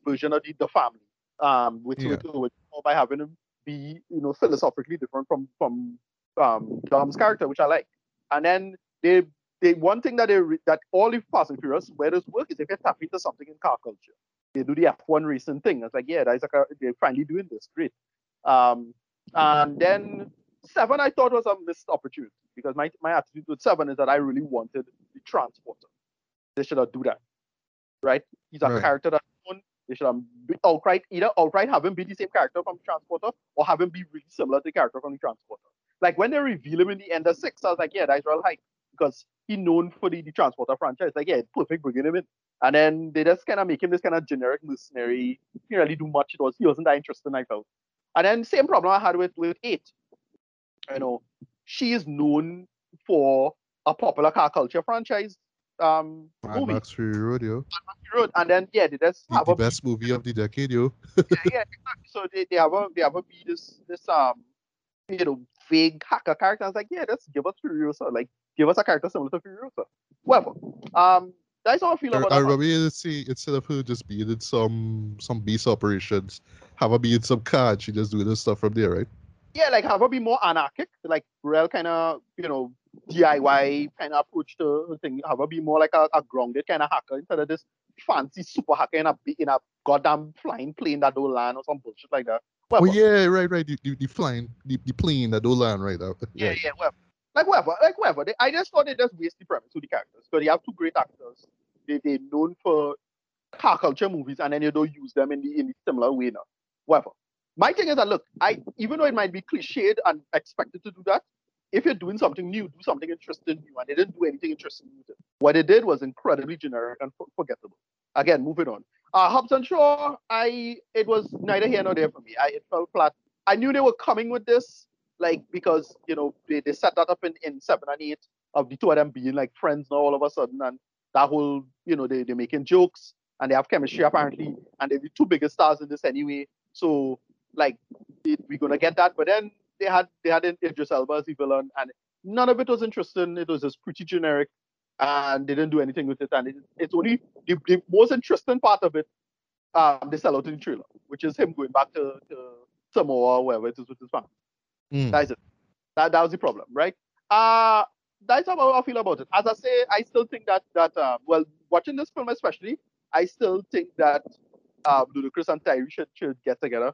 version of the, the family, um, with, yeah. with, with by having him be you know philosophically different from from um Dom's character, which I like. And then they they one thing that they that all the Fast and Furious where does work is if you tap into something in car culture. They do the F1 racing thing. It's like yeah, that's like a, they're finally doing this. Great. Um, and then seven I thought was a missed opportunity because my, my attitude with seven is that I really wanted the transporter. They should have do that. Right? He's a right. character that they should have been outright either outright have him be the same character from the transporter or have him be really similar to the character from the transporter. Like when they reveal him in the end of six, I was like, yeah, that's real hype because he's known for the, the transporter franchise. Like, yeah, it's perfect bringing him in. And then they just kind of make him this kind of generic mercenary. He didn't really do much. It was he wasn't that interesting, I felt. And then same problem I had with with eight. You know, she is known for a popular car culture franchise um Mad movie. Max Fury Road, yo. Road, and then yeah, they just the, the best movie of the decade, yo. yeah, yeah, exactly. So they, they have a they have a be this this um you know vague hacker character. I was like, yeah, let's give us Furiosa, like give us a character similar to Furiosa. Whatever. Um, that's how I feel about. I remember you see instead of her just being in some some beast operations, have her be in some car. She just doing this stuff from there, right? Yeah, like have her be more anarchic, like real kind of you know DIY kind of approach to the thing. Have her be more like a, a grounded kind of hacker instead of this fancy super hacker in a in a goddamn flying plane that don't land or some bullshit like that. Well, oh yeah, right, right. The, the, the flying the, the plane that don't land right out. Yeah, yeah, well, like whatever, like whatever. They, I just thought they just waste the premise with the characters. So they have two great actors. They they're known for car culture movies, and then you don't use them in the in the similar way now. Whatever. My thing is that look, I even though it might be cliched and expected to do that, if you're doing something new, do something interesting new. And they didn't do anything interesting it. What they did was incredibly generic and forgettable. Again, moving on. Uh, Hobbs and Shaw, I it was neither here nor there for me. I it fell flat. I knew they were coming with this, like because you know they, they set that up in, in seven and eight of the two of them being like friends now all of a sudden, and that whole you know they they're making jokes and they have chemistry apparently, and they're the two biggest stars in this anyway. So like we're gonna get that, but then they had they had Idris Elba as the villain, and none of it was interesting. It was just pretty generic, and they didn't do anything with it. And it, it's only the, the, most interesting part of it. Um, they sell out in the trailer, which is him going back to, to Samoa or wherever it is with his family. Mm. That is it. That that was the problem, right? Uh that's how I feel about it. As I say, I still think that that uh, well, watching this film especially, I still think that uh, Ludacris and Tyrese should should get together.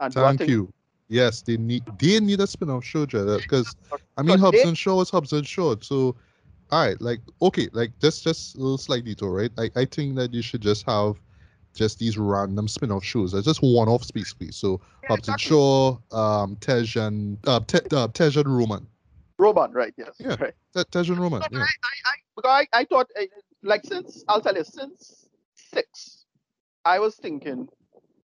And Thank you. Yes, they need they need a spin-off show, because I mean Hobbs and Shaw is Hobbs and Shaw. So all right, like okay, like just just a little slight detour, right? I, I think that you should just have just these random spin-off shows. Just one-off please. So yeah, Hobbs exactly. and Shaw, um, Tej and uh, Te, uh, Tej and Roman. Roman, right? Yes. Yeah. Right. Tej and Roman. yeah. I, I, I, I thought uh, like since I'll tell you since six, I was thinking,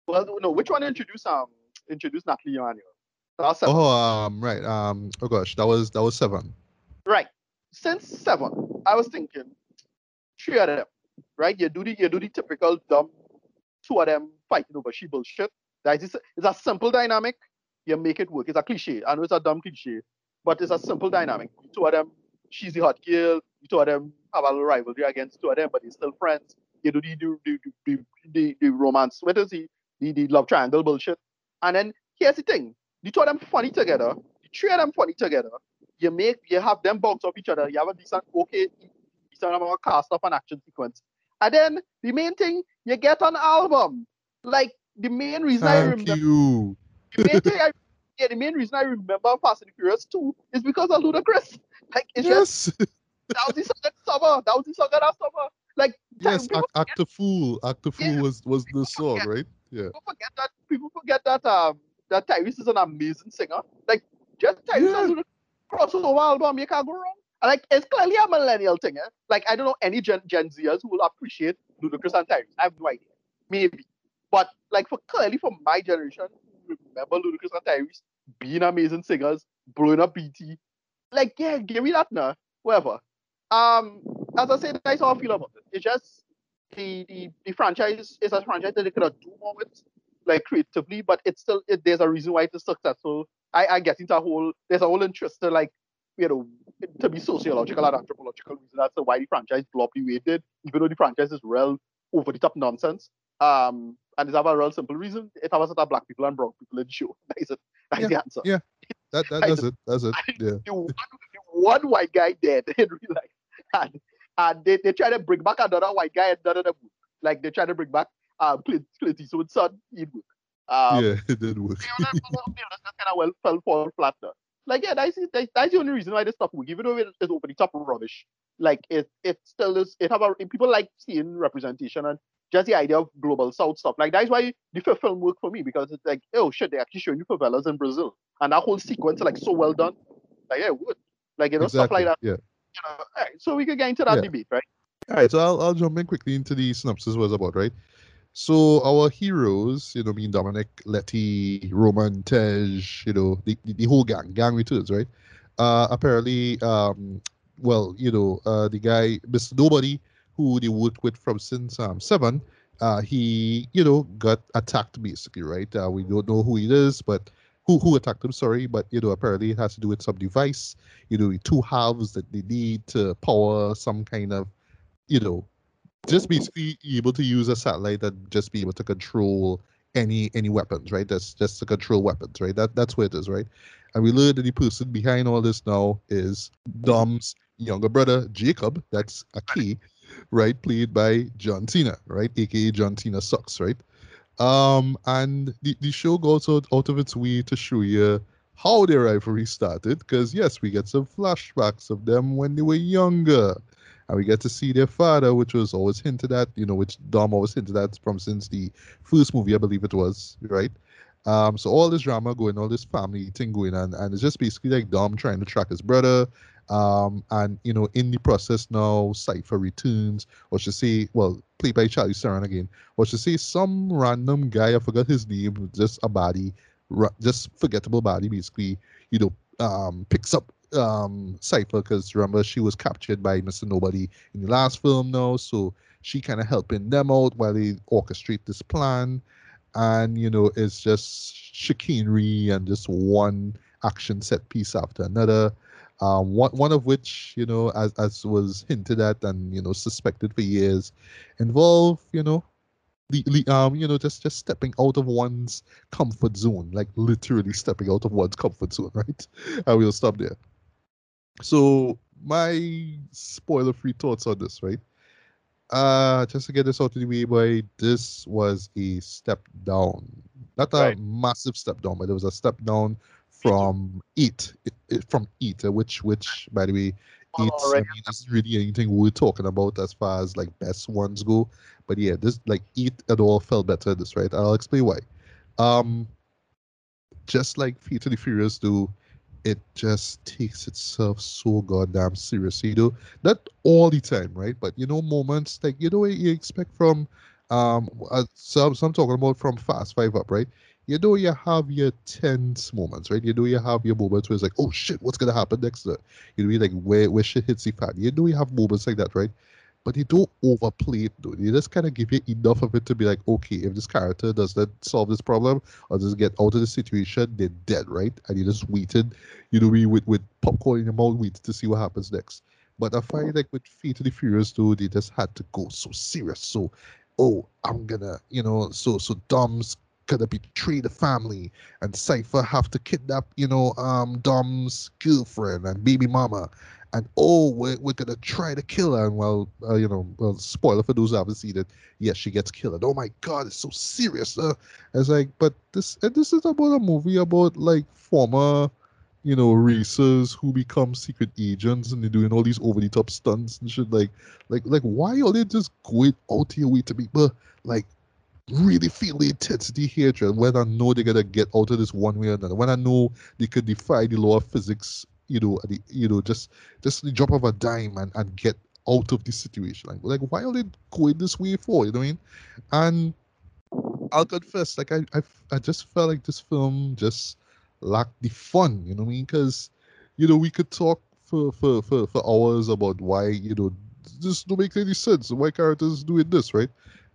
well, no, which one introduced um introduced Nathalie Emmanuel. Oh, um, right. Um, oh gosh, that was that was seven. Right. Since seven, I was thinking three of them. Right. You do the you do the typical dumb two of them fighting over she bullshit. That is it's a simple dynamic. You make it work. It's a cliche. I know it's a dumb cliche, but it's a simple dynamic. Two of them, she's the hot girl. Two of them have a little rivalry against two of them, but they're still friends. You do the the the, the, the, the romance. What is the, the the love triangle bullshit? And then here's the thing: the two of them funny together. The three of them funny together. You make you have them bounce off each other. You have a decent okay decent amount of cast off an action sequence. And then the main thing, you get an album. Like the main reason Thank I remember you. the main thing I yeah, the main reason I remember Fast and Furious 2 is because of Ludacris. Like it's yes. just that was the song that summer. That was the song that summer. Like yes, act, act the fool. Act the fool Yeah. was was the song, right? Yeah. people forget that people forget that um that Tyrese is an amazing singer. Like just Tyrese Yeah. and Ludacris crossover album, you can't go wrong. And, Like it's clearly a millennial thing. Eh? Like I don't know any Gen Gen Zers who will appreciate Ludacris and Tyrese. I have no idea. Maybe. But like for clearly for my generation, remember Ludacris and Tyrese being amazing singers, blowing up BT. Like, yeah, give me that now. Whatever. Um, as I said, that's how I feel about it. It's just the the, the franchise is a franchise that they could have do more with, like creatively, but it's still it, there's a reason why it is successful. I, I get into a whole there's a whole interest to like you know to be sociological and anthropological reason as to why the franchise up the way it did, even though the franchise is real over the top nonsense. Um, and it's have a real simple reason. If I was at black people and brown people in the show, that is it. That's the answer. yeah. That, that that's it. That's it. Yeah. The one, the one white guy dead in real life. And, they, they try to bring back another white guy and them work. Like they try to bring back um Clint, Clint Eastwood's son, he'd work. Um, yeah, it did work. that, you know, that's kind of well fell fall flat. Like yeah, that's, that's that's the only reason why this stuff work. Even though it is over the top rubbish, like it it still is. It have a people like seeing representation and just the idea of global south stuff. Like that's why the fifth film worked for me because it's like oh shit, they actually showing you favelas in Brazil and that whole sequence like so well done. Like yeah, it would. Like you know stuff like that. Yeah. You know, all right, so we could get into that Yeah. debate, right? All right, so I'll, I'll jump in quickly into the synopsis was about, right? So our heroes, you know, being Dominic, Letty, Roman, Tej, you know, the, the, whole gang, gang returns, right? Uh, apparently, um, well, you know, uh, the guy, Mr. Nobody, who they worked with from since um, seven, uh, he, you know, got attacked basically, right? Uh, we don't know who he is, but who who attacked him? Sorry, but you know, apparently it has to do with some device, you know, two halves that they need to power some kind of, you know, just basically able to use a satellite and just be able to control any any weapons, right? That's just to control weapons, right? That that's what it is, right? And we learned that the person behind all this now is Dom's younger brother, Jacob. That's a key, right? Played by John Cena, right? AKA John Cena sucks, right? Um, and the, the show goes out, out of its way to show you how their rivalry started, because yes, we get some flashbacks of them when they were younger and we get to see their father, which was always hinted at, you know, which Dom always hinted at from since the first movie, I believe it was, right? Um, so all this drama going, all this family thing going on, and it's just basically like Dom trying to track his brother. Um, and you know, in the process now, Cypher returns, or should say, well, played by Charlize Theron again, or should say some random guy, I forgot his name, just a body, just forgettable body, basically, you know, um, picks up um Cypher because remember she was captured by Mr. Nobody in the last film now, so she kind of helping them out while they orchestrate this plan. And you know, it's just chicanery and just one action set piece after another. Um, one one of which, you know, as as was hinted at and you know suspected for years, involve you know, the, um you know just just stepping out of one's comfort zone, like literally stepping out of one's comfort zone, right? I will stop there. So my spoiler-free thoughts on this, right? Uh, just to get this out of the way, boy, this was a step down. Not a Right. massive step down, but it was a step down from eight, it, it, from eight, uh, which, which, by the way, eight, I mean, isn't really anything we're talking about as far as like best ones go. But yeah, this like eight at all felt better. This right? I'll explain why. Um, just like Fate of the Furious do, it just takes itself so goddamn seriously. Though not all the time, right? But you know, moments like you know what you expect from um uh, some some talking about from Fast Five up, right? You know you have your tense moments, right? You know you have your moments where it's like, oh shit, what's gonna happen next? You know, you like where where shit hits the fan. You know you have moments like that, right? But you don't overplay it though. You just kind of give you enough of it to be like, okay, if this character doesn't solve this problem or doesn't get out of the situation, they're dead, right? And you just waited, you know, with with popcorn in your mouth, waited to see what happens next. But I find like with Fate of the Furious, though, they just had to go so serious. So, oh, I'm gonna, you know, so so Dom's gonna betray the family, and Cypher have to kidnap, you know, um, Dom's girlfriend and baby mama, and oh, we're, we're gonna try to kill her. And well, uh, you know, well, spoiler for those seen it, yes, she gets killed. And, oh my god, it's so serious. Uh, it's like, but this this is about a movie about like former, you know, racers who become secret agents and they're doing all these over the top stunts and shit. Like, like, like, why are they just going out your way to be, like really feel the intensity here, when I know they're gonna get out of this one way or another, when I know they could defy the law of physics you know, the, you know, just just the drop of a dime and, and get out of this situation. Like, like why are they going this way for? You know what I mean? And I'll confess, like I, I, I just felt like this film just lacked the fun. You know what I mean? Because, you know, we could talk for, for, for, for hours about why, you know, this don't make any sense. Why characters doing this, right?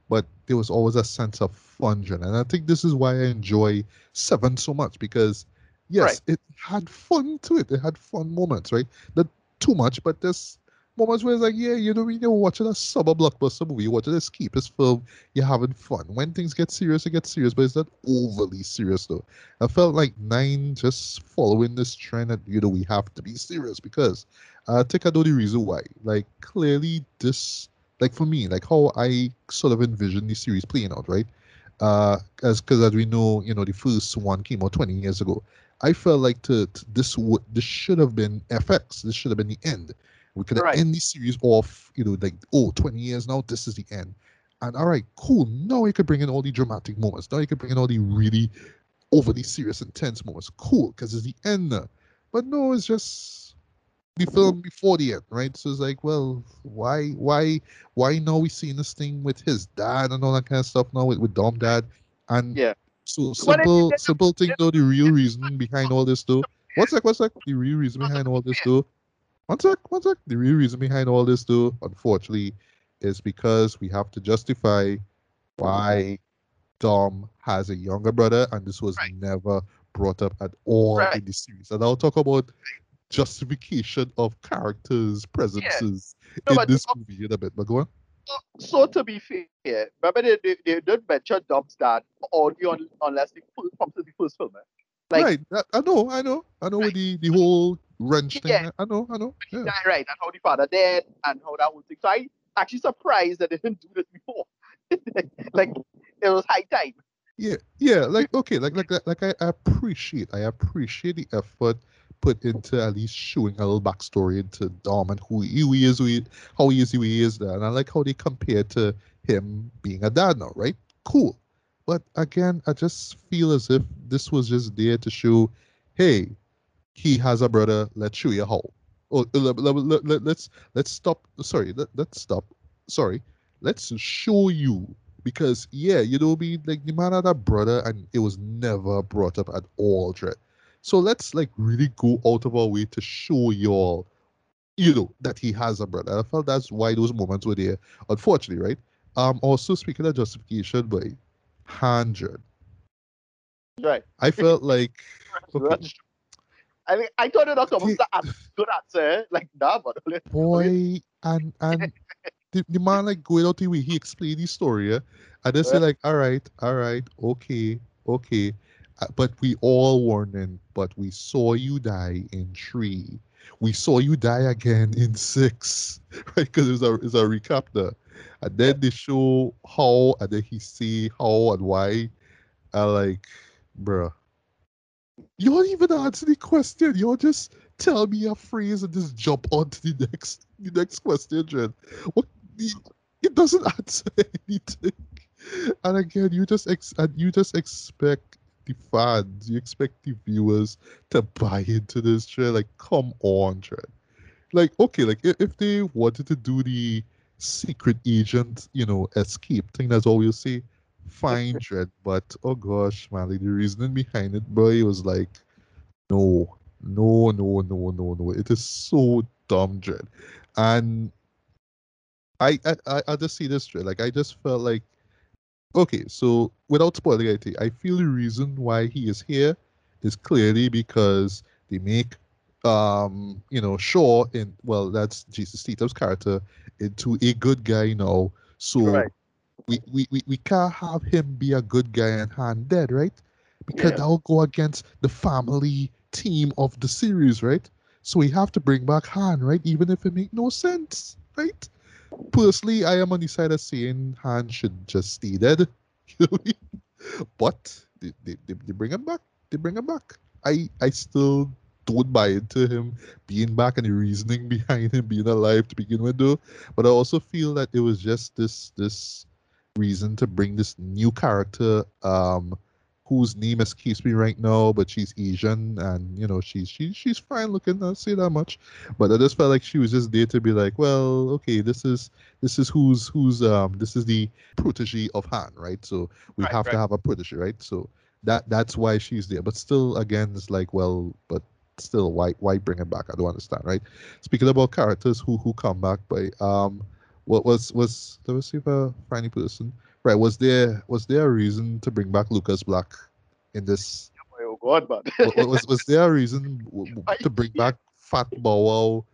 But there was always a sense of fun, and I think this is why I enjoy Seven so much because yes, right. it had fun to it. It had fun moments, right? Not too much, but there's moments where it's like, yeah, you know, when you're watching a summer blockbuster movie, you're watching a escapist film, you're having fun. When things get serious, it gets serious, but it's not overly serious though. I felt like Nine just following this trend that, you know, we have to be serious because uh, I think I know the reason why. Like, clearly, this, like for me, like how I sort of envision the series playing out, right? Uh, as because as we know, you know, the first one came out 20 years ago. I felt like to, to this would this should have been FX. This should have been the end. We could have right. end the series off, you know, like oh, 20 years now, this is the end. And all right, cool. Now you could bring in all the dramatic moments. Now you could bring in all the really overly serious, intense moments. Cool, because it's the end. Now. But no, it's just the film before the end, right? So it's like, well, why, why, why now we seeing this thing with his dad and all that kind of stuff now with, with Dom dad, and yeah, so simple, simple thing though. The real reason behind all this though. What's that? What's that? The real reason behind all this though. One sec, one sec. The real reason behind all this though, unfortunately, is because we have to justify why Dom has a younger brother, and this was right. never brought up at all right. in the series. And I'll talk about justification of characters' presences yeah. no, in this movie in a bit. But go on so to be fair, remember they, they, they didn't mention Dom's dad audio on, unless the full, from the first film. Eh? Like, right, I, know, I know, I know right. the the whole wrench thing. Yeah. I know, I know. Yeah. Right, and how the father died, and how that whole thing. So I actually surprised that they didn't do this before. like it was high time. Yeah, yeah, like okay, like like like I appreciate, I appreciate the effort put into at least showing a little backstory into Dom and who who he is, who he, how he is, who he is. And I like how they compare to him being a dad now, right? Cool. But again, I just feel as if this was just there to show, hey, he has a brother. Let's show you how. Oh, let, let, let, let's let's stop. Sorry, let, let's stop. Sorry, let's show you because yeah, you know, be like the man had a brother, and it was never brought up at all, Dread. So let's like really go out of our way to show y'all, you know, that he has a brother. I felt that's why those moments were there. Unfortunately, right? Um, also speaking of justification by hundred. Right. I felt like okay. I mean, I thought it was almost a good answer, like that, but boy, and and the, the man like going out the way he explained the story, yeah? and they say like, all right, all right, okay, okay. Uh, but we all warning, but we saw you die in three. We saw you die again in six, right? Because it's a, it's a recap there. And then they show how, and then he see how and why. I like, bruh. You don't even answer the question. You just tell me a phrase and just jump on to the next the next question, Jen. What it doesn't answer anything. And again, you just ex and you just expect the fans, you expect the viewers to buy into this trend. Like, come on, trend. Like, okay, like if, if they wanted to do the secret agent, you know, escape thing, that's all you say. fine, Dread, but oh gosh, man, like the reasoning behind it, boy, was like, no, no, no, no, no, no. It is so dumb, Dread. And I, I, I just see this, Dread. Like, I just felt like, okay, so without spoiling anything, I feel the reason why he is here is clearly because they make um you know Shaw in well that's Jason Statham's character into a good guy now. So right. we, we, we, we can't have him be a good guy and Han dead right? Because yeah. that'll go against the family team of the series right? So we have to bring back Han right? Even if it make no sense right personally I am on the side of saying Han should just stay dead. But they, they, they bring him back. They bring him back. I I still don't buy into him being back and the reasoning behind him being alive to begin with though. But I also feel that it was just this this reason to bring this new character um whose name escapes me right now, but she's Asian and you know she's she, she's fine looking. I'll say that much. But I just felt like she was just there to be like, well, okay, this is this is who's who's um this is the protege of Han, right? So we right, have right. to have a protege, right? So that that's why she's there. But still, again, it's like, well, but still, why why bring him back? I don't understand, right? Speaking about characters who who come back by um, what was was let me see if I find person. Right, was there was there a reason to bring back Lucas Black in this? Oh God, man! was was there a reason to bring back Fat Bow Wow?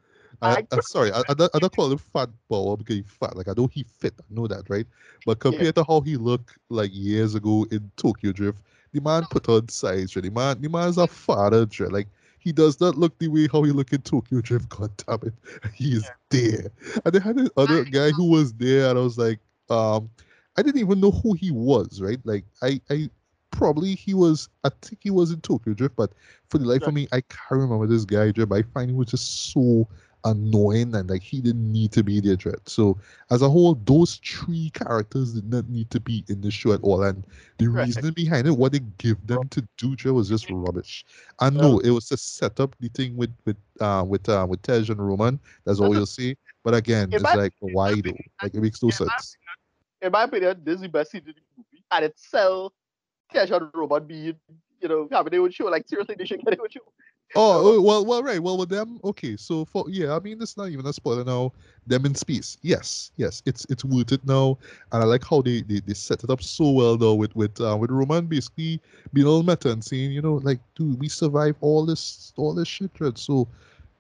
I, I, sorry, I, I, don't, I don't call him fat Bow because he's fat. Like I know he fit, I know that, right? But compared yeah. to how he looked like years ago in Tokyo Drift, the man put on size, right? The man, the man's a father, right? Like he does not look the way how he look in Tokyo Drift. God damn it, he is there. And they had this other guy who was there, and I was like, um, I didn't even know who he was, right? Like I, I probably he was. I think he was in Tokyo Drift, but for the life of me, I can't remember this guy. Drift. I find he was just so annoying and like he didn't need to be there Dread. So as a whole, those three characters did not need to be in the show at all. And the right. reasoning behind it, what they give them to do Dread was just rubbish. I know it was to set up the thing with with uh with uh with Tej and Roman. That's all you'll see. But again, it's like why though? Like it makes no sense. In my opinion, this is the best scene in the movie. And itself Tej and Roman being, you know, having their own show. Like seriously, they should get their own show. Oh, well, well, right. Well, with them, okay. So for yeah, I mean, it's not even a spoiler now. Them in space, yes, yes, it's it's rooted now, and I like how they, they, they set it up so well though with with uh, with Roman basically being all meta and saying, you know, like, dude, we survived all this all this shit, right? So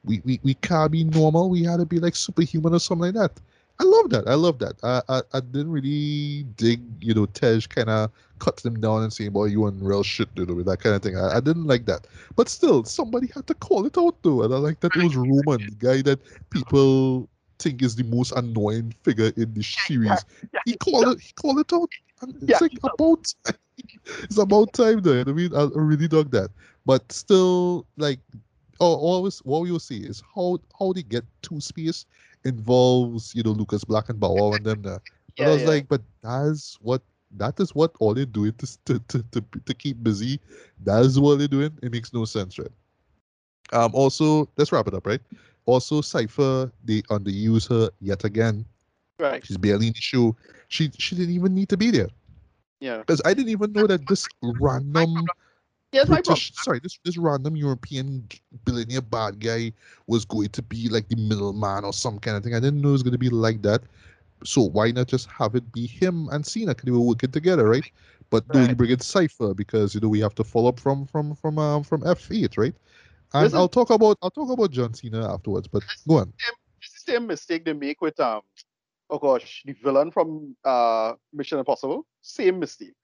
we, we we can't be normal. We had to be like superhuman or something like that. I love that. I love that. I, I, I didn't really dig, you know, Tej kind of cuts them down and saying, boy, you and real shit, dude, with that kind of thing. I, I didn't like that. But still, somebody had to call it out, though. And I like that it was Roman, the guy that people think is the most annoying figure in the series. he called it, he called it out. And it's like about it's about time, though. I mean, I really dug that. But still, like, oh, always what we will see is how how they get to space involves you know Lucas Black and Bow Wow and them there. But yeah, I was yeah. like, but that's what that is what all they're doing to, to, to, to, to keep busy. That is what they're doing. It makes no sense, right? Um. Also, let's wrap it up, right? Also, Cypher they underuse her yet again. Right. She's barely in the show. She she didn't even need to be there. Yeah. Because I didn't even know that this random Yes, British, sorry, this this random European billionaire bad guy was going to be like the middleman or some kind of thing. I didn't know it was going to be like that. So why not just have it be him and Cena? Because they were working together, right? But right. you bring in Cypher because you know we have to follow up from from from um, from F8, right? And Listen, I'll talk about I'll talk about John Cena afterwards. But go on. It's the same mistake they make with um oh gosh the villain from uh Mission Impossible. Same mistake.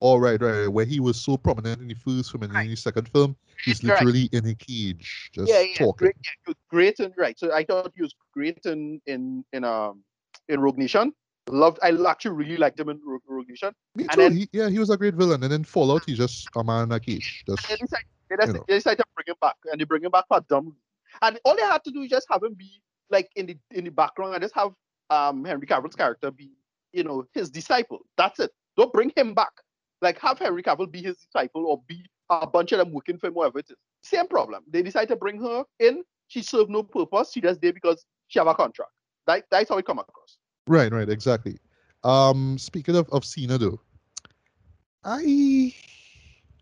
Oh right, right, right. Where he was so prominent in the first film and right. in the second film, he's literally right. in a cage, just yeah, yeah, talking. Great, yeah, great and right. So I thought he was great in in in um in Rogue Nation. Loved. I actually really liked him in Rogue, Rogue Nation. Me too. Then, he, yeah, he was a great villain. And then Fallout, he's just a man in a cage. Just, they decided, they, decided, they decided to bring him back, and they bring him back for dumb. And all they had to do is just have him be like in the in the background, and just have um Henry Cavill's character be you know his disciple. That's it. Don't bring him back. Like have Henry Cavill be his disciple or be a bunch of them working for him, whatever it is. Same problem. They decide to bring her in. She served no purpose. She just there because she have a contract. That, that's how it come across. Right, right, exactly. Um, speaking of, of Cena though, I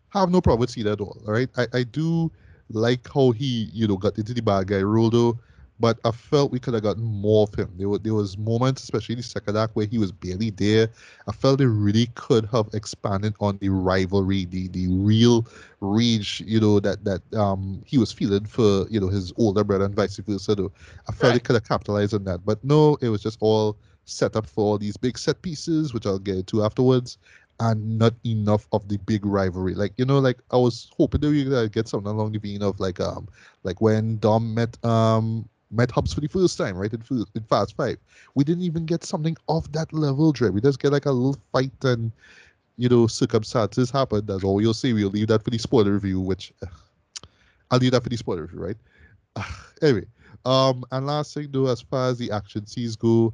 have no problem with Cena at all. All right, I, I do like how he you know got into the bad guy role though, but I felt we could have gotten more of him. There were there was moments, especially in the second act, where he was barely there. I felt they really could have expanded on the rivalry, the the real rage, you know, that that um he was feeling for you know his older brother and vice versa. Though I felt right. they could have capitalized on that, but no, it was just all set up for all these big set pieces, which I'll get to afterwards and not enough of the big rivalry. Like you know, like I was hoping that we could get something along the vein of like um like when Dom met um met Hobbs for the first time, right? In, in Fast Five, we didn't even get something of that level, Dre. We just get like a little fight and you know circumstances happen. That's all you'll see. We'll leave that for the spoiler review, which I'll leave that for the spoiler review, right? anyway, um, and last thing though, as far as the action scenes go,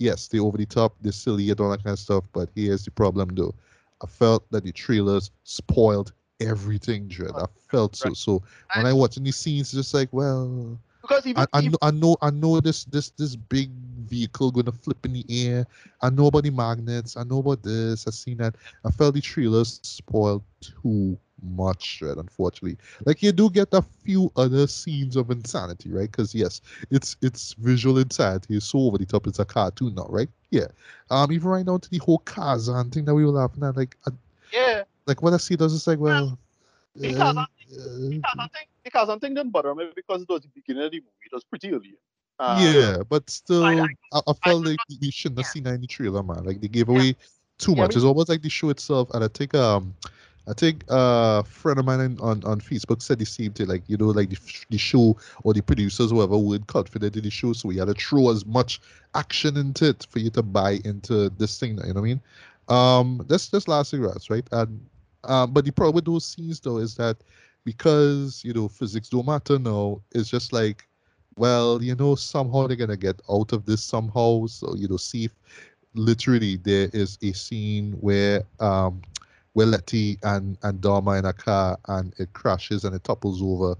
yes, they're over the top, they're silly and all that kind of stuff. But here's the problem, though. I felt that the trailers spoiled everything, Dread. I felt so. So when I watching these scenes, it's just like, well, because even, I, I, know, I know, I know this, this, this big vehicle going to flip in the air. I know about the magnets. I know about this. I've seen that. I felt the trailers spoiled too much right unfortunately like you do get a few other scenes of insanity right because yes it's it's visual insanity it's so over the top it's a cartoon now right yeah um even right now to the whole Kazan thing that we were laughing at like I, yeah like what I see does it's like well uh, think because I think didn't bother me because it was the beginning of the movie. It was pretty early. Um, yeah, but still, I, I, I felt I, like we shouldn't have seen that in the trailer, man. Like they gave away yeah. too much. Yeah, it's almost like the show itself, and I think um I think uh, a friend of mine on, on Facebook said the same thing. Like, you know, like the, the show or the producers, whoever, weren't confident in the show. So we had to throw as much action into it for you to buy into this thing. You know what I mean? Um, that's just last cigarettes, right? And um, but the problem with those scenes though is that because you know physics don't matter now, it's just like, well, you know, somehow they're gonna get out of this somehow. So you know, see if literally there is a scene where um where Letty and, and Dharma in a car and it crashes and it topples over.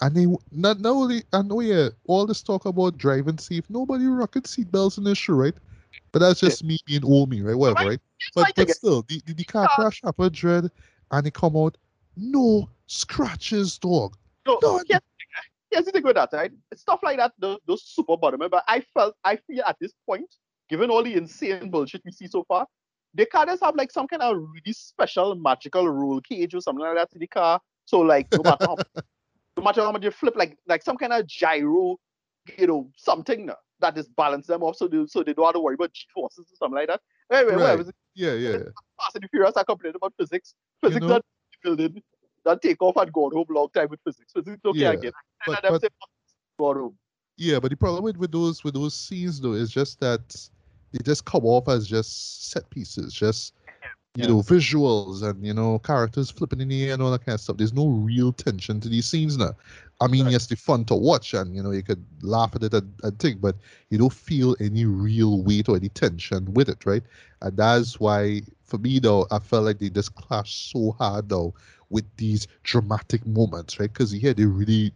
And they not, not only I know yeah, all this talk about driving safe, nobody rocket seatbelts in this show, right? But that's just me being old me, right? Whatever, right? But but still, the, the, the car crash happened, Dread, and it come out no scratches, dog. No, None. Yes, eh? here's the thing with that, right? Stuff like that, those, those super bottom. Eh? But I felt, I feel at this point, given all the insane bullshit we see so far, the can't just have like some kind of really special magical roll cage or something like that in the car. So like no matter how, no matter how much you flip, like like some kind of gyro, you know, something that just balance them off so they so they don't have to worry about G forces or something like that. Anyway, right. whatever. Yeah, yeah. Fast and Furious are complaining about physics. Physics you know, building that take off and go home long time with physics. Physics okay yeah, again. But, but, say, yeah, but the problem with, with those with those scenes though is just that they just come off as just set pieces, just you know visuals and you know characters flipping in the air and all that kind of stuff. There's no real tension to these scenes now. I mean, right. yes, they're fun to watch and you know you could laugh at it and, and think, but you don't feel any real weight or any tension with it, right? And that's why, for me though, I felt like they just clash so hard though with these dramatic moments, right? Because here they really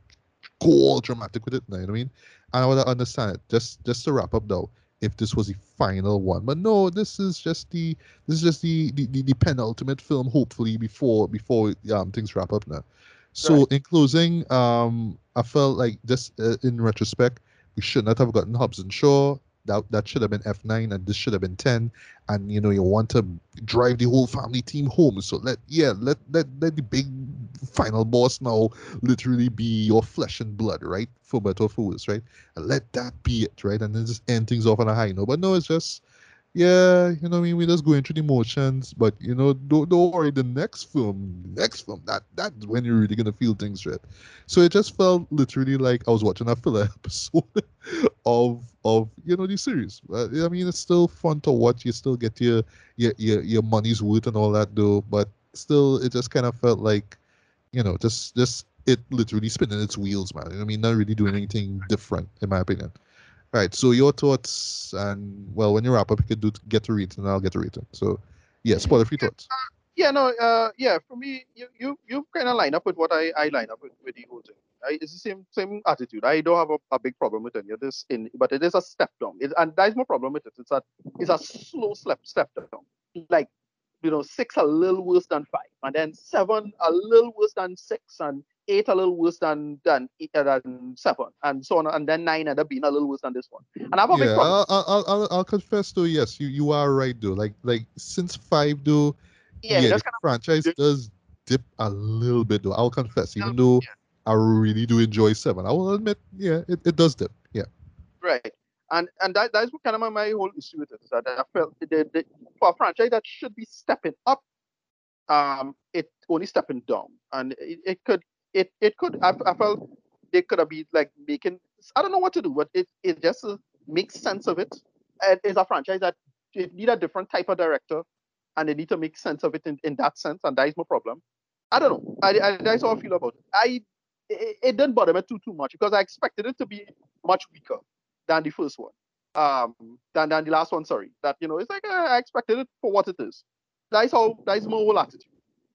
go all dramatic with it. You know what I mean? And I would understand it. Just just to wrap up though, if this was the final one. But no, this is just the this is just the the, the, the penultimate film, hopefully before before um things wrap up now. So right. in closing, um, I felt like just uh, in retrospect, we should not have gotten Hobbs and Shaw that that should have been F9 and this should have been 10 and you know you want to drive the whole family team home. So let yeah let let, let the big final boss now literally be your flesh and blood right? For better or for worse right? And let that be it right? And then just end things off on a high note. But no it's just yeah, you know, I mean, we're just going through the motions, but you know, don't, don't worry. The next film, next film, that that's when you're really gonna feel things right. So it just felt literally like I was watching a filler episode of of you know the series. I mean, it's still fun to watch. You still get your your your, your money's worth and all that, though. But still, it just kind of felt like, you know, just just it literally spinning its wheels, man. I mean, not really doing anything different, in my opinion. All right. So your thoughts, and well, when you wrap up, you could do get to read, and I'll get to read it. So, yeah, spoiler free thoughts. Uh, yeah, no, uh, yeah. For me, you you you kind of line up with what I I line up with, with the whole thing. I, it's the same same attitude. I don't have a, a big problem with any of this, in but it is a step down. It, and that is my problem with it. It's a it's a slow step step down. Like you know, six a little worse than five, and then seven a little worse than six, and eight a little worse than than, uh, than seven, and so on, and then nine ended up being a little worse than this one. And I have a yeah, big problem. I'll, I'll, I'll, I'll confess though. Yes, you, you are right though. Like like since five though, yeah, yeah, the franchise does dip a little bit though. I'll confess, even Yeah, though yeah. I really do enjoy seven, I will admit, yeah, it, it does dip. Yeah. right. And and that that's what kind of my, my whole issue with it is that I felt the, the, for a franchise that should be stepping up, um, it only stepping down, and it, it could it it could I, I felt they could have been like making I don't know what to do, but it it just uh, makes sense of it. It is a franchise that it need a different type of director, and they need to make sense of it in, in that sense, and that is my problem. I don't know. I, I that's how I feel about it. I it, it didn't bother me too too much because I expected it to be much weaker than the first one, um, than than the last one. Sorry, that you know it's like uh, I expected it for what it is. That's how that's my whole attitude.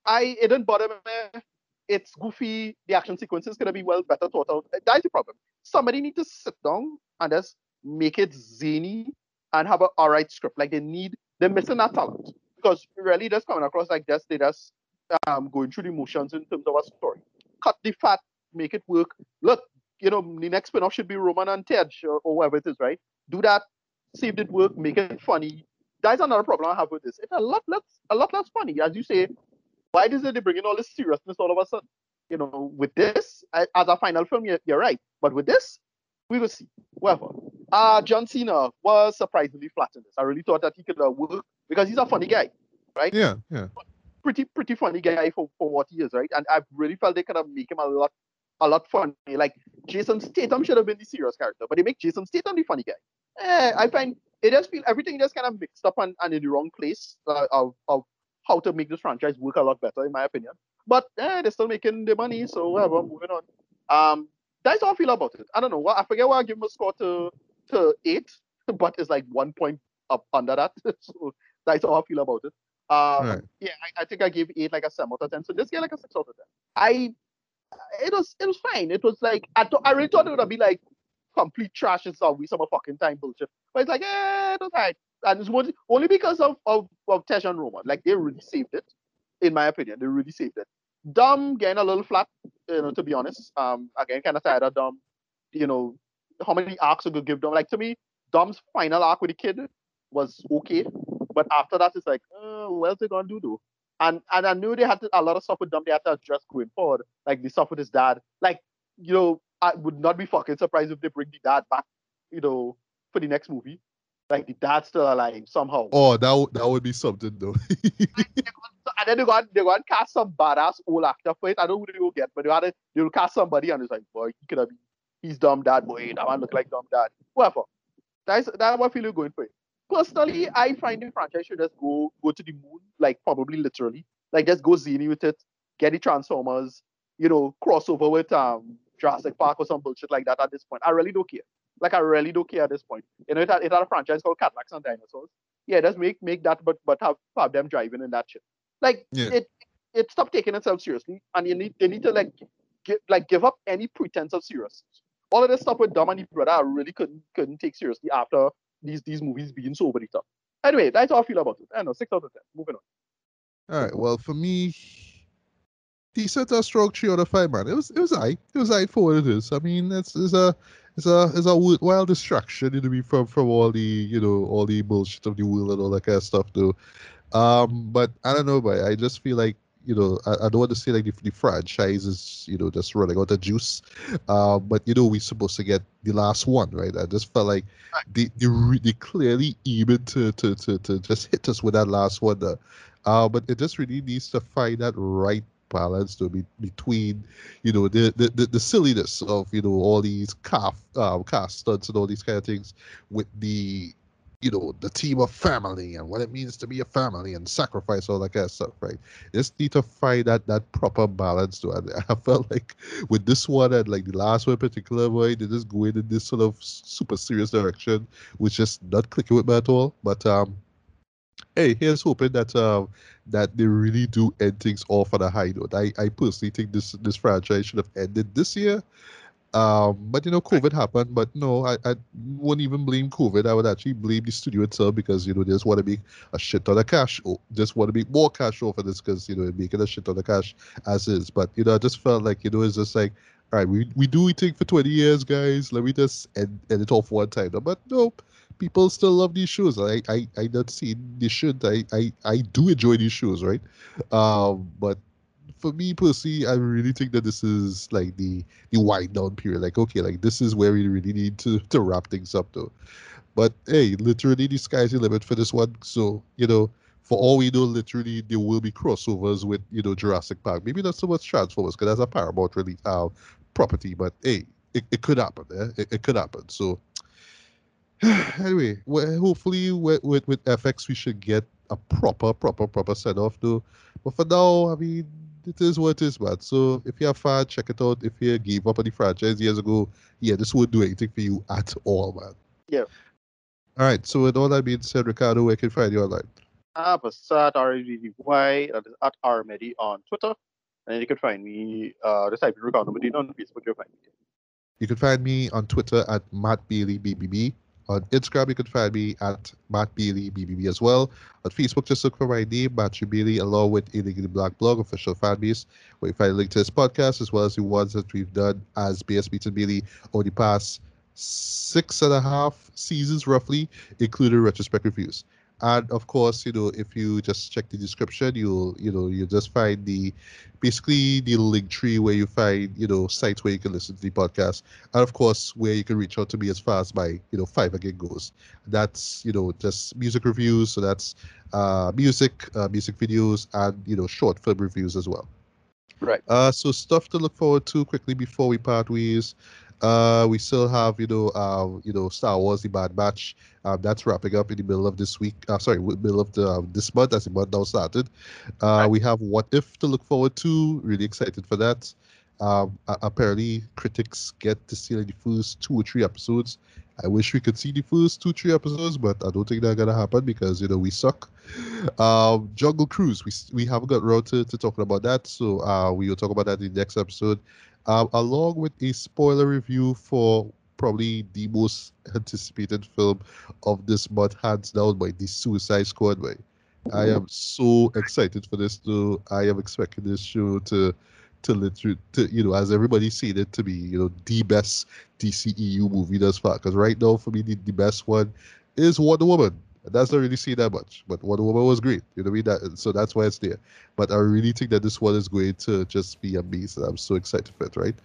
I it didn't bother me. It's goofy. The action sequences gonna be well better thought out. That's the problem. Somebody need to sit down and just make it zany and have a alright script. Like they need they're missing that talent because really just coming across like this, they just um going through the motions in terms of a story. Cut the fat, make it work. Look, you know, the next spin-off should be Roman and Tej or, or whatever it is, right? Do that, see if it work, make it funny. That's another problem I have with this. It's a lot less a lot less funny. As you say, why does it they bring in all this seriousness all of a sudden? You know, with this, as a final film, you're, you're right. But with this, we will see. Whatever. Uh, John Cena was surprisingly flat in this. I really thought that he could uh, work because he's a funny guy, right? Yeah, yeah. pretty pretty funny guy for, for what he is, right? And I really felt they could have make him a lot a lot funny. Like Jason Statham should have been the serious character, but they make Jason Statham the funny guy. Eh, I find it just feel everything just kind of mixed up and, and in the wrong place uh, of, of how to make this franchise work a lot better, in my opinion. But eh, they're still making the money, so whatever, moving on. Um, that's how I feel about it. I don't know. I forget why I give him a score to to eight, but it's like one point up under that. so that's how I feel about it. Um, Right. yeah, I, I think I gave eight like a seven out of ten. So this get like a six out of ten. I it was it was fine. It was like I thought I really thought it would be like complete trash and some we some fucking time bullshit. But it's like, eh, it was right. And it's only, because of of, of Tej and Roman. Like they really saved it, in my opinion. They really saved it. Dom getting a little flat, you know, to be honest. Um again, kind of tired of Dom. You know, how many arcs we could give Dom? Like to me, Dom's final arc with the kid was okay. But after that, it's like, uh, what else they gonna do though? And and I knew they had to, a lot of stuff with them they had to address going forward, like the stuff with his dad. Like, you know, I would not be fucking surprised if they bring the dad back, you know, for the next movie. Like the dad's still alive somehow. Oh, that would that would be something though. And then they got they got to cast some badass old actor for it. I don't know who they will get, but they had they will cast somebody and it's like, boy, he could have been he's Dom dad, boy. That man look like Dom dad. Whatever. That's that's what I feel you're going for it. Personally, I find the franchise should just go go to the moon, like probably literally. Like just go zany with it, get the Transformers, you know, crossover with um Jurassic Park or some bullshit like that at this point. I really don't care. Like I really don't care at this point. You know, it had, it had a franchise called Cadillacs and Dinosaurs. Yeah, just make make that, but but have have them driving in that shit. Like Yeah. it it stopped taking itself seriously, and you need they need to like give like give up any pretense of seriousness. All of this stuff with Dom and his brother, I really couldn't couldn't take seriously after these these movies being so over the top. Anyway, that's how I feel about it. I know six out of ten. Moving on. All right. Well, for me, decent a strong three out of five, man. It was it was I. It was I for what it is. I mean, it's it's a it's a it's a worthwhile distraction, you know, from from all the you know all the bullshit of the world and all that kind of stuff, though. Um, but I don't know, but I just feel like you know I, I don't want to say like the, the franchise is you know just running out of juice, uh, but you know we're supposed to get the last one, right? I just felt like they they, re- they clearly even to, to to to just hit us with that last one. Uh, uh, but it just really needs to find that right balance to be between you know the, the the silliness of you know all these calf um cast stunts and all these kind of things with the you know the team of family and what it means to be a family and sacrifice all that kind of stuff right? Just need to find that that proper balance to it i felt like with this one and like the last one in particular boy they just going in this sort of super serious direction which just not clicking with me at all. But um hey, here's hoping that um that they really do end things off on a high note. I, I personally think this this franchise should have ended this year, Um, but you know, COVID happened. But no, I, I wouldn't even blame COVID. I would actually blame the studio itself because you know they just want to make a shit ton of cash. Or just want to make more cash off over this because you know they're making a shit ton of cash as is. But you know, I just felt like you know it's just like, all right, we we do we think for twenty years, guys. Let me just end, end it off one time. But nope. People still love these shoes. I I I don't see this should. I, I I do enjoy these shoes, right? Um, but for me personally, I really think that this is like the the wind down period. Like, okay, like this is where we really need to to wrap things up though. But hey, literally the sky's the limit for this one. So, you know, for all we know, literally there will be crossovers with, you know, Jurassic Park. Maybe not so much Transformers, because that's a Paramount really uh, property, but hey, it, it could happen. Eh? It, it could happen. So anyway, well, hopefully with, with, with FX we should get a proper, proper, proper set off though. But for now, I mean, it is what it is, man. So if you're a fan, check it out. If you gave up on the franchise years ago, yeah, this won't do anything for you at all, man. Yeah. All right. So with all that being said, Ricardo, where can find you online? I have a site R-E-D-D-Y, that is at Armedi on Twitter. And you can find me, uh, just type in Ricardo Medina on Facebook, you'll find me. You can find me on Twitter at Matt Bailey BBB. On Instagram, you can find me at Matt Bailey BBB as well. On Facebook, just look for my name, Matthew Bailey, along with Illegally Black Blog, official fan base, where you find a link to this podcast, as well as the ones that we've done as BS Beats and Bailey over the past six and a half seasons, roughly, including retrospect reviews and of course you know if you just check the description you'll you know you just find the basically the link tree where you find you know sites where you can listen to the podcast. And of course where you can reach out to me as far as my you know five again goes. That's you know just music reviews. So that's uh music uh, music videos and you know short film reviews as well. Right. Uh so stuff to look forward to quickly before we part ways uh, we still have, you know, uh, you know, Star Wars: The Bad Batch. Um, that's wrapping up in the middle of this week. Uh, sorry, middle of the uh, this month as the month now started. Uh, we have What If to look forward to. Really excited for that. Um, apparently, critics get to see like, the first two or three episodes. I wish we could see the first two, or three episodes, but I don't think that's gonna happen because you know we suck. Um, Jungle Cruise, we we haven't got around to, to talking about that, so uh, we will talk about that in the next episode uh, along with a spoiler review for probably the most anticipated film of this month, hands down by the Suicide Squad. Way, I am so excited for this too. I am expecting this show to to literally to you know as everybody seen it to be you know the best DCEU movie thus far. Because right now for me the, the best one is Wonder Woman. That's not really seen that much, but Wonder Woman was great. You know what I mean? That, so that's why it's there. But I really think that this one is going to just be amazing. I'm so excited for it, right?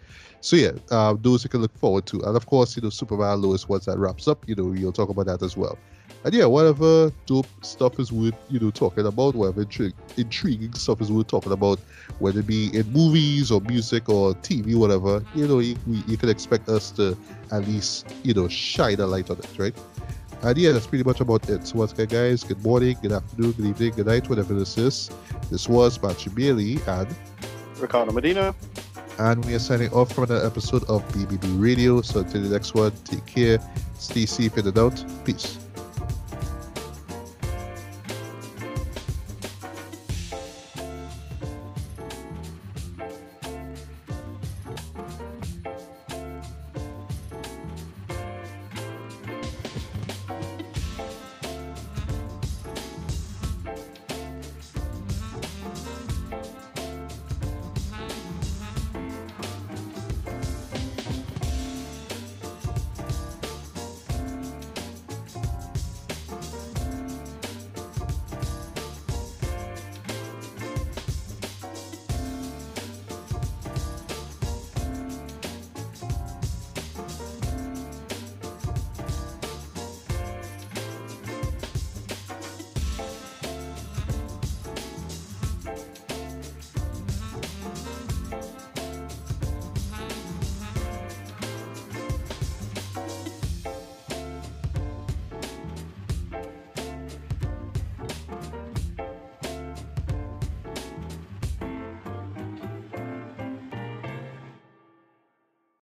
So yeah, uh, those you can look forward to, and of course, you know, Superman Lois once that wraps up, you know, you'll talk about that as well. And yeah, whatever dope stuff is worth you know talking about, whatever intri- intriguing stuff is worth talking about, whether it be in movies or music or TV, whatever, you know, you, you can expect us to at least you know shine a light on it, right? And yeah, that's pretty much about it. So once again, guys, good morning, good afternoon, good evening, good night, whatever this is. This was Matthew Bailey and Ricardo Medina. And we are signing off from another episode of BBB Radio. So until the next one, take care, stay safe in the out. Peace.